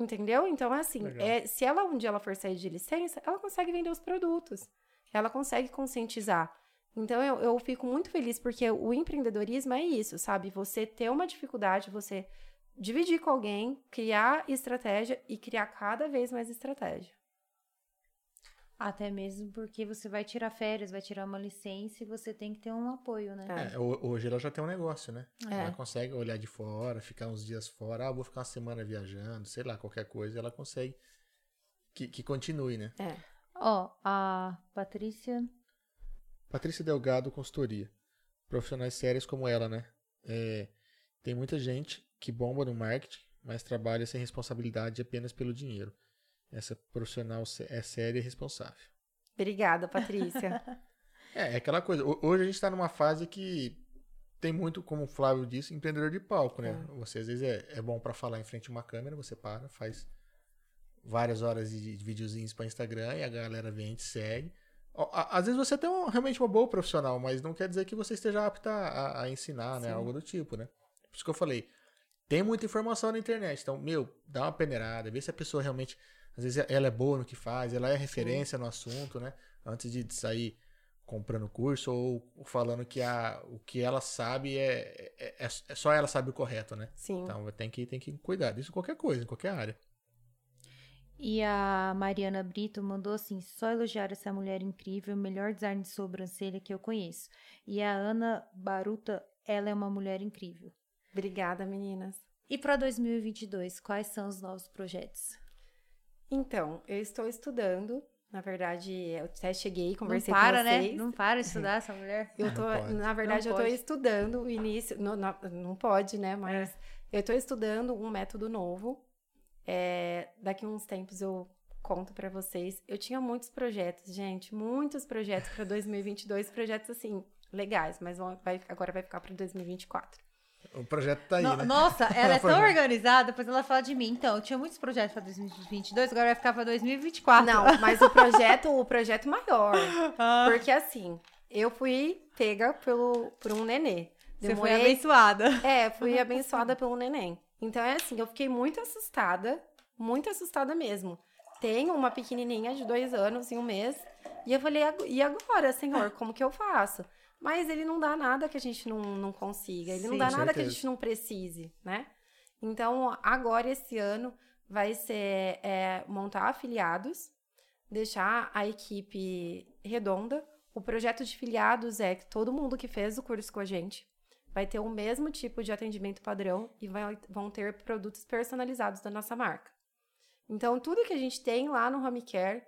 entendeu? Então, assim, é, se ela um dia ela for sair de licença, ela consegue vender os produtos. Ela consegue conscientizar. Então, eu, eu fico muito feliz porque o empreendedorismo é isso, sabe? Você ter uma dificuldade, você dividir com alguém, criar estratégia e criar cada vez mais estratégia. Até mesmo porque você vai tirar férias, vai tirar uma licença e você tem que ter um apoio, né? É. É, ho- hoje ela já tem um negócio, né? É. Ela consegue olhar de fora, ficar uns dias fora, ah, vou ficar uma semana viajando, sei lá, qualquer coisa, ela consegue que, que continue, né? É. Ó, a Patrícia. Patrícia Delgado, consultoria. Profissionais sérios como ela, né? É, tem muita gente que bomba no marketing, mas trabalha sem responsabilidade apenas pelo dinheiro. Essa profissional é séria e responsável. Obrigada, Patrícia. <laughs> É, é aquela coisa. ho- Hoje a gente está numa fase que tem muito, como o Flávio disse, empreendedor de palco, né? Você às vezes é, é bom para falar em frente a uma câmera, você para, faz várias horas de, de videozinhos para Instagram e a galera vem e te segue. Às vezes você tem um- realmente uma boa profissional, mas não quer dizer que você esteja apta a, a ensinar, né? Sim. Algo do tipo, né? Por isso que eu falei. Tem muita informação na internet, então, meu, dá uma peneirada, vê se a pessoa realmente, às vezes ela é boa no que faz, ela é referência no assunto, né? Antes de sair comprando curso ou falando que a, o que ela sabe é, é, é- é só ela sabe o correto, né? Sim. Então tem que, tem que cuidar disso em qualquer coisa, em qualquer área. E a Mariana Brito mandou assim: só elogiar essa mulher incrível, melhor design de sobrancelha que eu conheço. E a Ana Baruta, ela é uma mulher incrível. Obrigada, meninas. E para 2022, quais são os novos projetos? Então, eu estou estudando. Na verdade, eu até cheguei, Não conversei para, com né? vocês. Não para de estudar essa mulher. <laughs> Eu tô, Não na verdade, Não eu tô pode. estudando o início. Não, não, não pode, né? Mas É. eu tô estudando um método novo. É, daqui uns tempos eu conto pra vocês. Eu tinha muitos projetos, gente, muitos projetos pra 2022, projetos assim legais, mas vão- vai- agora vai ficar pra 2024. O projeto tá aí, No- né? Nossa, <laughs> ela é tão Projeto. organizada, depois ela fala de mim. Então, eu tinha muitos projetos para 2022, agora vai ficar para 2024. Não, mas o projeto, o projeto maior, <laughs> Ah, porque assim, eu fui pega pelo por um nenê. você foi Demorei abençoada. É, fui <laughs> abençoada pelo neném. Então é assim, eu fiquei muito assustada, muito assustada mesmo. Tenho uma pequenininha de dois anos e um mês, e eu falei, "Ag- e agora, senhor, como que eu faço? Mas ele não dá nada que a gente não, não consiga, ele não Sim. dá nada que a gente não precise, né? Então, agora, esse ano, vai ser é, montar afiliados, deixar a equipe redonda. O projeto de filiados é que todo mundo que fez o curso com a gente vai ter o mesmo tipo de atendimento padrão e vai- vão ter produtos personalizados da nossa marca. Então, tudo que a gente tem lá no Home Care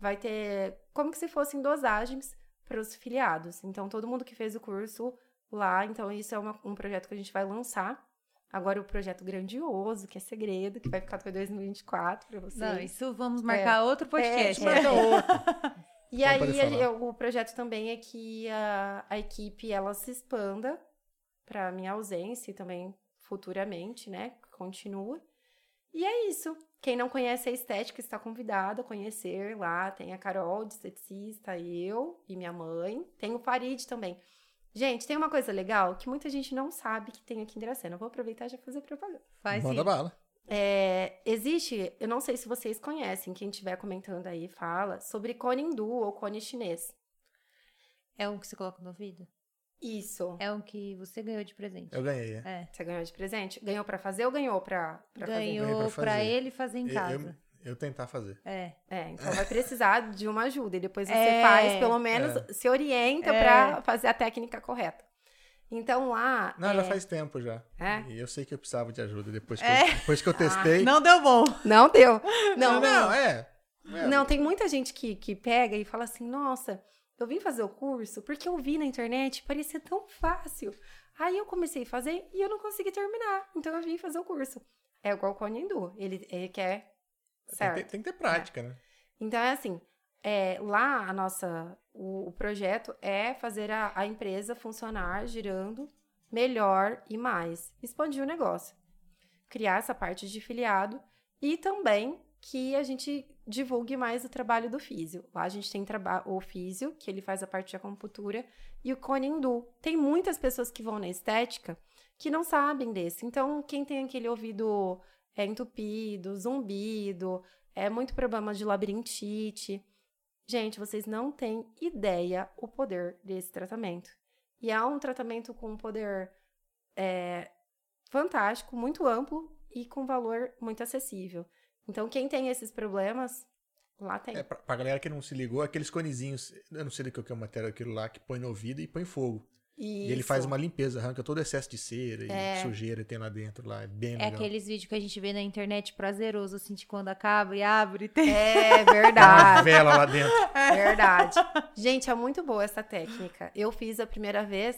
vai ter como se fossem dosagens para os filiados. Então, todo mundo que fez o curso lá, então isso é uma- um projeto que a gente vai lançar. Agora, o projeto grandioso, que é segredo, que vai ficar até 2024 para vocês. Não, isso vamos marcar outro podcast. É, né? <laughs> é. E aí, a o projeto também é que a, a equipe ela se expanda para minha ausência e também futuramente, né? Continua. E é isso. Quem não conhece a estética está convidado a conhecer lá. Tem a Carol, de esteticista, eu e minha mãe. Tem o Farid também. Gente, tem uma coisa legal que muita gente não sabe que tem aqui em Dracena. Eu vou aproveitar e já fazer propaganda. Faz Manda sim. bala. É, existe, eu não sei se vocês conhecem, quem estiver comentando aí fala, sobre cone hindu ou cone chinês. É um que você coloca no ouvido? Isso. É um que você ganhou de presente. Eu ganhei, é. É. Você ganhou de presente? Ganhou pra fazer ou ganhou pra, pra fazer? Ganhou pra fazer. ele fazer em Eu- casa. Eu, eu tentar fazer. É. É, então vai precisar de uma ajuda. E depois você É. faz, pelo menos, se orienta É. pra fazer a técnica correta. Então lá. Não, é, já faz tempo já. É? E eu sei que eu precisava de ajuda. Depois que, É. eu, <laughs> depois que eu testei. Não deu bom. Não deu. Não, não, é. é. Não, tem muita gente que, que pega e fala assim: nossa, eu vim fazer o curso porque eu vi na internet, parecia tão fácil. Aí eu comecei a fazer e eu não consegui terminar. Então eu vim fazer o curso. É igual o Hindu. Ele, ele quer. Tem, que Certo. ter- tem que ter prática, né? Então é assim, é, lá a nossa, o, o projeto é fazer a, a empresa funcionar girando melhor e mais, expandir o negócio, criar essa parte de filiado e também que a gente divulgue mais o trabalho do físio. Lá a gente tem o físio, que ele faz a parte de acupuntura, e o cone hindu. Tem muitas pessoas que vão na estética que não sabem desse. Então, quem tem aquele ouvido é, entupido, zumbido, é muito problema de labirintite. Gente, vocês não têm ideia o poder desse tratamento. E é um tratamento com um poder é, fantástico, muito amplo e com valor muito acessível. Então, quem tem esses problemas, lá tem. É, pra, pra galera que não se ligou, aqueles conezinhos, eu não sei do que é o material aquilo lá, que põe no ouvido e põe fogo. E ele faz Isso. uma limpeza, arranca todo o excesso de cera É. e sujeira que tem lá dentro, lá, é bem É legal. aqueles vídeos que a gente vê na internet prazeroso, assim, de quando acaba e abre. Tem... É <laughs> Tem uma verdade. vela lá dentro. Verdade. Gente, é muito boa essa técnica. Eu fiz a primeira vez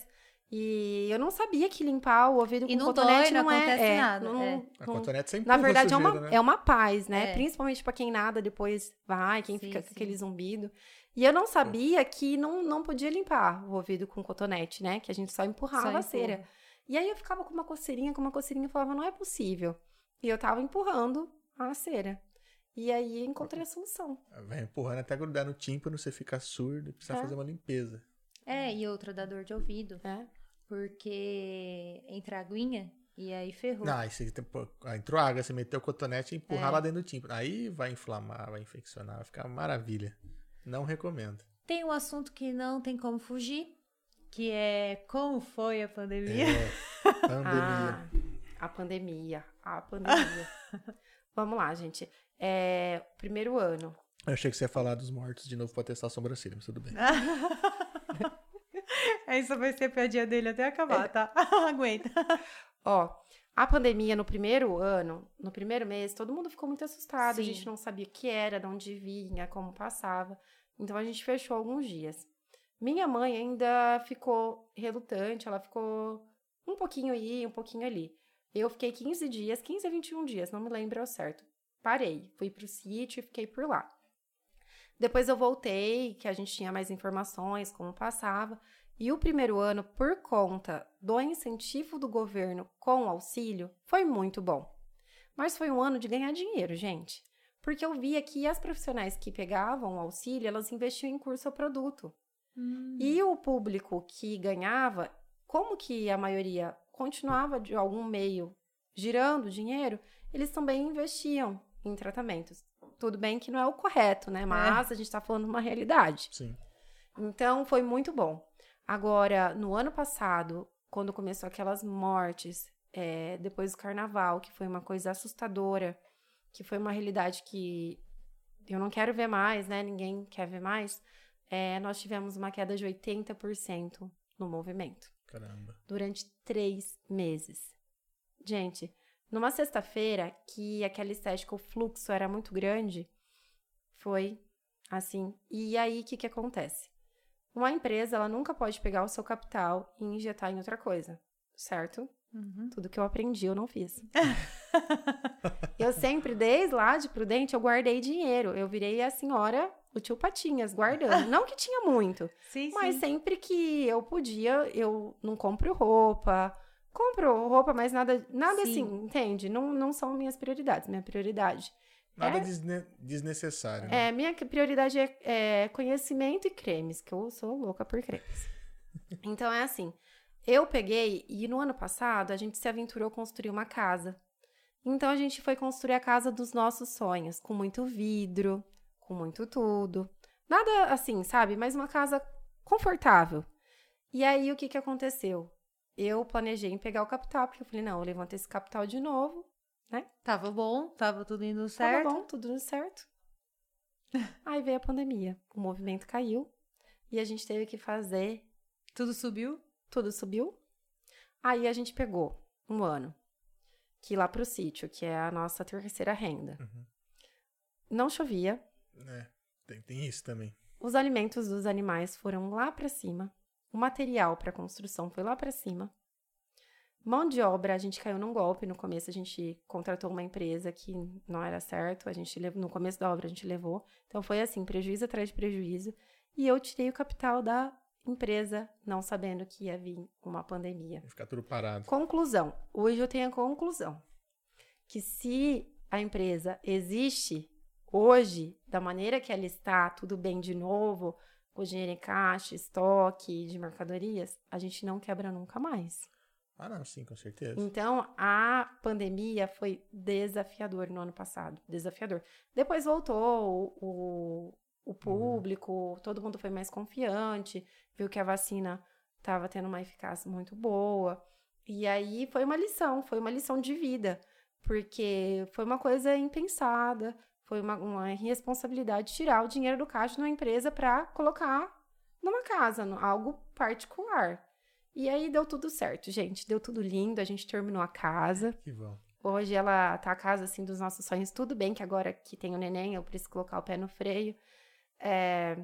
e eu não sabia que limpar o ouvido E com cotonete dói, não não é, acontece é, nada, não- é. A cotonete sempre Na verdade, é, sujeira, uma, né? é uma paz, né? É. Principalmente pra quem nada depois vai, quem Sim, fica com sim. aquele zumbido. E eu não sabia que não, não podia limpar o ouvido com cotonete, né? Que a gente só empurrava Só a cera. empurra. E aí eu ficava com uma coceirinha, com uma coceirinha, e falava, não é possível. E eu tava empurrando a cera. E aí encontrei a solução. Vai empurrando até grudar no tímpano, você fica surdo e precisa É. fazer uma limpeza. É, e outra da dor de ouvido. né? Porque entra a aguinha e aí ferrou. Não, aí você tem, pô, ah, entrou água, você meteu o cotonete e empurrar É. lá dentro do tímpano. Aí vai inflamar, vai infeccionar, vai ficar uma maravilha. Não recomendo. Tem um assunto que não tem como fugir, que é como foi a pandemia. É, <laughs> pandemia. Ah, a pandemia. A pandemia. <laughs> Vamos lá, gente. É, primeiro ano. Eu achei que você ia falar dos mortos de novo pra testar a sobrancelha, mas tudo bem. <laughs> <laughs> Essa vai ser a piadinha dele até acabar, tá? <laughs> Aguenta. <laughs> Ó, a pandemia no primeiro ano, no primeiro mês, todo mundo ficou muito assustado. A Sim. gente não sabia o que era, de onde vinha, como passava. Então a gente fechou alguns dias. Minha mãe ainda ficou relutante, ela ficou um pouquinho aí, um pouquinho ali. Eu fiquei 15 dias, 15 a 21 dias, não me lembro ao certo. Parei, fui pro sítio e fiquei por lá. Depois eu voltei, que a gente tinha mais informações, como passava. E o primeiro ano, por conta do incentivo do governo com o auxílio, foi muito bom. Mas foi um ano de ganhar dinheiro, gente. Porque eu via que as profissionais que pegavam o auxílio, elas investiam em curso ou produto. E o público que ganhava, como que a maioria continuava de algum meio girando dinheiro, eles também investiam em tratamentos. Tudo bem que não é o correto, né? Mas a gente tá falando uma realidade. Sim. Então foi muito bom. Agora, no ano passado, quando começou aquelas mortes, é, depois do carnaval, que foi uma coisa assustadora, que foi uma realidade que eu não quero ver mais, né? Ninguém quer ver mais. é, nós tivemos uma queda de 80% no movimento Caramba. durante três meses. Gente, numa sexta-feira que aquela estética, o fluxo era muito grande, foi assim. E aí, o que, que acontece? Uma empresa, ela nunca pode pegar o seu capital e injetar em outra coisa, certo? Uhum. Tudo que eu aprendi, eu não fiz. <laughs> <laughs> eu sempre, desde lá de Prudente, eu guardei dinheiro. Eu virei a senhora, o tio Patinhas, guardando. <laughs> Não que tinha muito, Sim, mas sim. sempre que eu podia, eu não compro roupa. Compro roupa, mas nada, nada Sim. assim, entende? Não, não são minhas prioridades. Minha prioridade Nada É. desne- desnecessário. né? é, minha prioridade é, é conhecimento e cremes, que eu sou louca por cremes. <laughs> Então é assim, eu peguei e no ano passado a gente se aventurou a construir uma casa. Então a gente foi construir a casa dos nossos sonhos, com muito vidro, com muito tudo. Nada assim, sabe? Mas uma casa confortável. E aí o que que aconteceu? Eu planejei em pegar o capital, porque eu falei, não, eu levanto esse capital de novo, Tava bom, tava tudo indo certo. Tava bom, tudo dando certo. <laughs> Aí veio a pandemia, o movimento caiu e a gente teve que fazer, Tudo subiu. tudo subiu. Aí a gente pegou um ano que ir lá pro sítio, que é a nossa terceira renda. Uhum. Não chovia, É, tem, tem isso também. os alimentos dos animais foram lá pra cima, o material para construção foi lá pra cima. Mão de obra, a gente caiu num golpe no começo, a gente contratou uma empresa que não era certo, a gente levou, no começo da obra a gente levou. Então foi assim, prejuízo atrás de prejuízo, e eu tirei o capital da empresa, não sabendo que ia vir uma pandemia. Vai ficar tudo parado. Conclusão. Hoje eu tenho a conclusão que se a empresa existe hoje, da maneira que ela está, tudo bem de novo, com dinheiro em caixa, estoque de mercadorias, a gente não quebra nunca mais. Ah, não, sim, com certeza. Então, a pandemia foi desafiador no ano passado. Desafiador. Depois voltou o, o, o público, todo mundo foi mais confiante, viu que a vacina estava tendo uma eficácia muito boa. E aí foi uma lição, foi uma lição de vida, porque foi uma coisa impensada, foi uma, uma irresponsabilidade tirar o dinheiro do caixa numa empresa para colocar numa casa, no- algo particular. E aí deu tudo certo, gente. Deu tudo lindo, a gente terminou a casa. Que bom. Hoje ela tá a casa assim dos nossos sonhos. Tudo bem que agora que tem o neném, eu preciso colocar o pé no freio. É,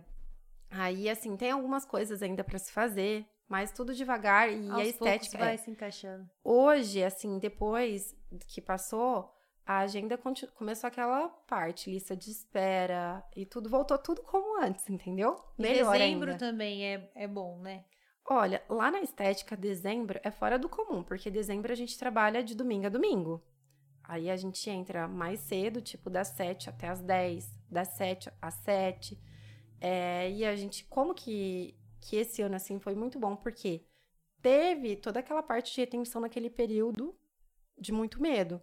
Aí, assim, tem algumas coisas ainda para se fazer, mas tudo devagar e a Aos estética. poucos vai é. se encaixando. Hoje, assim, depois que passou, a agenda conti- começou aquela parte, lista de espera e tudo voltou tudo como antes, entendeu? Melhor dezembro ainda. também é, é bom, né? Olha, lá na estética, dezembro é fora do comum, porque dezembro a gente trabalha de domingo a domingo. Aí a gente entra mais cedo, tipo das 7 até as 10, das 7 às 7. É, e a gente, como que, que esse ano assim foi muito bom, porque teve toda aquela parte de retenção naquele período de muito medo.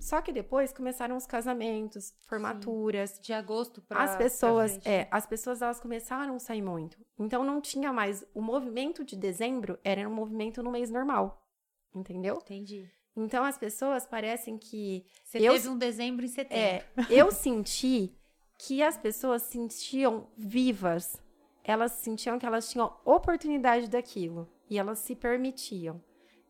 Só que depois começaram os casamentos, formaturas, De agosto pra as pessoas, é, as pessoas elas começaram a sair muito. Então não tinha mais o movimento de dezembro, era um movimento no mês normal. Entendeu? Entendi. Então as pessoas parecem que Você Eu- teve um dezembro em setembro. é, eu <laughs> senti que as pessoas se sentiam vivas. Elas sentiam que elas tinham oportunidade daquilo e elas se permitiam.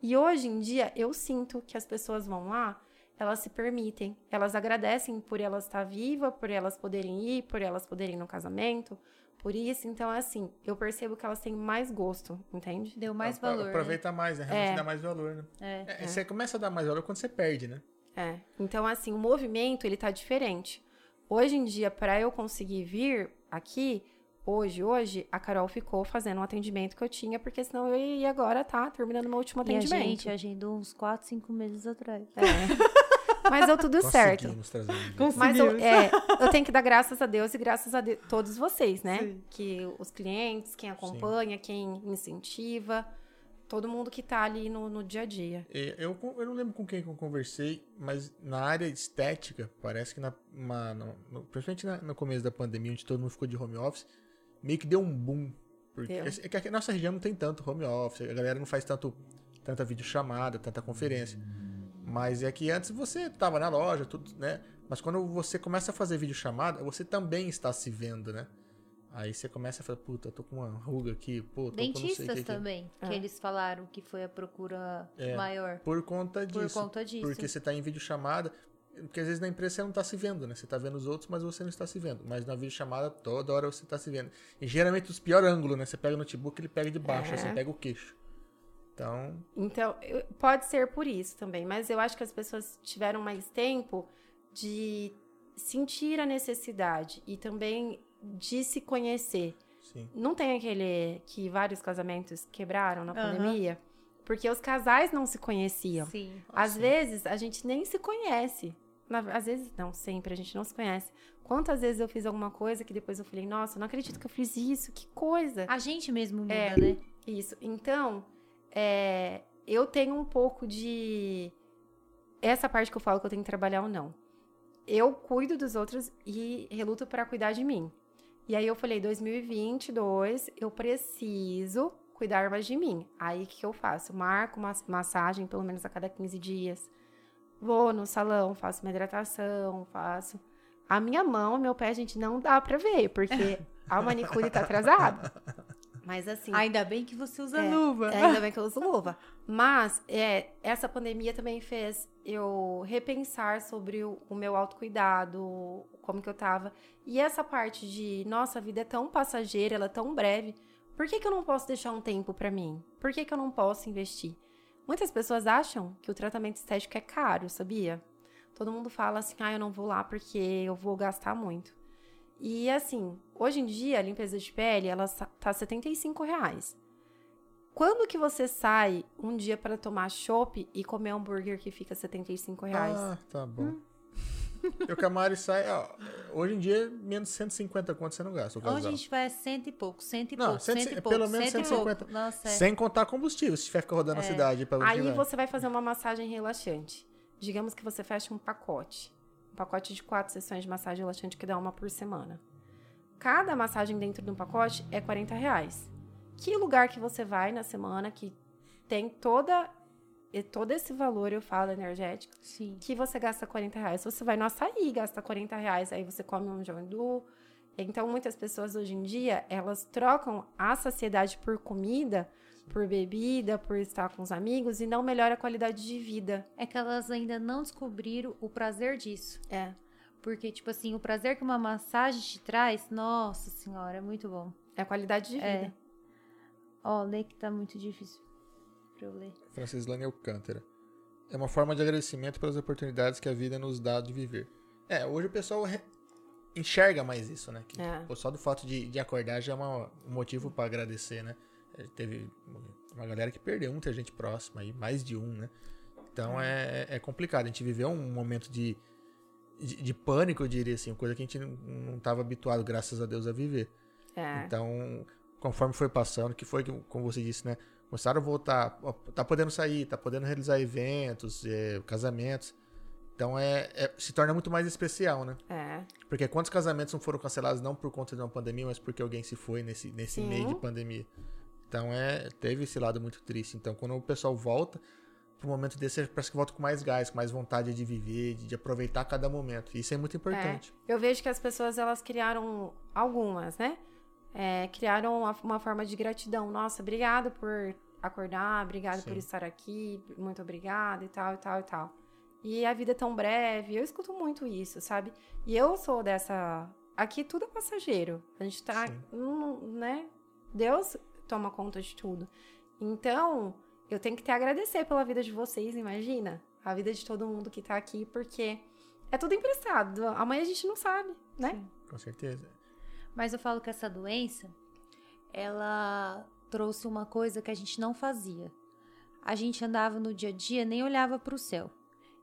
E hoje em dia eu sinto que as pessoas vão lá, elas se permitem, elas agradecem por elas estar viva, por elas poderem ir, por elas poderem ir no casamento, por isso, então assim, eu percebo que elas têm mais gosto, entende? Deu mais valor. né? Aproveita mais, né? Realmente É. dá mais valor, né? É. É, Você começa a dar mais valor quando você perde, né? É. Então, assim, o movimento, ele tá diferente. Hoje em dia, para eu conseguir vir aqui, hoje, hoje, a Carol ficou fazendo um atendimento que eu tinha, porque senão eu ia agora tá terminando meu último E a atendimento. gente agendou uns 4, 5 meses atrás. <laughs> É. Mas deu tudo certo. Conseguimos Mas eu, é, eu tenho que dar graças a Deus e graças a de- todos vocês, né? Sim. Que os clientes, quem acompanha, quem incentiva, todo mundo que tá ali no, no dia a dia. É, Eu, eu não lembro com quem que eu conversei, mas na área estética, parece que na, uma- no- no- principalmente na- no começo da pandemia, onde todo mundo ficou de home office, meio que deu um boom. Porque Deu. é que aqui a nossa região não tem tanto home office, a galera não faz tanto, tanta videochamada, tanta conferência. Mas é que antes você tava na loja, tudo, né? Mas quando você começa a fazer videochamada, você também está se vendo, né? Aí você começa a falar, puta, eu tô com uma ruga aqui, pô, tô com não sei que Dentistas também, que É. eles falaram que foi a procura É. maior. Por conta disso. Por conta disso. Porque você tá em videochamada. Porque às vezes na empresa você não tá se vendo, né? Você tá vendo os outros, mas você não está se vendo. Mas na videochamada, toda hora você tá se vendo. E geralmente os piores ângulos, né? Você pega o notebook, ele pega de baixo, É. aí você pega o queixo. Então, Então, pode ser por isso também, mas eu acho que as pessoas tiveram mais tempo de sentir a necessidade e também de se conhecer. sim. Não tem aquele que vários casamentos quebraram na Aham. pandemia? Porque os casais não se conheciam. Sim. Às Sim. vezes a gente nem se conhece. Às vezes, não, sempre a gente não se conhece. Quantas vezes eu fiz alguma coisa que depois eu falei, nossa, não acredito que eu fiz isso, que coisa. A gente mesmo muda, É. né? Isso. Então, é, eu tenho um pouco de essa parte que eu falo que eu tenho que trabalhar ou não. Eu cuido dos outros e reluto para cuidar de mim. E aí eu falei, 2022, eu preciso cuidar mais de mim. Aí o que, eu faço? Marco uma massagem pelo menos a cada 15 dias. Vou no salão, faço uma hidratação, faço. A minha mão, meu pé, gente, não dá pra ver, porque a manicure tá atrasada. <laughs> Mas assim. Ainda bem que você usa É, luva. é, ainda bem que eu uso luva. Mas é, essa pandemia também fez eu repensar sobre o, o meu autocuidado, como que eu tava. E essa parte de, nossa, a vida é tão passageira, ela é tão breve. Por que, que eu não posso deixar um tempo pra mim? Por que, que eu não posso investir? Muitas pessoas acham que o tratamento estético é caro, sabia? Todo mundo fala assim, ah, eu não vou lá porque eu vou gastar muito. E assim, hoje em dia, a limpeza de pele, ela tá 75 reais. Quando que você sai um dia para tomar chopp e comer hambúrguer que fica 75 reais? Ah, tá bom. Hum. E o Camari sai, ó, hoje em dia, menos 150 quanto você não gasta o Onde a gente vai é cento e pouco, cento e Não, pouco, cento cento e pelo pouco, menos cento e 150. pouco. Nossa, é. Sem contar combustível, se tiver que ficar rodando a cidade Aí você vai fazer uma massagem relaxante. Digamos que você fecha um pacote. Um pacote de quatro sessões de massagem relaxante que dá uma por semana. Cada massagem dentro de um pacote é 40 reais. Que lugar que você vai na semana que tem toda, e todo esse valor, eu falo, energético, Sim. que você gasta 40 reais. Você vai no açaí, gasta 40 reais, aí você come um jondu. Então, muitas pessoas hoje em dia, elas trocam a saciedade por comida, por bebida, por estar com os amigos e não melhora a qualidade de vida. É que elas ainda não descobriram o prazer disso. É. Porque, tipo assim, o prazer que uma massagem te traz, nossa senhora, é muito bom. É a qualidade de vida. É. Ó, lê que tá muito difícil pra eu ler. Francislane Alcântara. É uma forma de agradecimento pelas oportunidades que a vida nos dá de viver. É, hoje o pessoal re- enxerga mais isso, né? Que, É. só do fato de, de acordar já é uma- um motivo pra agradecer, né? Teve uma galera que perdeu muita gente próxima aí, mais de um, né? Então é, é complicado. A gente viveu um momento de, de, de pânico, eu diria assim, coisa que a gente não, não tava habituado, graças a Deus, a viver. É. Então, conforme foi passando, que foi, como você disse, né? Começaram a voltar, tá podendo sair, tá podendo realizar eventos, é, casamentos. Então, é, é- se torna muito mais especial, né? É. Porque quantos casamentos não foram cancelados não por conta de uma pandemia, mas porque alguém se foi nesse, nesse Sim. meio de pandemia. Então, é, teve esse lado muito triste. Então, quando o pessoal volta, pro momento desse, parece que volta com mais gás, com mais vontade de viver, de, de aproveitar cada momento. Isso é muito importante. Eu vejo que as pessoas elas criaram algumas, né? É, criaram uma, uma forma de gratidão. Nossa, obrigado por acordar, obrigado por Sim. estar aqui, muito obrigada e tal, e tal, e tal. E a vida é tão breve, eu escuto muito isso, sabe? E eu sou dessa. Aqui tudo é passageiro. A gente tá, né? Deus toma conta de tudo. Então, eu tenho que te agradecer pela vida de vocês, imagina? A vida de todo mundo que tá aqui, porque é tudo emprestado. Amanhã a gente não sabe, né? Sim. Com certeza. Mas eu falo que essa doença, ela trouxe uma coisa que a gente não fazia. A gente andava no dia a dia, nem olhava para o céu.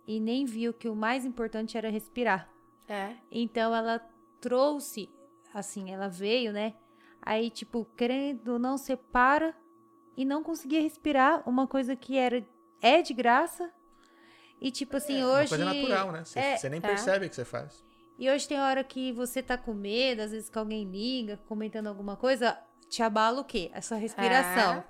E nem viu que o mais importante era respirar. É. Então ela trouxe, assim, ela veio, né? Aí, tipo, querendo não, separa e não conseguia respirar uma coisa que era é de graça. E tipo assim, É hoje. uma coisa natural, né? Você, é- você nem é. percebe que você faz. E hoje tem hora que você tá com medo, às vezes que alguém liga, comentando alguma coisa, te abala o quê? Essa respiração. É.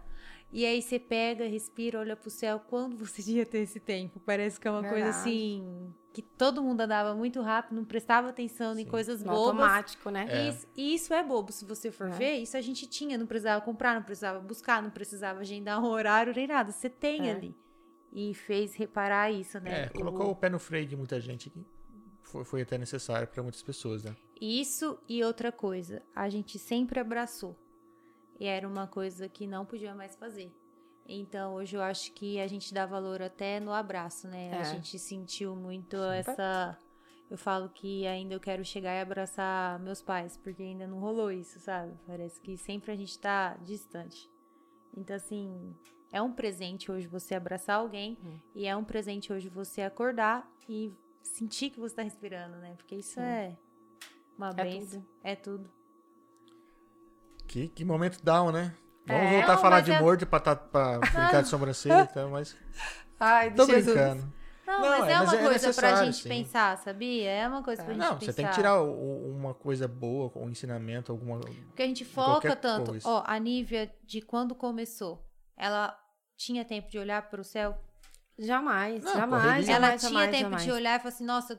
E aí você pega, respira, olha pro céu. Quando <laughs> você devia ter esse tempo? Parece que é uma coisa Verdade. assim. Que todo mundo andava muito rápido, não prestava atenção em Sim. coisas No bobas. automático, né? É. Isso, e isso é bobo, se você for É. ver. Isso a gente tinha, não precisava comprar, não precisava buscar, não precisava agendar um horário nem nada. Você tem É. ali. E fez reparar isso, né? É, O- colocou o pé no freio de muita gente que foi, foi até necessário para muitas pessoas, né? Isso e outra coisa, a gente sempre abraçou. E era uma coisa que não podia mais fazer. Então, hoje eu acho que a gente dá valor até no abraço, né? A É. gente sentiu muito essa. Eu falo que ainda eu quero chegar e abraçar meus pais, porque ainda não rolou isso, sabe? Parece que sempre a gente tá distante. Então, assim, é um presente hoje você abraçar alguém Hum. e é um presente hoje você acordar e sentir que você tá respirando, né? Porque isso é uma É benção. É tudo. Que, que momento down, né? Vamos É, voltar a não, falar mas de é- morte pra, tá, <laughs> pra brincar de sobrancelha, então, mas Ai, tô Jesus. brincando. Não, Não, mas é- é, mas uma é coisa pra necessário, gente sim. pensar, sabia? É uma coisa pra gente Não, pensar. você tem que tirar o- uma coisa boa, um ensinamento, alguma. Porque a gente foca tanto. coisa. Ó, a Nívia, de quando começou, ela tinha tempo de olhar pro céu? Jamais, Não, jamais, correria. ela jamais, tinha jamais, tempo jamais. de olhar e falar assim, nossa,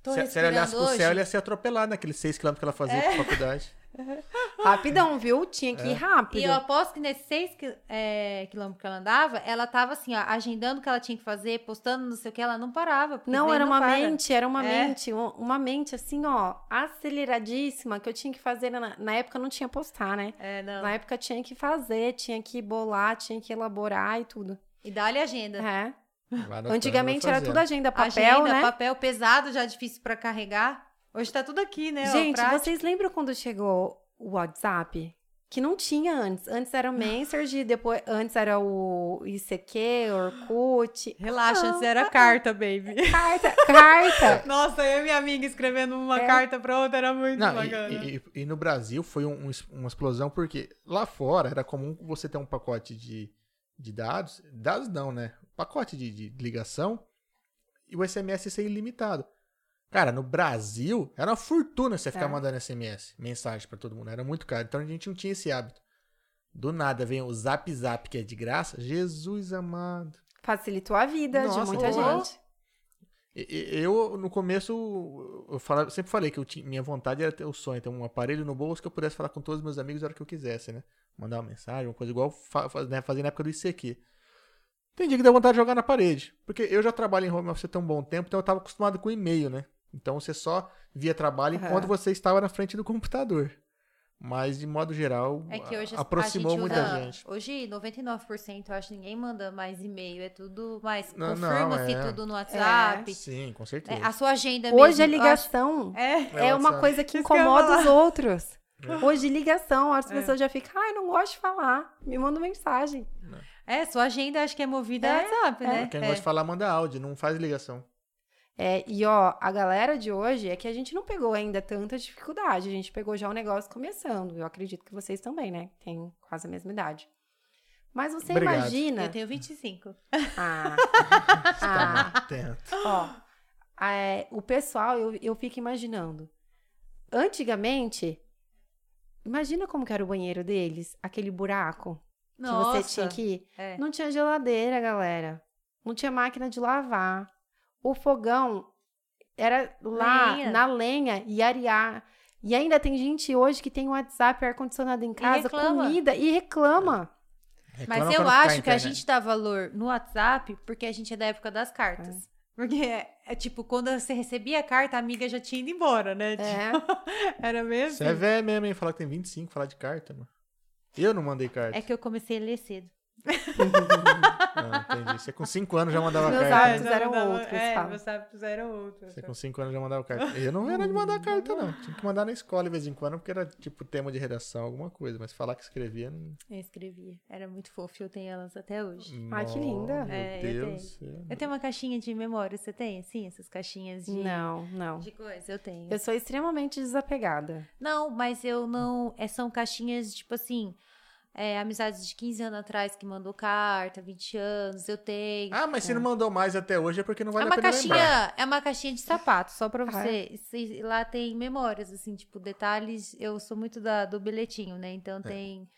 tô Se, se ela respirando olhasse pro hoje. céu, ela ia ser atropelada naqueles 6km que ela fazia pra faculdade. <laughs> <laughs> Rapidão, viu? Tinha que ir rápido. E eu aposto que nesses seis é, quilômetros que ela andava, ela tava assim, ó, agendando o que ela tinha que fazer, postando não sei o que, ela não parava. Não, era uma para. mente, era uma É. mente, um- uma mente assim, ó, aceleradíssima, que eu tinha que fazer. Na, na época não tinha postar, né? É, não. Na época tinha que fazer, tinha que bolar, tinha que elaborar e tudo. E dá-lhe agenda. É. Antigamente era tudo agenda, papel, agenda, né? papel pesado, já difícil pra carregar. Hoje tá tudo aqui, né? Gente, vocês lembram quando chegou o WhatsApp? Que não tinha antes. Antes era o Messenger, depois antes era o ICQ, Orkut. Relaxa, Não, antes era carta, baby. Carta, carta. <laughs> Nossa, eu e minha amiga escrevendo uma É. carta pra outra era muito Não, bacana. e, e- e no Brasil foi um- um uma explosão, porque lá fora era comum você ter um pacote de, de dados. Dados não, né? Pacote de, de ligação e o SMS ser ilimitado. Cara, no Brasil era uma fortuna você ficar É. mandando SMS, mensagem pra todo mundo. Era muito caro. Então a gente não tinha esse hábito. Do nada vem o Zap Zap, que é de graça. Jesus amado. Facilitou a vida Nossa, de muita demais. gente. Eu, no começo, eu falava- sempre falei que eu tinha, minha vontade era ter o sonho, ter um aparelho no bolso que eu pudesse falar com todos os meus amigos a hora que eu quisesse, né? Mandar uma mensagem, uma coisa igual né, fazia na época do ICQ. Tem dia que dá vontade de jogar na parede. Porque eu já trabalho em home office há tão bom tempo, então eu tava acostumado com e-mail, né? Então você só via trabalho Aham. enquanto você estava na frente do computador. Mas, de modo geral, É que hoje aproximou a gente muita usa- gente. Hoje, 99% eu acho que ninguém manda mais e-mail. É tudo mais. Não, não, Confirma-se é. tudo no WhatsApp. Sim, com É, certeza. a sua agenda Hoje a mesmo. eu acho- ligação É. é, uma coisa que incomoda os outros. Hoje, ligação, as É. pessoas já ficam, ai, não gosto de falar. Me manda mensagem. É, sua agenda acho que é movida É, no WhatsApp, é. né? Quem É. gosta de falar, manda áudio, não faz ligação. É, e ó, a galera de hoje é que a gente não pegou ainda tanta dificuldade. A gente pegou já o negócio começando. Eu acredito que vocês também, né? Tem quase a mesma idade. Mas você Obrigado. imagina. Eu tenho 25. Ah, <laughs> Tá ah, atento. ó, é, o pessoal, eu, eu fico imaginando. Antigamente, imagina como que era o banheiro deles, aquele buraco que Nossa. você tinha que ir. É. Não tinha geladeira, galera. Não tinha máquina de lavar. O fogão era lá Lenha. na lenha e arear. E ainda tem gente hoje que tem WhatsApp, ar-condicionado em casa, reclama. comida e reclama. Mas Reclama eu quando cai acho que a gente dá valor no WhatsApp porque a gente é da época das cartas. Porque é, é tipo, quando você recebia a carta, a amiga já tinha ido embora, né? É. Tipo, <laughs> Era mesmo? Você é velho mesmo, hein? Falar que tem 25, falar de carta, mano. Eu não mandei carta. É que eu comecei a ler cedo. <laughs> Não, entendi. Você com 5 anos já mandava Meus carta. hábitos eram outros, É, meus hábitos eram outros. Você com 5 anos já mandava carta. Eu não era de mandar carta, não. Tinha que mandar na escola de vez em quando, porque era tipo tema de redação, alguma coisa. Mas falar que escrevia. Não... Eu escrevia. Era muito fofo. Eu tenho elas até hoje. Ai, que linda. Meu É, eu Deus. do céu. Eu tenho uma caixinha de memória. Você tem, assim? Essas caixinhas de... Não, não. De coisa, eu tenho. Eu sou extremamente desapegada. Não, mas eu não. É, são caixinhas, tipo assim. É, amizades de 15 anos atrás que mandou carta, 20 anos, eu tenho. Ah, mas se não mandou mais até hoje é porque não é vale uma a pena caixinha, lembrar. é uma caixinha de sapato, só pra Ah, você. Se- Lá tem memórias, assim, tipo, detalhes. Eu sou muito da, do bilhetinho, né? Então tem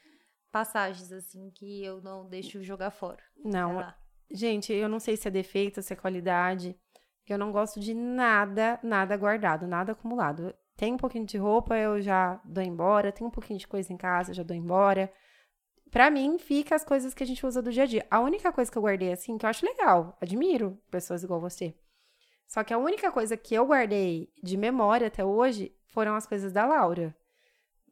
passagens, assim, que eu não deixo jogar fora. Não. Gente, eu não sei se é defeito, se é qualidade. Eu não gosto de nada, nada guardado, nada acumulado. Tem um pouquinho de roupa, eu já dou embora. Tem um pouquinho de coisa em casa, eu já dou embora. Pra mim, fica as coisas que a gente usa do dia a dia. A única coisa que eu guardei assim, que eu acho legal, admiro pessoas igual você. Só que a única coisa que eu guardei de memória até hoje foram as coisas da Laura.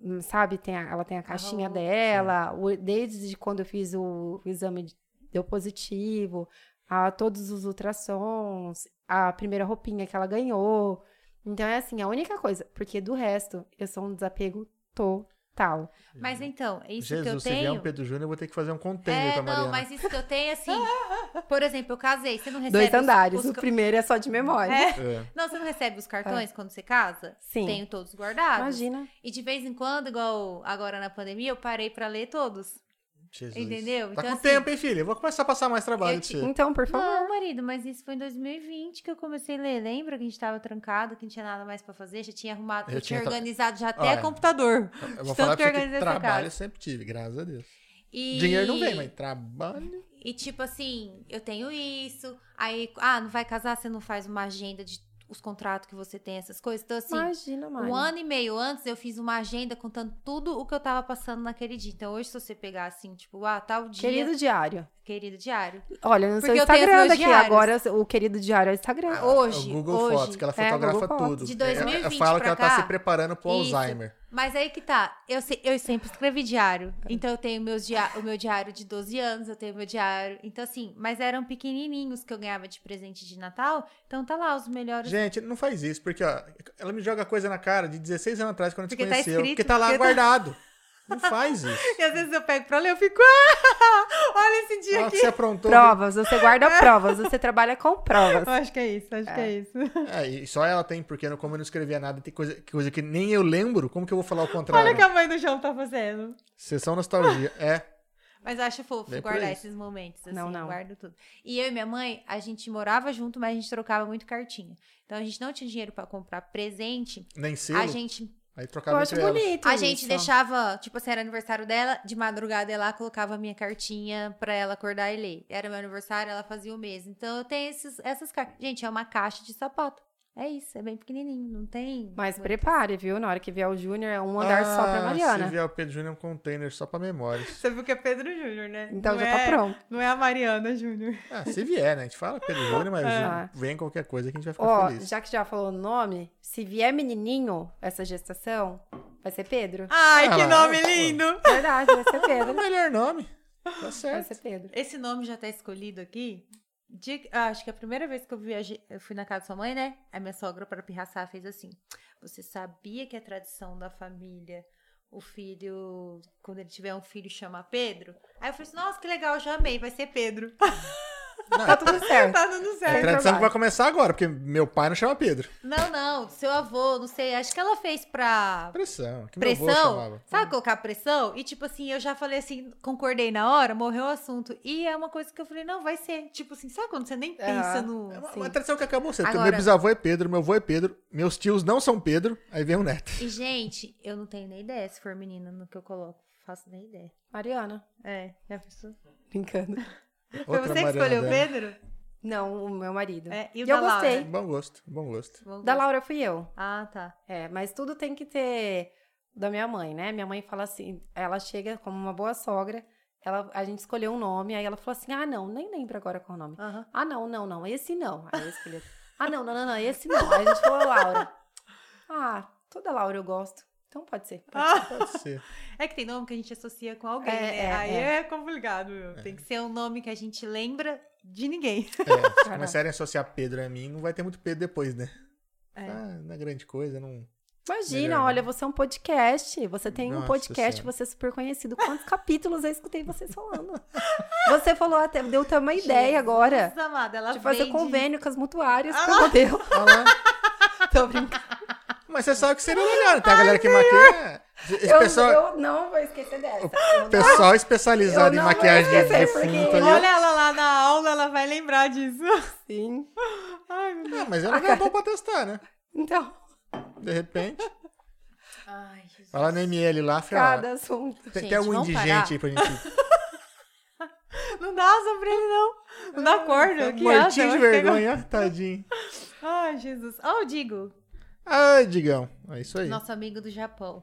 Hum, Sabe, tem a- ela tem a caixinha roupa, dela, o- desde quando eu fiz o, o exame de- deu positivo, a todos os ultrassons, a primeira roupinha que ela ganhou. Então é assim, a única coisa, porque do resto eu sou um desapego total. Mas então, é isso Jesus, que eu se vier tenho. um Pedro Júnior, eu vou ter que fazer um container É, pra Mariana. não, mas isso que eu <laughs> tenho, assim. por exemplo, eu casei, você não recebe. Dois os- andares, os o primeiro é só de memória. É. É. Não, você não recebe os cartões quando você casa? Sim. Tenho todos guardados. Imagina. E de vez em quando, igual agora na pandemia, eu parei pra ler todos. Jesus. Entendeu? Tá Então, com assim, tempo, hein, filha? Eu vou começar a passar mais trabalho te-. Então, por favor. Não, marido, mas isso foi em 2020 que eu comecei a ler. Lembra que a gente tava trancado, que não tinha nada mais pra fazer? Já tinha arrumado, Eu eu tinha organizado já até Olha, computador. Eu de vou tanto falar que pra você eu que trabalho eu sempre tive, graças a Deus. E... Dinheiro não vem, mas trabalho... E tipo assim, eu tenho isso, aí, ah, não vai casar, você não faz uma agenda de os contratos que você tem, essas coisas. Então, assim, Imagina, Mari. um ano e meio antes eu fiz uma agenda contando tudo o que eu tava passando naquele dia. Então, hoje, se você pegar assim, tipo, ah, tal dia. Querido diário. querido diário. Olha, no seu Porque eu tenho os Instagram daqui. diários. Agora o querido diário é o Instagram. Hoje, O Google hoje. Fotos, que ela É, fotografa Fotos. tudo. De É, Eu- 2020 Eu falo que pra ela tá cá. se preparando pro Isso. Alzheimer. Mas aí que tá. Eu, se- eu sempre escrevi diário. Então eu tenho meus dia, o meu diário de 12 anos, eu tenho meu diário. Então, assim, mas eram pequenininhos que eu ganhava de presente de Natal. Então tá lá os melhores. Gente, não faz isso, porque ó, ela me joga coisa na cara de 16 anos atrás, quando a gente Porque tá conheceu. escrito, porque tá lá porque tá- guardado. Não faz isso. E às vezes eu pego pra ler, eu fico. "Ah, olha esse dia que aqui. você aprontou. Provas, você guarda provas, você trabalha com provas. Eu acho que é isso, acho que é isso. É, e só ela tem, porque como eu não escrevia nada, tem coisa, coisa que nem eu lembro, como que eu vou falar o contrário? Olha o que a mãe do João tá fazendo. Sessão nostalgia. É. Mas eu acho fofo Bem guardar esses momentos, assim, Não, eu não. guardo tudo. E eu e minha mãe, a gente morava junto, mas a gente trocava muito cartinha. Então a gente não tinha dinheiro pra comprar presente. Nem selo. A gente Aí Eu trocava acho entre elas. bonito A isso. gente deixava, tipo assim, era aniversário dela, de madrugada ela colocava a minha cartinha pra ela acordar e ler. Era meu aniversário, ela fazia o mesmo. Então eu tenho esses, essas cartas. Gente, é uma caixa de sapato. É isso, é bem pequenininho, não tem. Mas prepare, viu? Na hora que vier o Júnior, é um andar só pra Ah, Mariana. Se vier o Pedro Júnior, é um container só pra memórias. Você viu que é Pedro Júnior, né? Então Não já é- tá pronto. Não é a Mariana Júnior. Ah, se vier, né? A gente fala Pedro Júnior, mas Ah. vem qualquer coisa que a gente vai ficar Ó, feliz. já que já falou o nome, se vier menininho essa gestação, vai ser Pedro. Ai, Ah que lá, nome pô. lindo! Verdade, vai ser <laughs> É o Pedro. melhor nome. Tá Vai certo. ser Pedro. Esse nome já tá escolhido aqui. De- ah, acho que a primeira vez que eu viajei, eu fui na casa da sua mãe, né? A minha sogra, para pirraçar, fez assim. Você sabia que é tradição da família o filho, quando ele tiver um filho, chama Pedro? Aí eu falei assim, nossa, que legal, já amei, vai ser Pedro. <laughs> Tá tudo certo. tá É certo. tradição que vai começar agora, porque meu pai não chama Pedro. Não, não, seu avô, não sei, acho que ela fez pra Pressão. Que meu avô pressão, sabe colocar pressão? E tipo assim, eu já falei assim, concordei na hora, morreu o assunto. E é uma coisa que eu falei, não, vai ser. Tipo assim, sabe quando você nem pensa Ah, no... É uma, Sim. uma tradição que acabou. Porque Agora- meu bisavô é Pedro, meu avô é Pedro, meus tios não são Pedro, aí vem o neto. E, gente, eu não tenho nem ideia se for menina no que eu coloco. Faço nem ideia. Mariana. É, já pensou? Brincando. Foi você que escolheu o. Pedro? Não, o meu marido. É, e o E da eu gostei. Laura? Bom gosto, bom gosto. Da. Laura fui eu. Ah, tá. É, mas tudo tem que ter da minha mãe, né? Minha mãe fala assim, ela chega como uma boa sogra, ela, a gente escolheu um nome, aí ela falou assim, ah, não, nem lembro agora qual é o nome. Aham. Ah, não, não, não, esse não. Aí eu escolhi. Ah, não, não, não, não, esse não. Aí a gente falou Laura. <laughs> Ah, toda Laura eu gosto. Então pode ser. pode Ah, Pode ser. <laughs> é que tem nome que a gente associa com alguém, É, né? é, Aí é. é, complicado, meu. Tem que ser um nome que a gente lembra de ninguém. É, <laughs> se começarem a associar Pedro a mim, não vai ter muito Pedro depois, né? É. Ah, não é grande coisa, não. Imagina, Melhor, olha, né? você é um podcast. Você tem um Nossa podcast, Senhora. você é super conhecido. Quantos capítulos eu escutei vocês falando? <laughs> Você falou até, deu até uma ideia agora amado, ela de fazer vende- convênio com as mutuárias Ah lá. Tô brincando. Mas você sabe que seria legal, tem a galera que maquia. Esse Eu, pessoal, eu não vou esquecer dessa. Não- pessoal especializado Eu em maquiagem de defunto. Olha ela lá na aula, ela vai lembrar disso. Sim. Ai, meu Deus. Ah, mas ela é bom pra testar, né? Então, De repente. Ai, Jesus. Vai lá no ML lá, fala. cada assunto. Tem, Gente, tem algum indigente parar? aí pra gente. <laughs> Não dá sobre ele, não. Não dá corda. que Mortinho asa, de pegar- vergonha, tadinho. Ai, Jesus. Ó, o Digo, Ai, Digão. É isso aí. nosso amigo do Japão.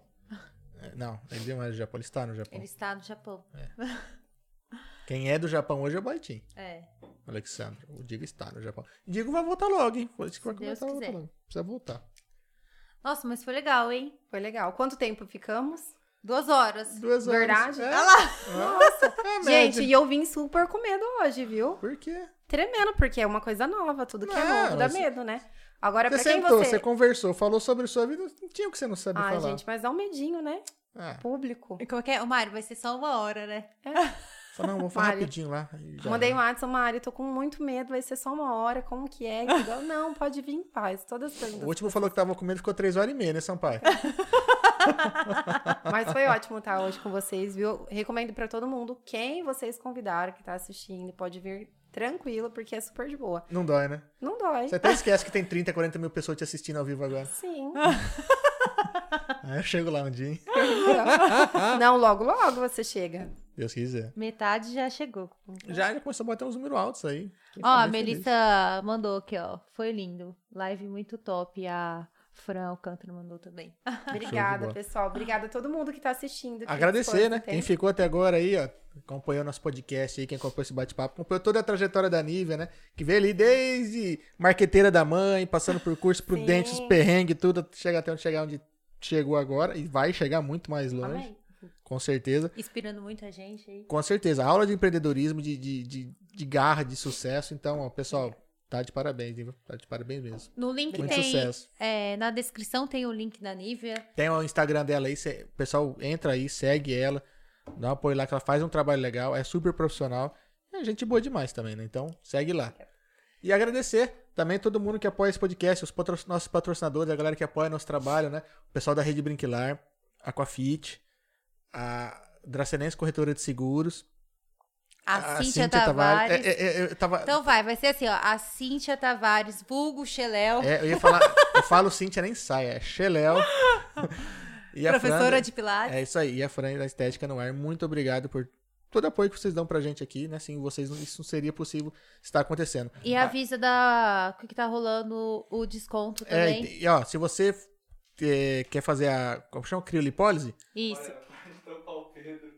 É, Não, ele não é do Japão, ele está no Japão. Ele está no Japão. Quem é do Japão hoje é o Baitinho. É. Alexandre. O Digo está no Japão. Digo vai voltar logo, hein? Foi isso que vai começar a voltar logo. Precisa voltar. Nossa, mas foi legal, hein? Foi legal. Quanto tempo ficamos? Duas horas. Duas horas. Verdade? É, Olha lá. Nossa. é Gente, e eu vim super com medo hoje, viu? Por quê? Tremendo, porque é uma coisa nova. Tudo que é Não, novo dá medo, né? Agora, Você pra quem sentou, você... você conversou, falou sobre sua vida, não tinha o que você não sabe Ai, falar. gente, mas dá um medinho, né? Ah, Público. E como é que é? Ô, Mário, vai ser só uma hora, né? <laughs> fala, não, vamos falar Mário. rapidinho lá. já Mandei um. WhatsApp, Mari, tô com muito medo, vai ser só uma hora, como que é? <laughs> Não, pode vir em paz, todas as perguntas. O último falou que tava com medo, ficou três horas e meia, né, Sampaio? <laughs> Mas foi ótimo estar hoje com vocês, viu? Recomendo pra todo mundo. Quem vocês convidaram que tá assistindo, pode vir tranquilo, porque é super de boa. Não dói, né? Não dói. Você até esquece que tem 30, 40 mil pessoas te assistindo ao vivo agora. Sim. <laughs> Aí eu chego lá um dia, hein? <laughs> Não, logo, logo você chega. Deus quiser. Metade já chegou. Já, já começou a bater uns números altos aí. Ó, a bem feliz. Melissa mandou aqui, ó. Foi lindo. Live muito top. A Fran Alcântara mandou também. <laughs> Obrigada, pessoal. Obrigada a todo mundo que tá assistindo. que Agradecer, né? Quem ficou até agora aí, ó, acompanhou nosso podcast aí, quem acompanhou esse bate-papo, acompanhou toda a trajetória da Nívia, né? Que veio ali desde marqueteira da mãe, passando por curso <laughs> prudente, os Sim. perrengues, tudo, chega até onde chegar onde chegou agora e vai chegar muito mais longe, Amém. com certeza. Inspirando muita gente aí. Com certeza. Aula de empreendedorismo, de, de, de, de garra, de sucesso. Então, ó, pessoal, tá de parabéns, hein? Tá de parabéns mesmo. No link Muito tem. sucesso. é, na descrição tem o link da Nívia. Tem o Instagram dela aí, cê- o pessoal entra aí, segue ela, dá um apoio lá que ela faz um trabalho legal, é super profissional. É gente boa demais também, né? Então, segue lá. E agradecer também todo mundo que apoia esse podcast, os patro- nossos patrocinadores, a galera que apoia nosso trabalho, né? O pessoal da Rede Brinquilar, Aquafit, a Dracenense Corretora de Seguros, A, Cíntia, Tavares. É, é, é, eu tava, Então vai, vai ser assim, ó. A Cíntia Tavares, vulgo Xeléu, é, eu ia falar, eu falo Cíntia nem sai, é Xeléu. <laughs> E a professora Fran- de Pilates. É isso aí. E a Fran da Estética no Ar, muito obrigado por todo o apoio que vocês dão pra gente aqui, né? Sem vocês, não- isso não seria possível estar acontecendo. E avisa da que tá rolando o desconto É, também. e, e, ó, se você é, quer fazer a. Como chama? Criolipólise? Isso. Tampar o Pedro.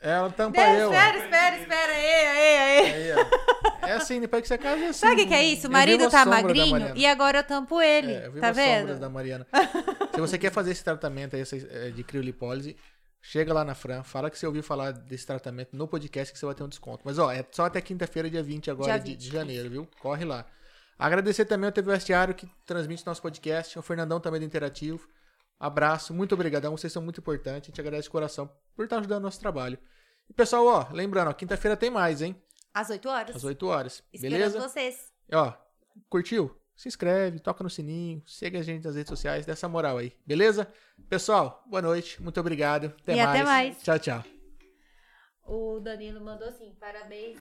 Ela tampa Espera, eu. espera, espera, espera. Aí. Aí, ó. É assim, depois que você casa é assim. Sabe o que, é isso? O marido tá magrinho e agora eu tampo ele. É, eu vivo tá as sombras vendo? da Mariana. <laughs> Se você quer fazer esse tratamento aí, é, de criolipólise, chega lá na Fran, fala que você ouviu falar desse tratamento no podcast que você vai ter um desconto. Mas, ó, é só até quinta-feira, dia 20 agora Dia de- 20. De, janeiro, viu? Corre lá. Agradecer também ao TV Vestiário que transmite nosso podcast, ao Fernandão também do Interativo. Abraço, muito obrigadão, vocês são muito importantes, a gente agradece de coração por estar ajudando o nosso trabalho. E pessoal, ó, lembrando, quinta-feira tem mais, hein? Às 8 horas. Às 8 horas. Esperando Beleza? vocês. E, Ó, curtiu? Se inscreve, toca no sininho, segue a gente nas redes sociais, dessa moral aí, beleza? Pessoal, boa noite, muito obrigado. Até E mais. até mais. Tchau, tchau. O Danilo mandou assim: parabéns